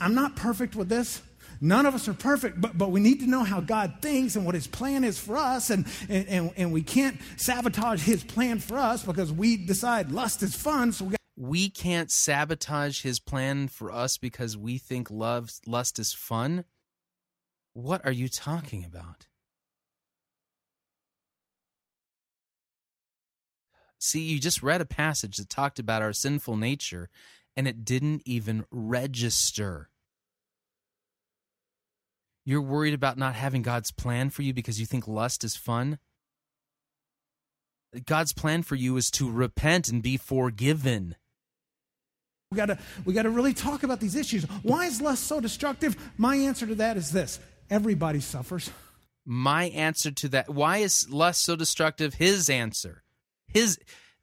I'm not perfect with this. None of us are perfect, but, but we need to know how God thinks and what His plan is for us. And, and, and, and we can't sabotage His plan for us because we decide lust is fun. So we we can't sabotage his plan for us because we think love lust is fun. What are you talking about? See you just read a passage that talked about our sinful nature and it didn't even register. You're worried about not having god's plan for you because you think lust is fun? God's plan for you is to repent and be forgiven. We got to we got to really talk about these issues. Why is lust so destructive? My answer to that is this: everybody suffers. My answer to that: why is lust so destructive? His answer, his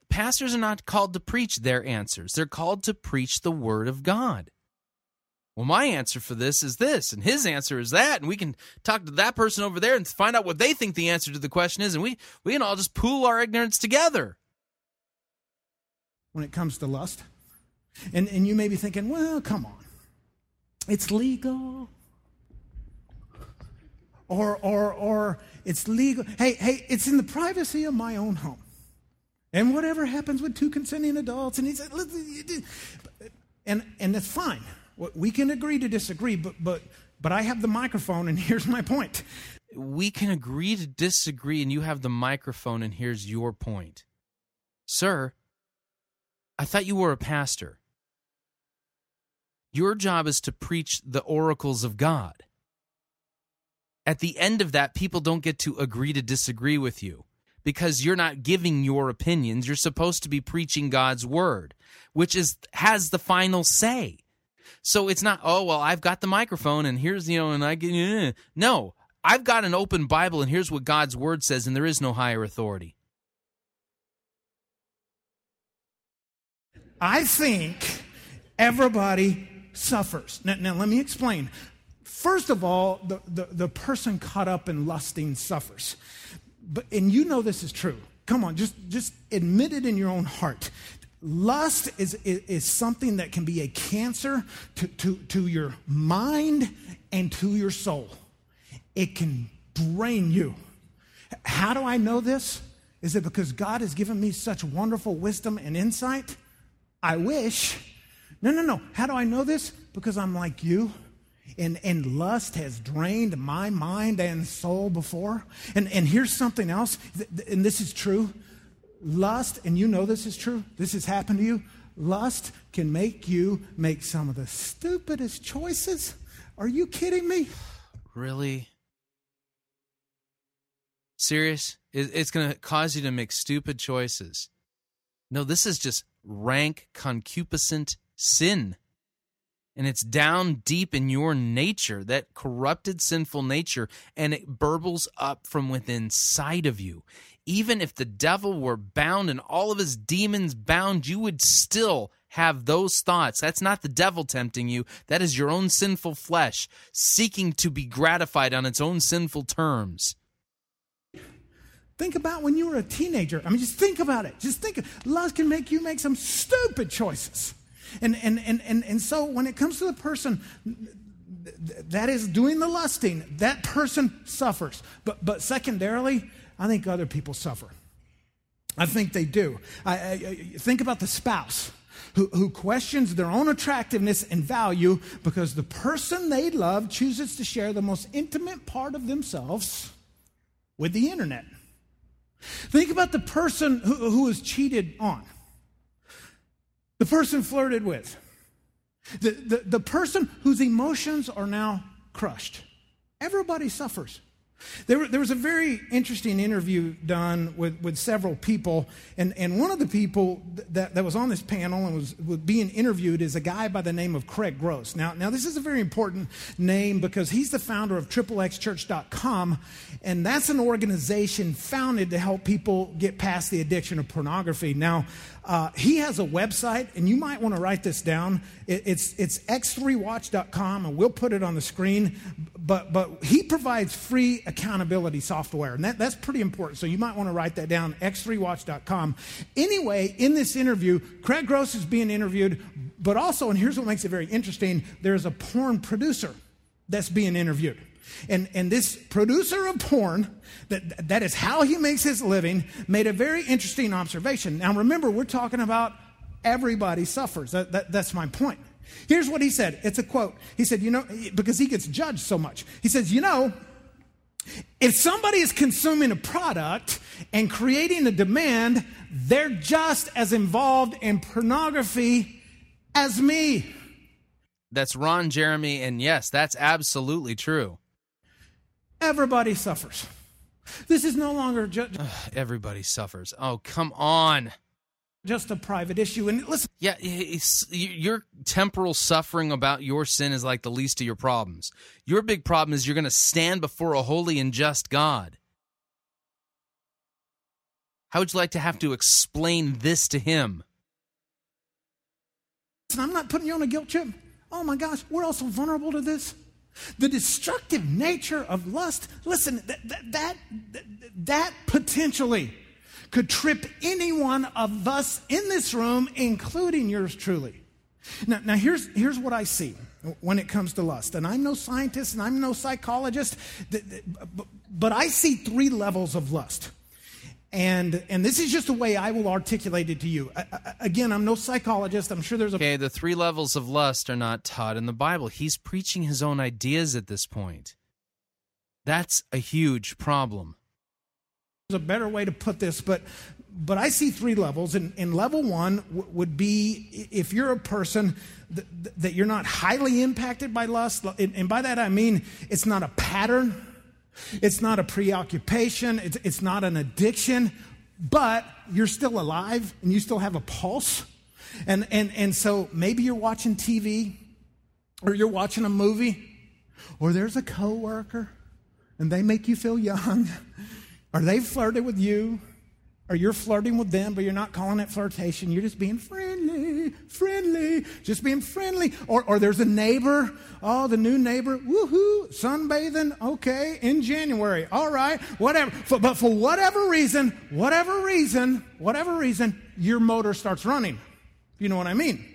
pastors are not called to preach their answers. They're called to preach the word of God. Well, my answer for this is this, and his answer is that, and we can talk to that person over there and find out what they think the answer to the question is, and we we can all just pool our ignorance together. When it comes to lust, and, and you may be thinking, well, come on. It's legal. Or, or, or it's legal. Hey, hey, it's in the privacy of my own home. And whatever happens with two consenting adults, and he said, and, and that's fine. We can agree to disagree, but, but, but I have the microphone, and (laughs) here's my point. We can agree to disagree, and you have the microphone, and here's your point. Sir, I thought you were a pastor. Your job is to preach the oracles of God. At the end of that, people don't get to agree to disagree with you because you're not giving your opinions. You're supposed to be preaching God's word, which is has the final say. So it's not, oh, well, I've got the microphone and here's, you know, and I get, eh. no, I've got an open Bible and here's what God's word says, and there is no higher authority. I think everybody suffers. Now, now let me explain. First of all, the, the, the person caught up in lusting suffers. But, and you know this is true. Come on, just, just admit it in your own heart. Lust is, is, is something that can be a cancer to, to, to your mind and to your soul. It can drain you. How do I know this? Is it because God has given me such wonderful wisdom and insight? I wish. No, no, no. How do I know this? Because I'm like you. And, and lust has drained my mind and soul before. And, and here's something else, and this is true. Lust, and you know this is true, this has happened to you. Lust can make you make some of the stupidest choices. Are you kidding me? Really? Serious? It's going to cause you to make stupid choices. No, this is just rank concupiscent sin. And it's down deep in your nature, that corrupted sinful nature, and it burbles up from within inside of you. Even if the devil were bound and all of his demons bound, you would still have those thoughts. That's not the devil tempting you. That is your own sinful flesh seeking to be gratified on its own sinful terms. Think about when you were a teenager. I mean, just think about it. Just think. Lust can make you make some stupid choices. And, and, and, and, and so when it comes to the person that is doing the lusting, that person suffers. But, but secondarily, I think other people suffer. I think they do. I, I, I think about the spouse who, who questions their own attractiveness and value because the person they love chooses to share the most intimate part of themselves with the internet. Think about the person who, who was cheated on, the person flirted with, the, the, the person whose emotions are now crushed. Everybody suffers. There, there, was a very interesting interview done with, with several people, and, and one of the people that, that was on this panel and was, was being interviewed is a guy by the name of Craig Gross. Now, now, this is a very important name because he's the founder of XXXchurch.com, and that's an organization founded to help people get past the addiction of pornography. Now, uh, he has a website, and you might want to write this down. It, it's, it's x3watch.com, and we'll put it on the screen. But, but he provides free accountability software, and that, that's pretty important. So you might want to write that down, x3watch.com. Anyway, in this interview, Craig Gross is being interviewed, but also, and here's what makes it very interesting there's a porn producer that's being interviewed. And, and this producer of porn, that, that is how he makes his living, made a very interesting observation. Now, remember, we're talking about everybody suffers. That, that, that's my point. Here's what he said it's a quote. He said, You know, because he gets judged so much. He says, You know, if somebody is consuming a product and creating a demand, they're just as involved in pornography as me. That's Ron Jeremy, and yes, that's absolutely true. Everybody suffers. This is no longer just. Everybody suffers. Oh, come on. Just a private issue. And listen. Yeah, your temporal suffering about your sin is like the least of your problems. Your big problem is you're going to stand before a holy and just God. How would you like to have to explain this to him? Listen, I'm not putting you on a guilt trip. Oh my gosh, we're all so vulnerable to this. The destructive nature of lust, listen, that, that, that, that potentially could trip any one of us in this room, including yours truly. Now, now here's, here's what I see when it comes to lust. And I'm no scientist and I'm no psychologist, but I see three levels of lust. And, and this is just the way I will articulate it to you. Again, I'm no psychologist. I'm sure there's a. Okay, the three levels of lust are not taught in the Bible. He's preaching his own ideas at this point. That's a huge problem. There's a better way to put this, but, but I see three levels. And, and level one w- would be if you're a person th- that you're not highly impacted by lust. And, and by that I mean it's not a pattern it's not a preoccupation, it's, it's not an addiction, but you're still alive and you still have a pulse. And, and, and so maybe you're watching TV or you're watching a movie or there's a coworker and they make you feel young (laughs) or they flirting with you or you're flirting with them, but you're not calling it flirtation. You're just being friendly, friendly, just being friendly. Or, or there's a neighbor. Oh, the new neighbor. Woohoo, sunbathing. Okay, in January. All right, whatever. For, but for whatever reason, whatever reason, whatever reason, your motor starts running. You know what I mean?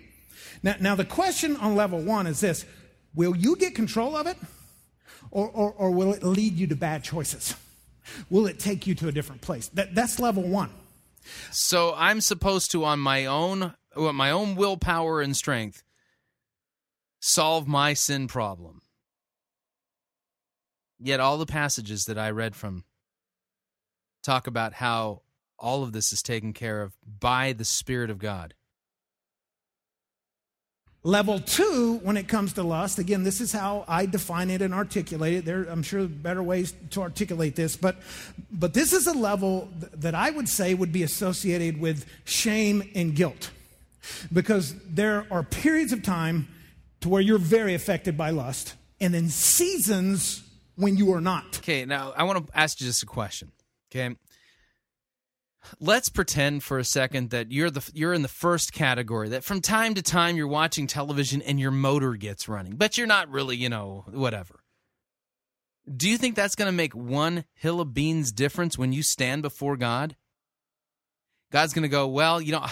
Now, now the question on level one is this Will you get control of it? Or, or, or will it lead you to bad choices? Will it take you to a different place? That, that's level one. So I'm supposed to, on my own, my own willpower and strength, solve my sin problem. Yet all the passages that I read from talk about how all of this is taken care of by the Spirit of God. Level two, when it comes to lust, again, this is how I define it and articulate it. There, I'm sure better ways to articulate this, but, but this is a level th- that I would say would be associated with shame and guilt. Because there are periods of time to where you're very affected by lust, and then seasons when you are not. Okay, now I want to ask you just a question. Okay, let's pretend for a second that you're the you're in the first category that from time to time you're watching television and your motor gets running but you're not really you know whatever Do you think that's going to make one hill of beans difference when you stand before God? God's going to go, well, you know,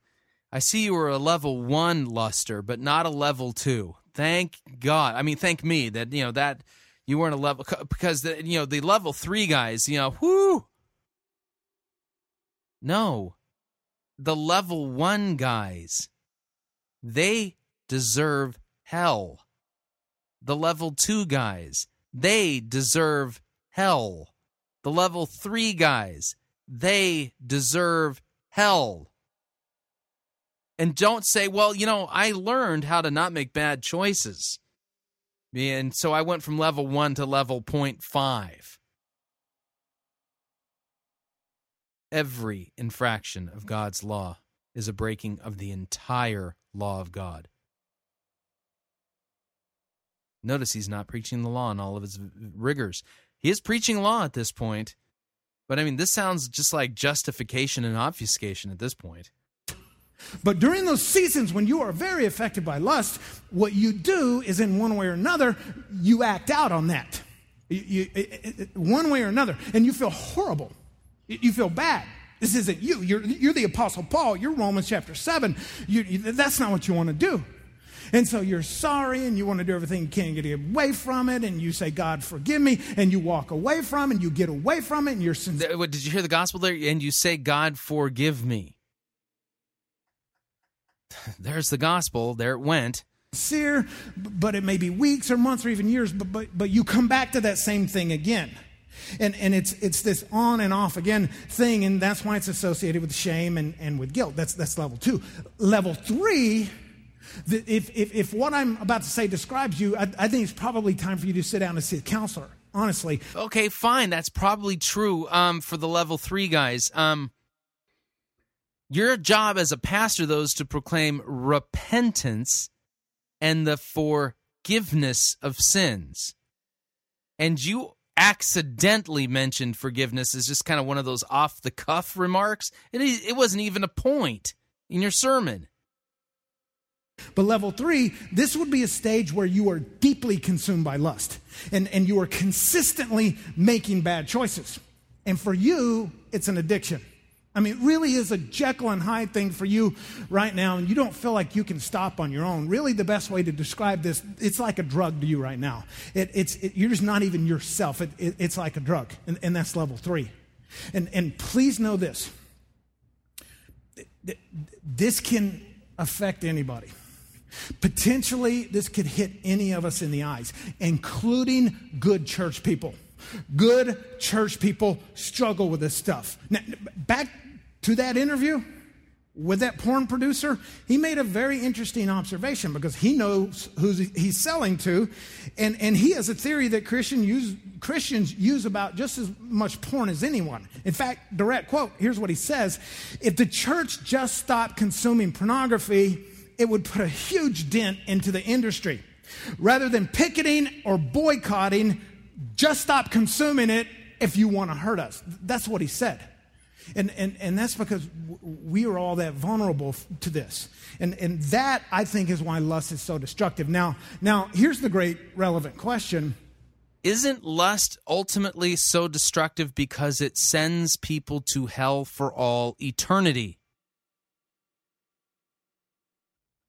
(sighs) I see you were a level one luster, but not a level two. Thank God. I mean, thank me that, you know, that you weren't a level, because, the, you know, the level three guys, you know, whoo. No. The level one guys, they deserve hell. The level two guys, they deserve hell. The level three guys, they deserve hell. And don't say, well, you know, I learned how to not make bad choices. And so I went from level one to level 0.5. Every infraction of God's law is a breaking of the entire law of God. Notice he's not preaching the law in all of its rigors. He is preaching law at this point, but I mean, this sounds just like justification and obfuscation at this point. But during those seasons when you are very affected by lust, what you do is, in one way or another, you act out on that. You, you, it, it, one way or another, and you feel horrible. You, you feel bad. This isn't you. You're, you're the Apostle Paul. You're Romans chapter 7. that's not what you want to do. And so you're sorry and you want to do everything you can to get away from it. And you say, God, forgive me. And you walk away from it and you get away from it. And you're sincere. Did you hear the gospel there? And you say, God, forgive me. (laughs) There's the gospel. There it went. Sincere, but it may be weeks or months or even years, but, but, but you come back to that same thing again. And, and it's, it's this on and off again thing, and that's why it's associated with shame and, and with guilt. That's, that's level two. Level three if, if, if what I'm about to say describes you, I, I think it's probably time for you to sit down and see a counselor, honestly. Okay, fine. That's probably true um, for the level three guys. Um, your job as a pastor, though, is to proclaim repentance and the forgiveness of sins. And you accidentally mentioned forgiveness as just kind of one of those off the cuff remarks. It, it wasn't even a point in your sermon. But level three, this would be a stage where you are deeply consumed by lust and, and you are consistently making bad choices. And for you, it's an addiction. I mean, it really is a Jekyll and Hyde thing for you right now, and you don't feel like you can stop on your own. Really, the best way to describe this, it's like a drug to you right now. It, it's, it, you're just not even yourself. It, it's like a drug, and, and that's level three. And, and please know this this can affect anybody. Potentially, this could hit any of us in the eyes, including good church people. Good church people struggle with this stuff. Now, back to that interview with that porn producer, he made a very interesting observation because he knows who he's selling to, and, and he has a theory that Christian use, Christians use about just as much porn as anyone. In fact, direct quote, here's what he says If the church just stopped consuming pornography, it would put a huge dent into the industry. Rather than picketing or boycotting, just stop consuming it if you want to hurt us. That's what he said. And, and, and that's because we are all that vulnerable to this. And, and that, I think, is why lust is so destructive. Now, now, here's the great relevant question Isn't lust ultimately so destructive because it sends people to hell for all eternity?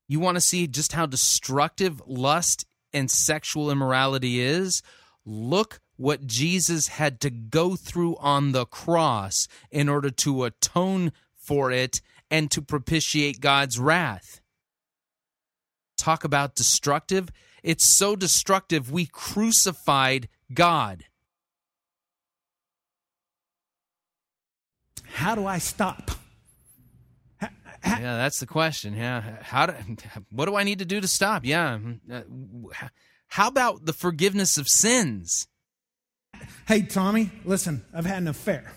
You want to see just how destructive lust and sexual immorality is? Look what Jesus had to go through on the cross in order to atone for it and to propitiate God's wrath. Talk about destructive. It's so destructive, we crucified God. How do I stop? yeah, that's the question. Yeah, how do what do I need to do to stop? Yeah, uh, how about the forgiveness of sins? Hey, Tommy, listen, I've had an affair.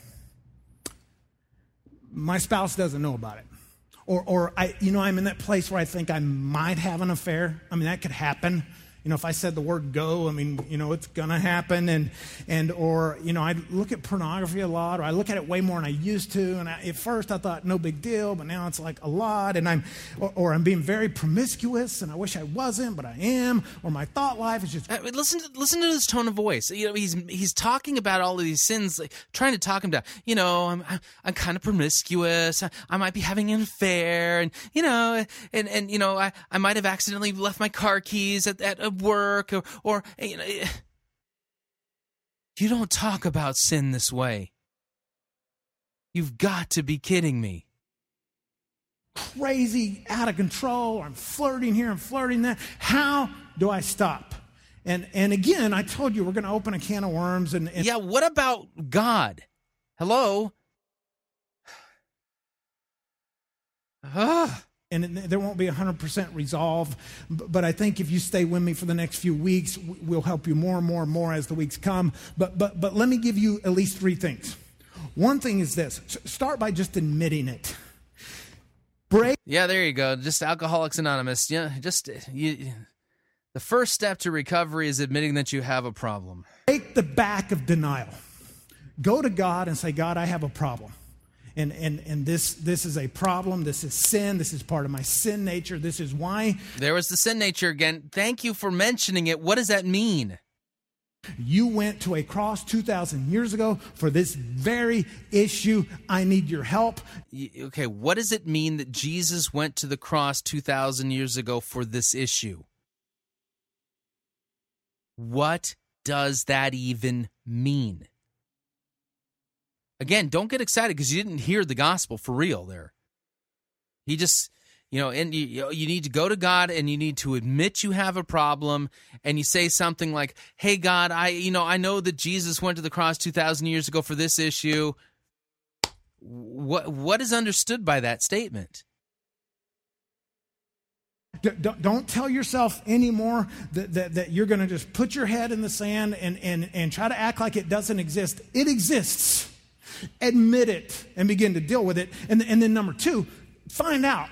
My spouse doesn't know about it. Or, or I, you know, I'm in that place where I think I might have an affair. I mean, that could happen. You know, if I said the word go, I mean, you know, it's to happen. And, and, or, you know, I look at pornography a lot, or I look at it way more than I used to. And I, at first I thought no big deal, but now it's like a lot. And I'm, or, or, I'm being very promiscuous, and I wish I wasn't, but I am. Or my thought life is just. Uh, listen, to, listen to his tone of voice. You know, he's, he's talking about all of these sins, like, trying to talk him down. You know, I'm, I'm, I'm kind of promiscuous. I, I might be having an affair. And, you know, and, and, you know, I, I might have accidentally left my car keys at, at work or, or you know, you don't talk about sin this way. You've got to be kidding me. Crazy, out of control. I'm flirting here, I'm flirting there. How do I stop? And and again, I told you we're going to open a can of worms. And, and yeah, what about God? Hello. (sighs) Ah and there won't be 100% resolve. But I think if you stay with me for the next few weeks, we'll help you more and more and more as the weeks come. But, but, but let me give you at least three things. One thing is this start by just admitting it. Break. Yeah, there you go. Just Alcoholics Anonymous. Yeah, just uh, you. The first step to recovery is admitting that you have a problem. Take the back of denial. Go to God and say, God, I have a problem and, and, and this, this is a problem. This is sin. This is part of my sin nature. This is why. There was the sin nature again. Thank you for mentioning it. What does that mean? You went to a cross 2,000 years ago for this very issue. I need your help. Okay, what does it mean that Jesus went to the cross 2,000 years ago for this issue? What does that even mean? Again, don't get excited because you didn't hear the gospel for real there. He just, you know, and you, you need to go to God and you need to admit you have a problem and you say something like, "Hey God, I you know, I know that Jesus went to the cross 2000 years ago for this issue." What what is understood by that statement? Don't tell yourself anymore that, that, that you're going to just put your head in the sand and, and, and try to act like it doesn't exist. It exists. Admit it and begin to deal with it. And, and then, number two, find out.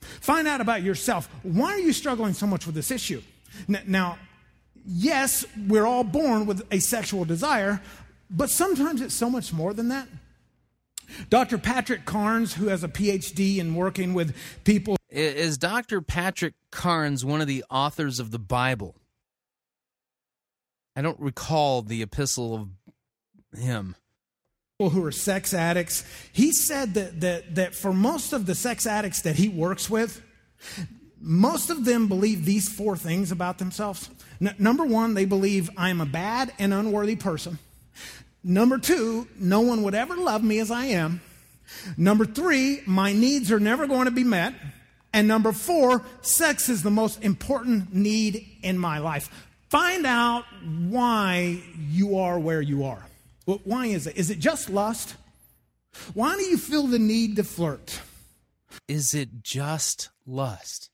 Find out about yourself. Why are you struggling so much with this issue? Now, yes, we're all born with a sexual desire, but sometimes it's so much more than that. Dr. Patrick Carnes, who has a PhD in working with people. Is Dr. Patrick Carnes one of the authors of the Bible? I don't recall the epistle of him who are sex addicts. He said that, that, that for most of the sex addicts that he works with, most of them believe these four things about themselves. N- number one, they believe I am a bad and unworthy person. Number two, no one would ever love me as I am. Number three, my needs are never going to be met. And number four, sex is the most important need in my life. Find out why you are where you are. Well, why is it? Is it just lust? Why do you feel the need to flirt? Is it just lust?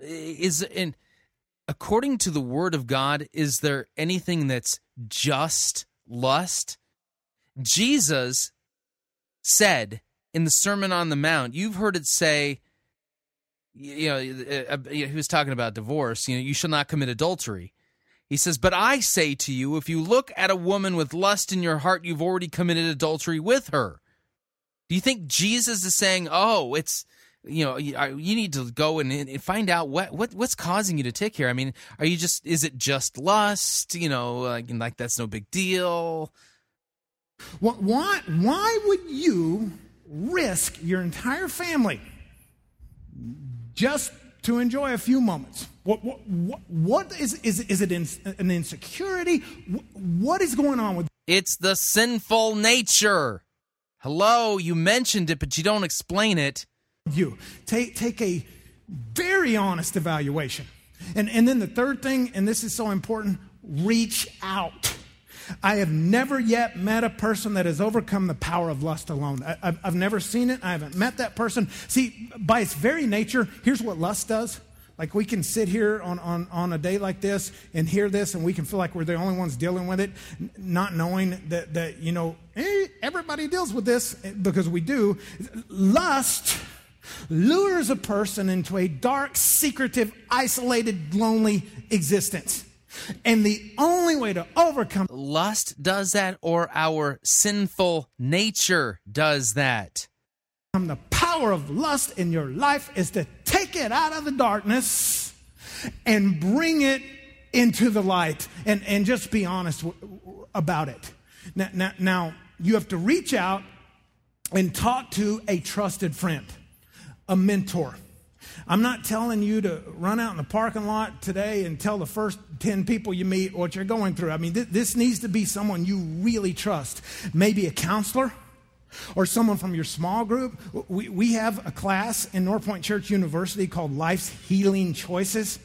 Is and according to the word of God, is there anything that's just lust? Jesus said in the Sermon on the Mount, you've heard it say, you know, uh, uh, he was talking about divorce, you know, you shall not commit adultery. He says, But I say to you, if you look at a woman with lust in your heart, you've already committed adultery with her. Do you think Jesus is saying, Oh, it's, you know, you need to go and, find out what, what what's causing you to tick here? I mean, are you just, is it just lust? You know, like, like that's no big deal. What, Why, why would you risk your entire family just to enjoy a few moments? What, what, what is, is, is it in, an insecurity? What is going on with It's the sinful nature. Hello, you mentioned it, but you don't explain it. You take, take a very honest evaluation. And, and then the third thing, and this is so important reach out. I have never yet met a person that has overcome the power of lust alone. I, have I've never seen it. I haven't met that person. See, by its very nature, here's what lust does. Like we can sit here on, on, on a day like this and hear this, and we can feel like we're the only ones dealing with it, not knowing that, that you know, hey, everybody deals with this eh, because we do. Lust lures a person into a dark, secretive, isolated, lonely existence. And the only way to overcome lust does that, or our sinful nature does that. The power of lust in your life is to take it out of the darkness and bring it into the light and, and just be honest w- about it. Now, now, now, you have to reach out and talk to a trusted friend, a mentor. I'm not telling you to run out in the parking lot today and tell the first 10 people you meet what you're going through. I mean, th- this needs to be someone you really trust. Maybe a counselor or someone from your small group. We, we have a class in Northpoint Church University called Life's Healing Choices.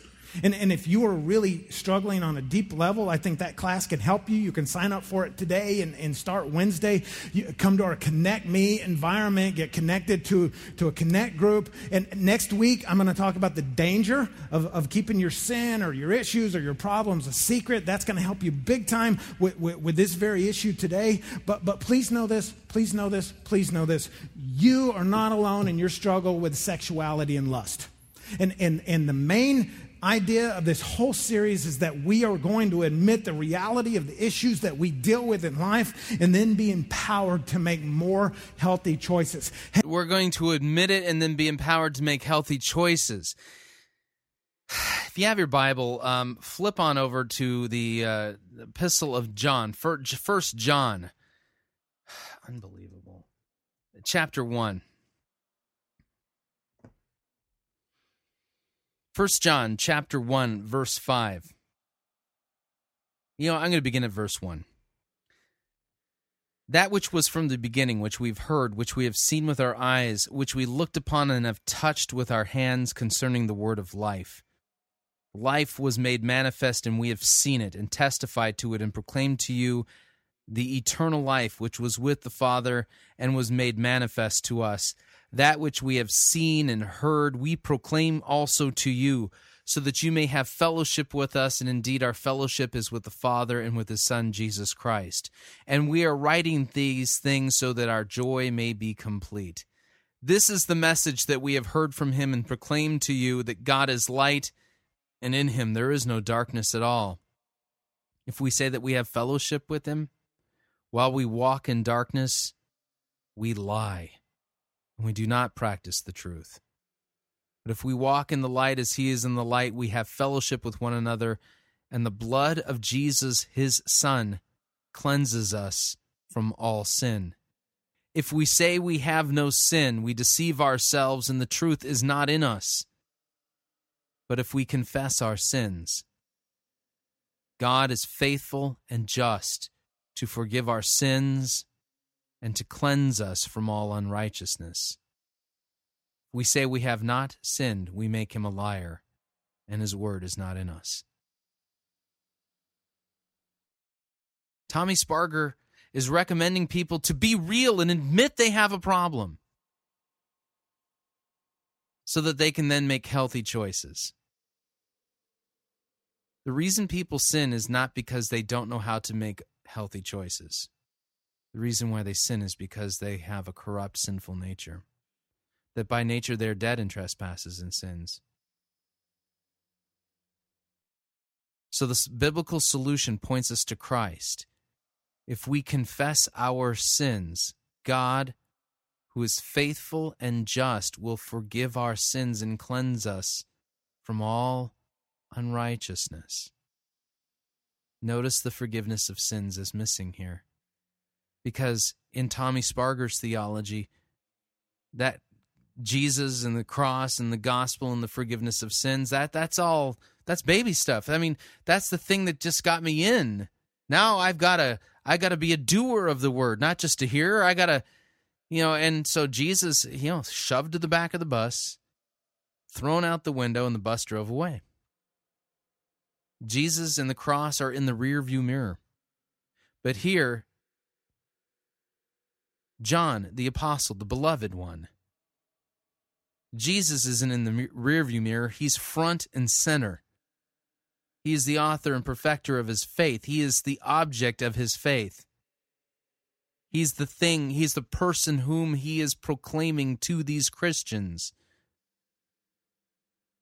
And, and if you are really struggling on a deep level, I think that class can help you. You can sign up for it today and, and start Wednesday. You come to our Connect Me environment, get connected to, to a Connect group. And next week, I'm going to talk about the danger of, of keeping your sin or your issues or your problems a secret. That's going to help you big time with, with, with this very issue today. But, but please know this, please know this, please know this. You are not alone in your struggle with sexuality and lust. And, and, and the main idea of this whole series is that we are going to admit the reality of the issues that we deal with in life and then be empowered to make more healthy choices. We're going to admit it and then be empowered to make healthy choices. (sighs) If you have your Bible, um, flip on over to the uh, Epistle of John, First John. (sighs) Unbelievable. Chapter 1. 1 John chapter 1 verse 5. You know, I'm going to begin at verse 1. That which was from the beginning, which we've heard, which we have seen with our eyes, which we looked upon and have touched with our hands concerning the word of life. Life was made manifest, and we have seen it, and testified to it, and proclaimed to you the eternal life which was with the Father and was made manifest to us. That which we have seen and heard, we proclaim also to you, so that you may have fellowship with us. And indeed, our fellowship is with the Father and with His Son, Jesus Christ. And we are writing these things so that our joy may be complete. This is the message that we have heard from Him and proclaimed to you that God is light, and in Him there is no darkness at all. If we say that we have fellowship with Him, while we walk in darkness, we lie and we do not practice the truth. But if we walk in the light as he is in the light, we have fellowship with one another, and the blood of Jesus, his Son, cleanses us from all sin. If we say we have no sin, we deceive ourselves, and the truth is not in us. But if we confess our sins, God is faithful and just to forgive our sins and to cleanse us from all unrighteousness. We say we have not sinned, we make him a liar, and his word is not in us. Tommy Sparger is recommending people to be real and admit they have a problem so that they can then make healthy choices. The reason people sin is not because they don't know how to make healthy choices. The reason why they sin is because they have a corrupt, sinful nature. That by nature they are dead in trespasses and sins. So, the biblical solution points us to Christ. If we confess our sins, God, who is faithful and just, will forgive our sins and cleanse us from all unrighteousness. Notice the forgiveness of sins is missing here because in Tommy Sparger's theology, that Jesus and the cross and the gospel and the forgiveness of sins, that that's all that's baby stuff. I mean, that's the thing that just got me in. Now I've got to I got to be a doer of the word, not just a hearer. I got to you know, and so Jesus, you know, shoved to the back of the bus, thrown out the window and the bus drove away. Jesus and the cross are in the rear view mirror. But here John, the apostle, the beloved one. Jesus isn't in the rearview mirror, he's front and center. He is the author and perfecter of his faith, he is the object of his faith. He's the thing, he's the person whom he is proclaiming to these Christians.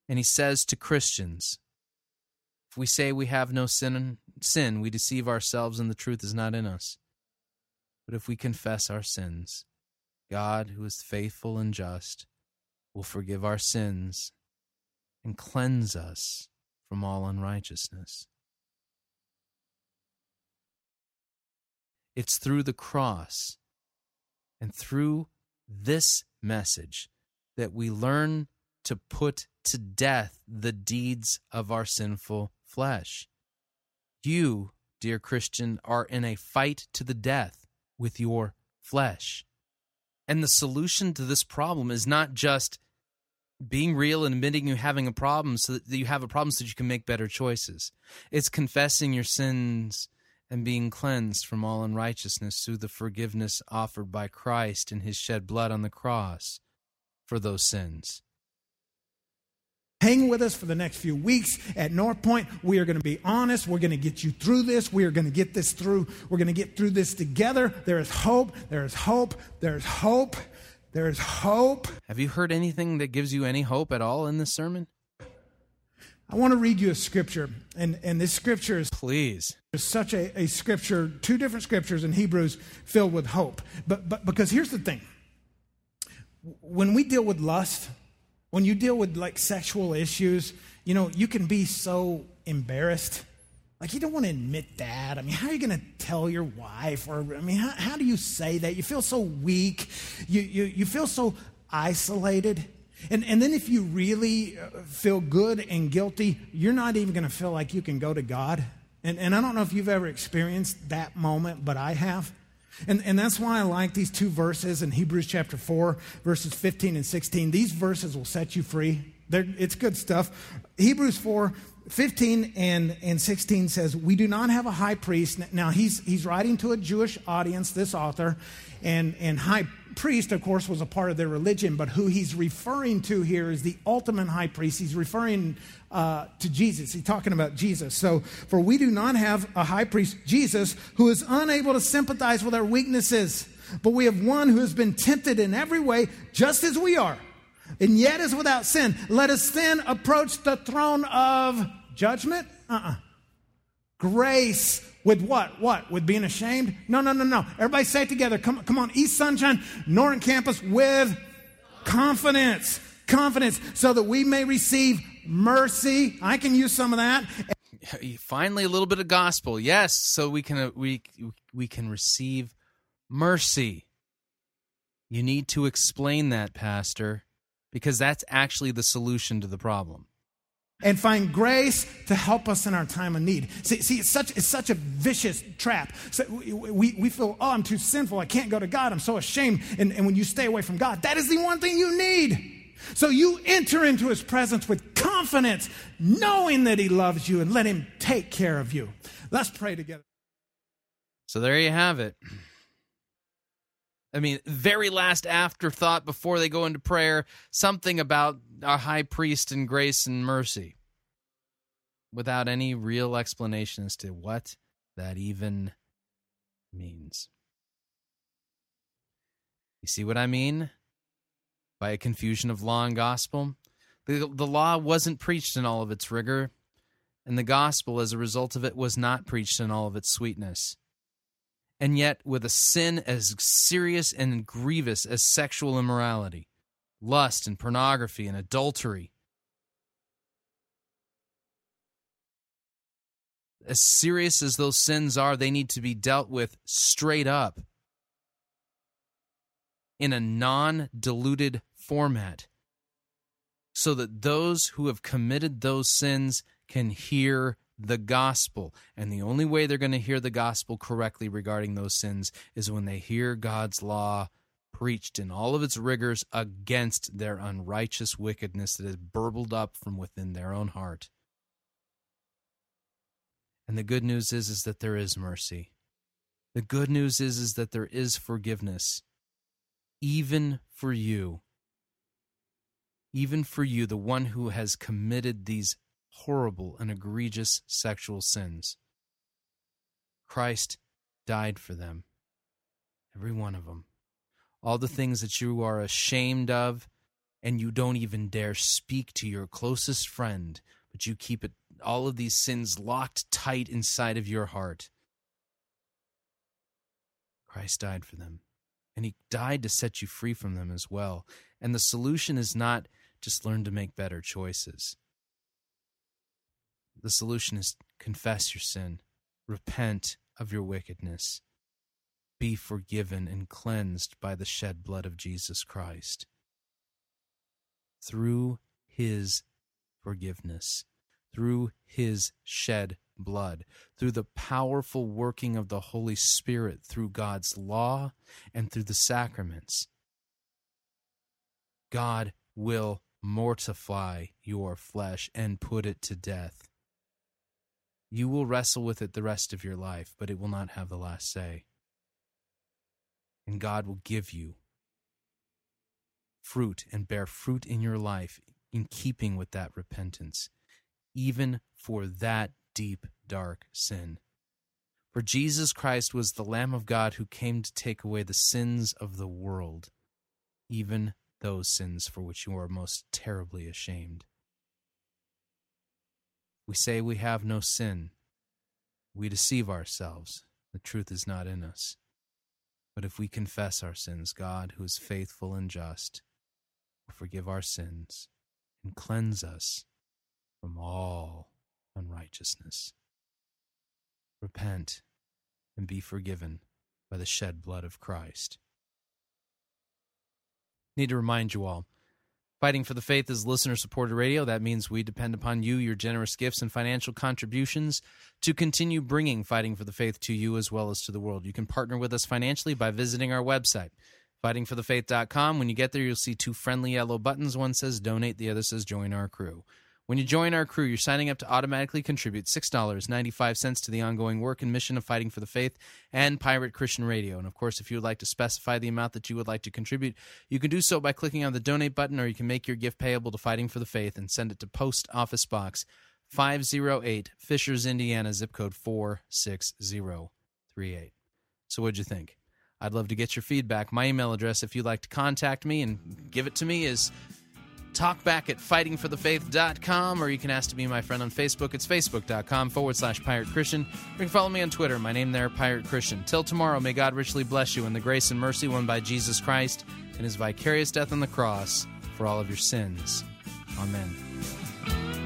And he says to Christians, if we say we have no sin, sin, we deceive ourselves and the truth is not in us. But if we confess our sins, God, who is faithful and just, will forgive our sins and cleanse us from all unrighteousness. It's through the cross and through this message that we learn to put to death the deeds of our sinful flesh. You, dear Christian, are in a fight to the death with your flesh. And the solution to this problem is not just being real and admitting you having a problem so that you have a problem so that you can make better choices. It's confessing your sins and being cleansed from all unrighteousness through the forgiveness offered by Christ in his shed blood on the cross for those sins. Hang with us for the next few weeks at Northpoint. We are going to be honest. We're going to get you through this. We are going to get this through. We're going to get through this together. There is hope. There is hope. There is hope. There is hope. Have you heard anything that gives you any hope at all in this sermon? I want to read you a scripture, and, and this scripture is please is such a, a scripture, two different scriptures in Hebrews filled with hope. But but because here's the thing. When we deal with lust, when you deal with like sexual issues, you know, you can be so embarrassed. Like, you don't want to admit that. I mean, how are you going to tell your wife? Or, I mean, how, how do you say that? You feel so weak. You, you, you feel so isolated. And, and then if you really uh, feel good and guilty, you're not even going to feel like you can go to God. And, and I don't know if you've ever experienced that moment, but I have. And, and that's why I like these two verses in Hebrews chapter 4, verses 15 and 16. These verses will set you free. They're, it's good stuff. Hebrews 4, 15 and, and 16 says, We do not have a high priest. Now, he's, he's writing to a Jewish audience, this author, and, and high priest, of course, was a part of their religion, but who he's referring to here is the ultimate high priest. He's referring uh, to Jesus. He's talking about Jesus. So, for we do not have a high priest, Jesus, who is unable to sympathize with our weaknesses, but we have one who has been tempted in every way, just as we are, and yet is without sin. Let us then approach the throne of judgment. Uh uh-uh. uh Grace with what? What? With being ashamed? No, no, no, no. Everybody say it together. Come, come on. East Sunshine, Norton Campus with confidence. Confidence so that we may receive mercy. I can use some of that. Finally, a little bit of gospel. Yes, so we can uh, we we can receive mercy. You need to explain that, Pastor, because that's actually the solution to the problem and find grace to help us in our time of need. See, see it's, such, it's such a vicious trap. So we, we feel, oh, I'm too sinful. I can't go to God. I'm so ashamed. And, and when you stay away from God, that is the one thing you need. So you enter into his presence with confidence, knowing that he loves you, and let him take care of you. Let's pray together. So there you have it. I mean, very last afterthought before they go into prayer, something about our high priest and grace and mercy without any real explanation as to what that even means. You see what I mean? By a confusion of law and gospel? The, the law wasn't preached in all of its rigor, and the gospel, as a result of it, was not preached in all of its sweetness. And yet, with a sin as serious and grievous as sexual immorality, lust and pornography and adultery. As serious as those sins are, they need to be dealt with straight up in a non diluted format so that those who have committed those sins can hear the gospel. And the only way they're going to hear the gospel correctly regarding those sins is when they hear God's law preached in all of its rigors against their unrighteous wickedness that has burbled up from within their own heart. And the good news is, is that there is mercy. The good news is, is that there is forgiveness, even for you. Even for you, the one who has committed these horrible and egregious sexual sins. Christ died for them Every one of them. All the things that you are ashamed of and you don't even dare speak to your closest friend, but you keep it all of these sins locked tight inside of your heart. Christ died for them, and he died to set you free from them as well. And the solution is not just learn to make better choices. The solution is confess your sin, repent of your wickedness, be forgiven and cleansed by the shed blood of Jesus Christ. Through his forgiveness, through his shed blood, through the powerful working of the Holy Spirit, through God's law, and through the sacraments. God will mortify your flesh and put it to death. You will wrestle with it the rest of your life, but it will not have the last say. And God will give you fruit and bear fruit in your life in keeping with that repentance, even for that deep, dark sin. For Jesus Christ was the Lamb of God who came to take away the sins of the world, even those sins for which you are most terribly ashamed. We say we have no sin. We deceive ourselves. The truth is not in us. But if we confess our sins, God, who is faithful and just, will forgive our sins and cleanse us from all unrighteousness. Repent and be forgiven by the shed blood of Christ. Need to remind you all Fighting for the Faith is listener supported radio. That means we depend upon you, your generous gifts, and financial contributions to continue bringing Fighting for the Faith to you as well as to the world. You can partner with us financially by visiting our website, fightingforthefaith.com. When you get there, you'll see two friendly yellow buttons. One says donate, the other says join our crew. When you join our crew, you're signing up to automatically contribute $6.95 to the ongoing work and mission of Fighting for the Faith and Pirate Christian Radio. And of course, if you would like to specify the amount that you would like to contribute, you can do so by clicking on the donate button, or you can make your gift payable to Fighting for the Faith and send it to Post Office Box 508, Fishers, Indiana, zip code 46038. So, what'd you think? I'd love to get your feedback. My email address, if you'd like to contact me and give it to me, is talkback at fightingforthefaith.com, or you can ask to be my friend on Facebook. It's facebook.com forward slash pirate Christian. Or You can follow me on Twitter. My name there, Pirate Christian. Till tomorrow, may God richly bless you in the grace and mercy won by Jesus Christ and his vicarious death on the cross for all of your sins. Amen.